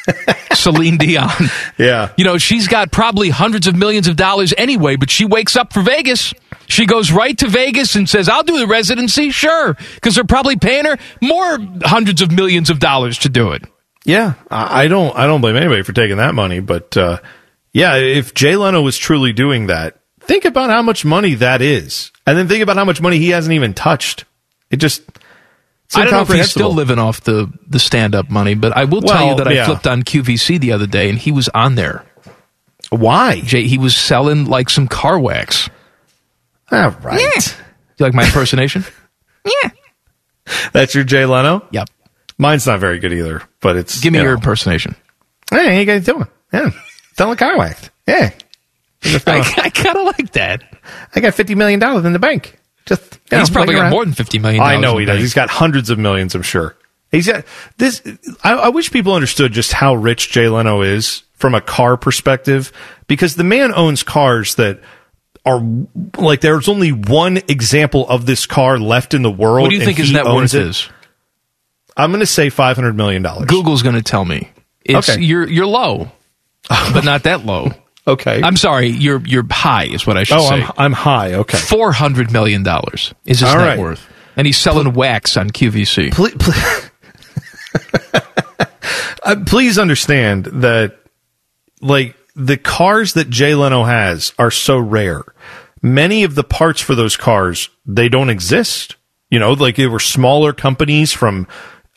(laughs) Celine Dion. Yeah. You know, she's got probably hundreds of millions of dollars anyway, but she wakes up for Vegas. She goes right to Vegas and says, I'll do the residency, sure, because they're probably paying her more hundreds of millions of dollars to do it. Yeah, I don't. I don't blame anybody for taking that money, but uh, yeah, if Jay Leno was truly doing that, think about how much money that is, and then think about how much money he hasn't even touched. It just. It's I don't know if he's still living off the, the stand up money, but I will tell Well, you that I yeah. flipped on QVC the other day and he was on there. Why? Jay, he was selling like some car wax. All right. You like my impersonation? (laughs) Yeah. That's your Jay Leno. Yep. Mine's not very good either, but it's. Give me you your know. impersonation. Hey, how you guys doing? Yeah, selling car wax. Yeah. (laughs) I, I kind of like that. I got fifty million dollars in the bank. Just you He's probably got around. more than $50 million I know he the does. bank. He's got hundreds of millions. I'm sure. He's got this. I, I wish people understood just how rich Jay Leno is from a car perspective, because the man owns cars that are like there's only one example of this car left in the world. What do you think his he net owns worth it. is? I'm going to say five hundred million dollars. Google's going to tell me. It's, Okay. You're, you're low, but not that low. Okay. I'm sorry. You're, you're high is what I should say. Oh, say. I'm, I'm high. Okay. $400 million is his All net right. worth. And he's selling wax on QVC. Please, (laughs) uh, please understand that, like, the cars that Jay Leno has are so rare. Many of the parts for those cars, they don't exist. You know, like they were smaller companies from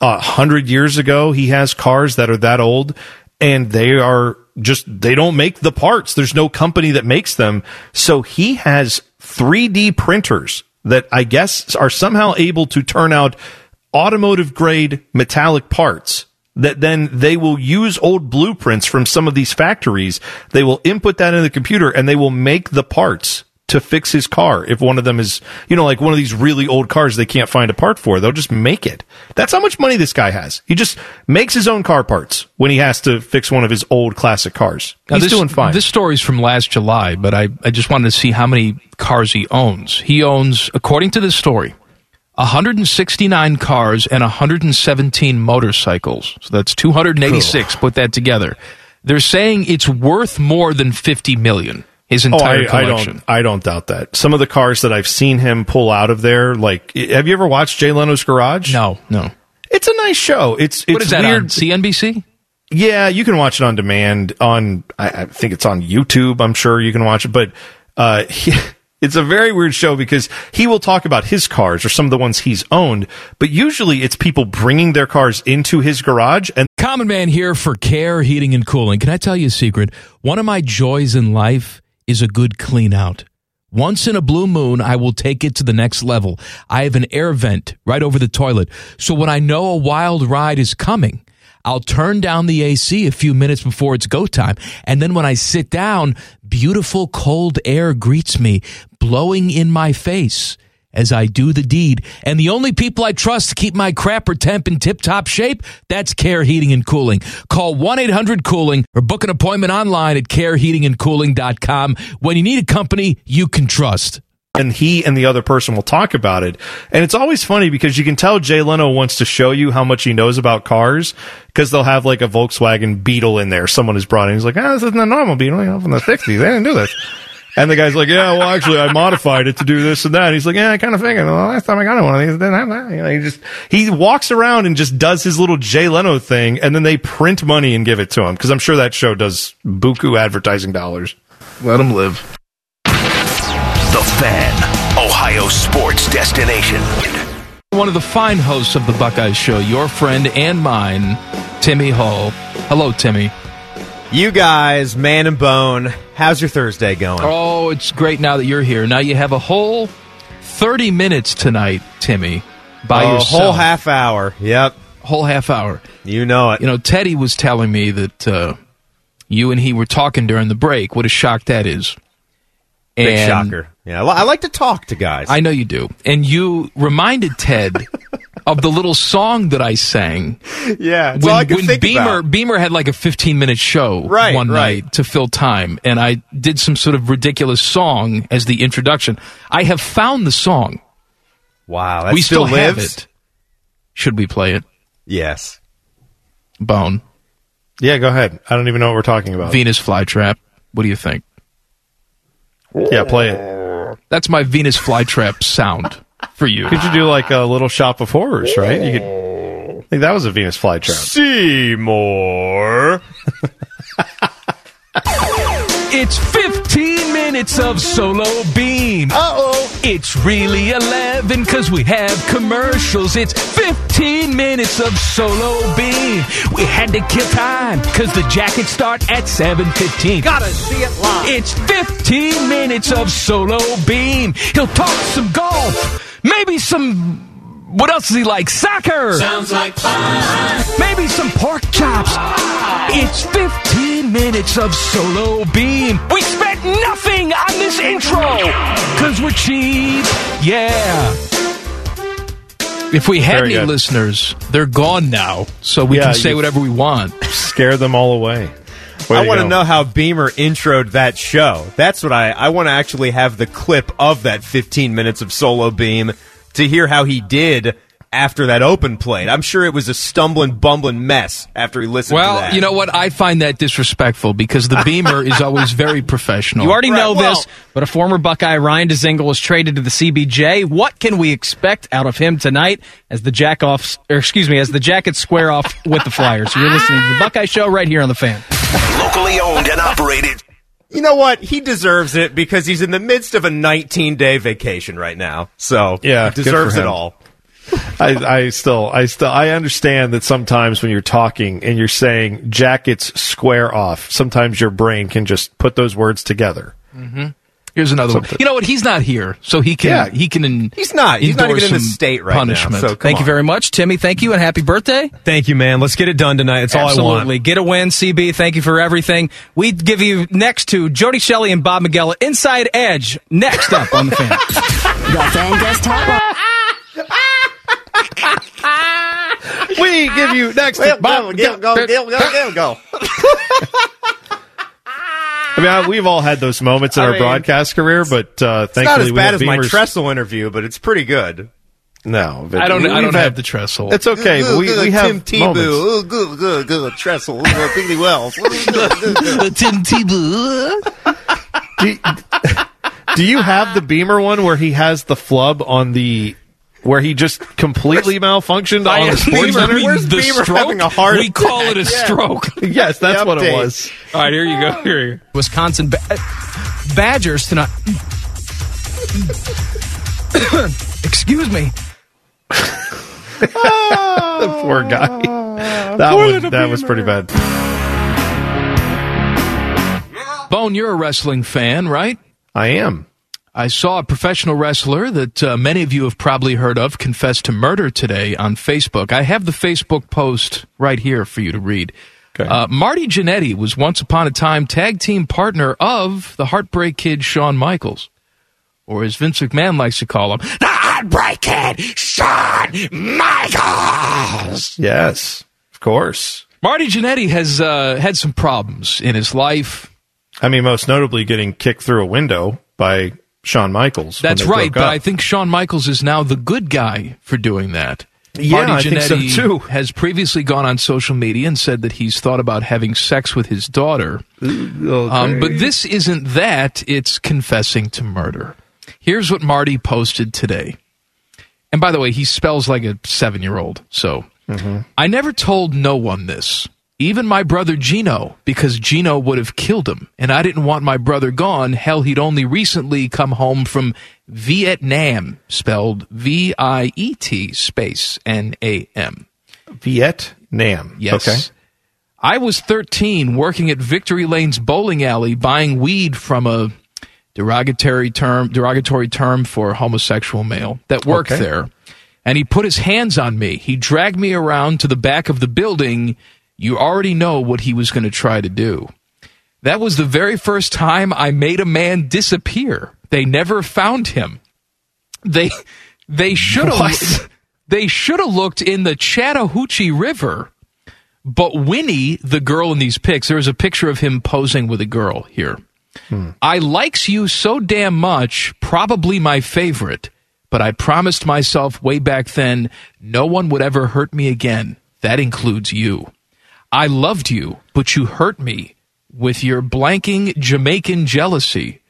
a hundred years ago. He has cars that are that old and they are just, they don't make the parts. There's no company that makes them. So he has 3D printers that I guess are somehow able to turn out automotive grade metallic parts that then they will use old blueprints from some of these factories. They will input that in the computer and they will make the parts to fix his car. If one of them is, you know, like one of these really old cars they can't find a part for, they'll just make it. That's how much money this guy has. He just makes his own car parts when he has to fix one of his old classic cars. Now, He's this, doing fine. This story's from last July, but I, I just wanted to see how many cars he owns. He owns, according to this story, 169 cars and 117 motorcycles. So that's 286. Put that together. They're saying it's worth more than 50 million. His entire oh, I, I collection. don't. I don't doubt that. Some of the cars that I've seen him pull out of there, like, have you ever watched Jay Leno's Garage? No, no. It's a nice show. It's it's what is that weird. on CNBC? Yeah, you can watch it on demand on. I, I think it's on YouTube. I'm sure you can watch it, but uh, (laughs) he, it's a very weird show because he will talk about his cars or some of the ones he's owned, but usually it's people bringing their cars into his garage and. Common Man here for Care Heating and Cooling. Can I tell you a secret? One of my joys in life is a good clean out. Once in a blue moon, I will take it to the next level. I have an air vent right over the toilet. So when I know a wild ride is coming, I'll turn down the AC a few minutes before it's go time. And then when I sit down, beautiful cold air greets me, blowing in my face as I do the deed. And the only people I trust to keep my crapper temp in tip top shape, that's Care Heating and Cooling. Call 1 800 Cooling or book an appointment online at careheatingandcooling.com when you need a company you can trust. and he and the other person will talk about it. And it's always funny because you can tell Jay Leno wants to show you how much he knows about cars because they'll have like a Volkswagen Beetle in there. Someone has brought in. He's like, ah, this isn't a normal Beetle, you know, from the 60s. They didn't do this. And the guy's like, yeah, well, actually, I modified it to do this and that. And he's like, yeah, I kind of figured. Well, last time I got one of these, it didn't have that. You know, he just, he walks around and just does his little Jay Leno thing. And then they print money and give it to him. Cause I'm sure that show does buku advertising dollars. Let him live. The Fan, Ohio sports destination. One of the fine hosts of the Buckeyes Show, your friend and mine, Timmy Hall. Hello, Timmy. You guys, man and bone, how's your Thursday going? Oh, it's great now that you're here. Now you have a whole 30 minutes tonight, Timmy, by a yourself. whole half hour. Yep. Whole half hour. You know it. You know, Teddy was telling me that uh, you and he were talking during the break. What a shock that is. Big And shocker. Yeah, I like to talk to guys. I know you do. And you reminded Ted (laughs) of the little song that I sang. Yeah, that's when, all I could when think Beamer about. Beamer had like a 15 minute show Right, one right. night to fill time, and I did some sort of ridiculous song as the introduction. I have found the song. Wow, that we still still have it. Should we play it? Yes. Bone. Yeah, go ahead. I don't even know what we're talking about. Venus flytrap. What do you think? Yeah, play it. That's my Venus flytrap sound for you. Could you do like a little shop of horrors, right? You could. I think that was a Venus flytrap. Seymour. (laughs) It's 15 minutes of solo beam. Uh oh. It's really 11 because we have commercials. It's 15 minutes of solo beam. We had to kill time because the jackets start at 7.15. Gotta see it live. It's 15 minutes of solo beam. He'll talk some golf, maybe some. What else does he like? Soccer. Sounds like fun. Maybe some pork chops. It's 15 minutes of solo beam. We spent nothing on this intro because we're cheap. Yeah. If we had Very any good. listeners, they're gone now, so we Yeah, can say you- whatever we want. Scare them all away. Way I want to know how Beamer introed that show. That's what I I want to actually have the clip of that 15 minutes of solo beam to hear how he did after that open played. I'm sure it was a stumbling, bumbling mess after he listened to Well, you know what? I find that disrespectful because the Beamer is always very (laughs) professional. You already know well- this, but a former Buckeye Ryan Dzingel was traded to the CBJ. What can we expect out of him tonight as the jack offs, or excuse me, as the Jackets square off with the Flyers? You're listening to the Buckeye Show right here on the Fan. Locally owned and operated. You know what? He deserves it because he's in the midst of a 19 day vacation right now. So Yeah, he deserves it all. I, I still, I still, I understand that sometimes when you're talking and you're saying jackets square off, sometimes your brain can just put those words together. hmm Here's another one. You know what? He's not here, so he can. Yeah. he can. He's not. He's not even in the state right now, punishment. so come Thank you very much, Timmy. Thank you and happy birthday. Thank you, man. Let's get it done tonight. That's all I want. Absolutely. Get a win, CB. Thank you for everything. We give you next to Jody Shelley and Bob McGilla Inside Edge next up on the fan. (laughs) The fan guest hotline. we give you next. Go, go, go, go, go, go, go. I mean, I, we've all had those moments in I our mean, broadcast career, but uh, It's not thankfully as we bad have as my Trestle interview, but it's pretty good. No, but I don't. we- I don't we've the trestle. It's okay, but we, we have Tim Tebow. moments. Oh, good, good, good. Trestle. Piggly Wells. (laughs) Tim Tebow. (laughs) Do you have the Beamer one where he has the flub on the where he just completely malfunctioned on the sports Beamer center? means Where's the Beamer stroke? having a heart We call it a? Yeah. stroke. (laughs) yes, that's what it was. All right, here you go. Here you go. Wisconsin ba- uh, Badgers tonight. (coughs) Excuse me. the (laughs) poor guy. Ah. That one, that was pretty bad. Bone, you're a wrestling fan, right? I am. I saw a professional wrestler that uh, many of you have probably heard of confess to murder today on Facebook. I have the Facebook post right here for you to read. Okay. Uh, Marty Jannetty was once upon a time tag team partner of the Heartbreak Kid Shawn Michaels, or as Vince McMahon likes to call him, the Heartbreak Kid Shawn Michaels. Yes, of course. Marty Jannetty has uh, had some problems in his life. I mean, most notably getting kicked through a window by Shawn Michaels. That's right, but. I think Shawn Michaels is now the good guy for doing that. Yeah, Marty I think so, too. has previously gone on social media and said that he's thought about having sex with his daughter. Um, but this isn't that, it's confessing to murder. Here's what Marty posted today. And by the way, he spells like a seven year old. So I never told no one this, even my brother Gino, because Gino would have killed him. And I didn't want my brother gone. Hell, he'd only recently come home from Vietnam, spelled V I E T space N A M. Vietnam. Yes. Okay. I was 13 working at Victory Lane's bowling alley buying weed from a derogatory term derogatory term for homosexual male that worked Okay. there. And he put his hands on me. He dragged me around to the back of the building. You already know what he was going to try to do. That was the very first time I made a man disappear. They never found him. They they should have they should have looked in the Chattahoochee River. But Winnie, the girl in these pics, there's a picture of him posing with a girl here. Hmm. I likes you so damn much, probably my favorite, but I promised myself way back then no one would ever hurt me again. That includes you. I loved you, but you hurt me with your blanking Jamaican jealousy.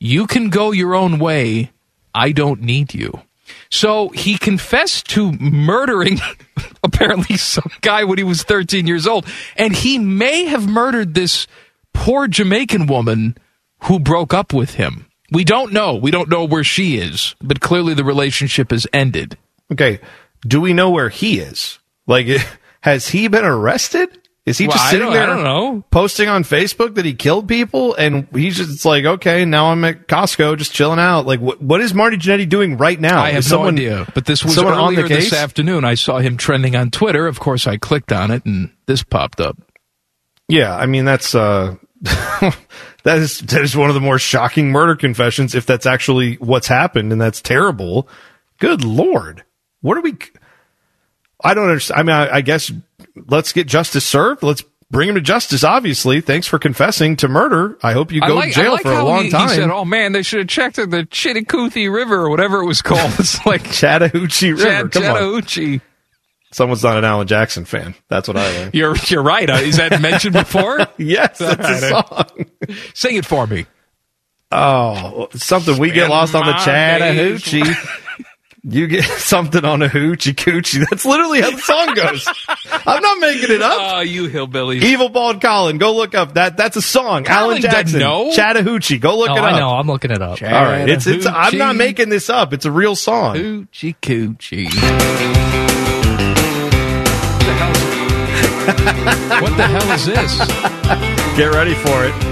You can go your own way. I don't need you. So he confessed to murdering (laughs) apparently some guy when he was 13 years old. And he may have murdered this poor Jamaican woman who broke up with him. We don't know. We don't know where she is, but clearly the relationship has ended. Okay. Do we know where he is? Like, (laughs) has he been arrested? Is he Well, just sitting don't- there I don't know. posting on Facebook that he killed people? And he's just like, okay, now I'm at Costco just chilling out. Like, what, what is Marty Jannetty doing right now? I have Is someone, no idea. But this was someone on earlier the case? this afternoon. I saw him trending on Twitter. Of course, I clicked on it, and this popped up. Yeah, I mean that's uh (laughs) that is that is one of the more shocking murder confessions if that's actually what's happened and that's terrible. Good lord. What are we I don't understand. I mean I, I guess let's get justice served. Let's bring him to justice obviously. Thanks for confessing to murder. I hope you go like, to jail like for a long he, time. He said, "Oh man, they should have checked in the Chattahoochee River or whatever it was called." (laughs) It's like Chattahoochee River. Chat- Come on. Someone's not an Alan Jackson fan. That's what I learned. (laughs) You're you're right. Uh, Is that mentioned before? (laughs) yes, that's a song. Sing it for me. Oh, something we get lost on the Chattahoochee. You get (laughs) something on a hoochie coochie. That's literally how the song goes. (laughs) I'm not making it up. Oh, you hillbillies. Evil Bald Colin, go look up that. That's a song. Colin Alan Jackson, doesn't? Chattahoochee. Go look Oh, it up. I know. I'm looking it up. All right, it's it's. I'm not making this up. It's a real song. Hoochie coochie. (laughs) what the hell is this? Get ready for it.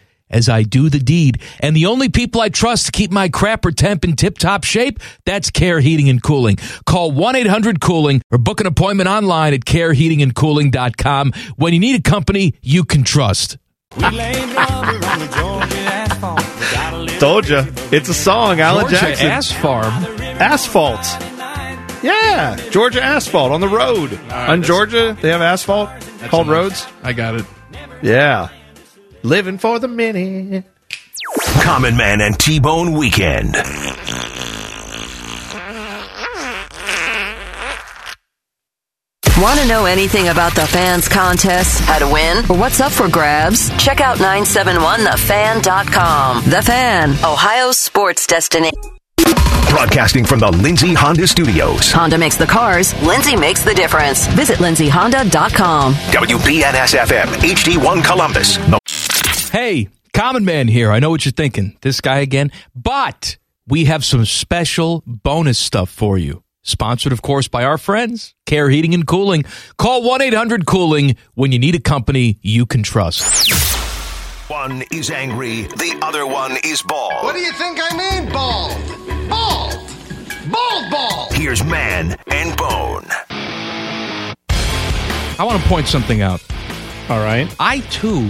as I do the deed. And the only people I trust to keep my crapper temp in tip top shape, that's Care Heating and Cooling. Call 1 800 Cooling or book an appointment online at careheatingandcooling.com when you need a company you can trust. We laid rubber on the Georgia asphalt. We got a little Told you, it's a song. Alan Georgia Jackson. Ass Farm. Asphalt. Yeah, Georgia asphalt on the road. on Georgia, they have asphalt called roads. I got it. Yeah, living for the minute. Common Man and T-Bone Weekend. Want to know anything about the fans contest, how to win, or what's up for grabs? Check out 971thefan.com. The Fan, Ohio's sports destination. Broadcasting from the Lindsay Honda Studios. Honda makes the cars, Lindsay makes the difference. Visit lindsayhonda.com. WBNS FM, HD1 Columbus. Hey, Common Man here. I know what you're thinking. This guy again. But we have some special bonus stuff for you. Sponsored, of course, by our friends, Care Heating and Cooling. Call 1 800 Cooling when you need a company you can trust. One is angry, the other one is bald. What do you think I mean, bald? Bald! Bald bald! Here's Man and Bone. I want to point something out. All right. I too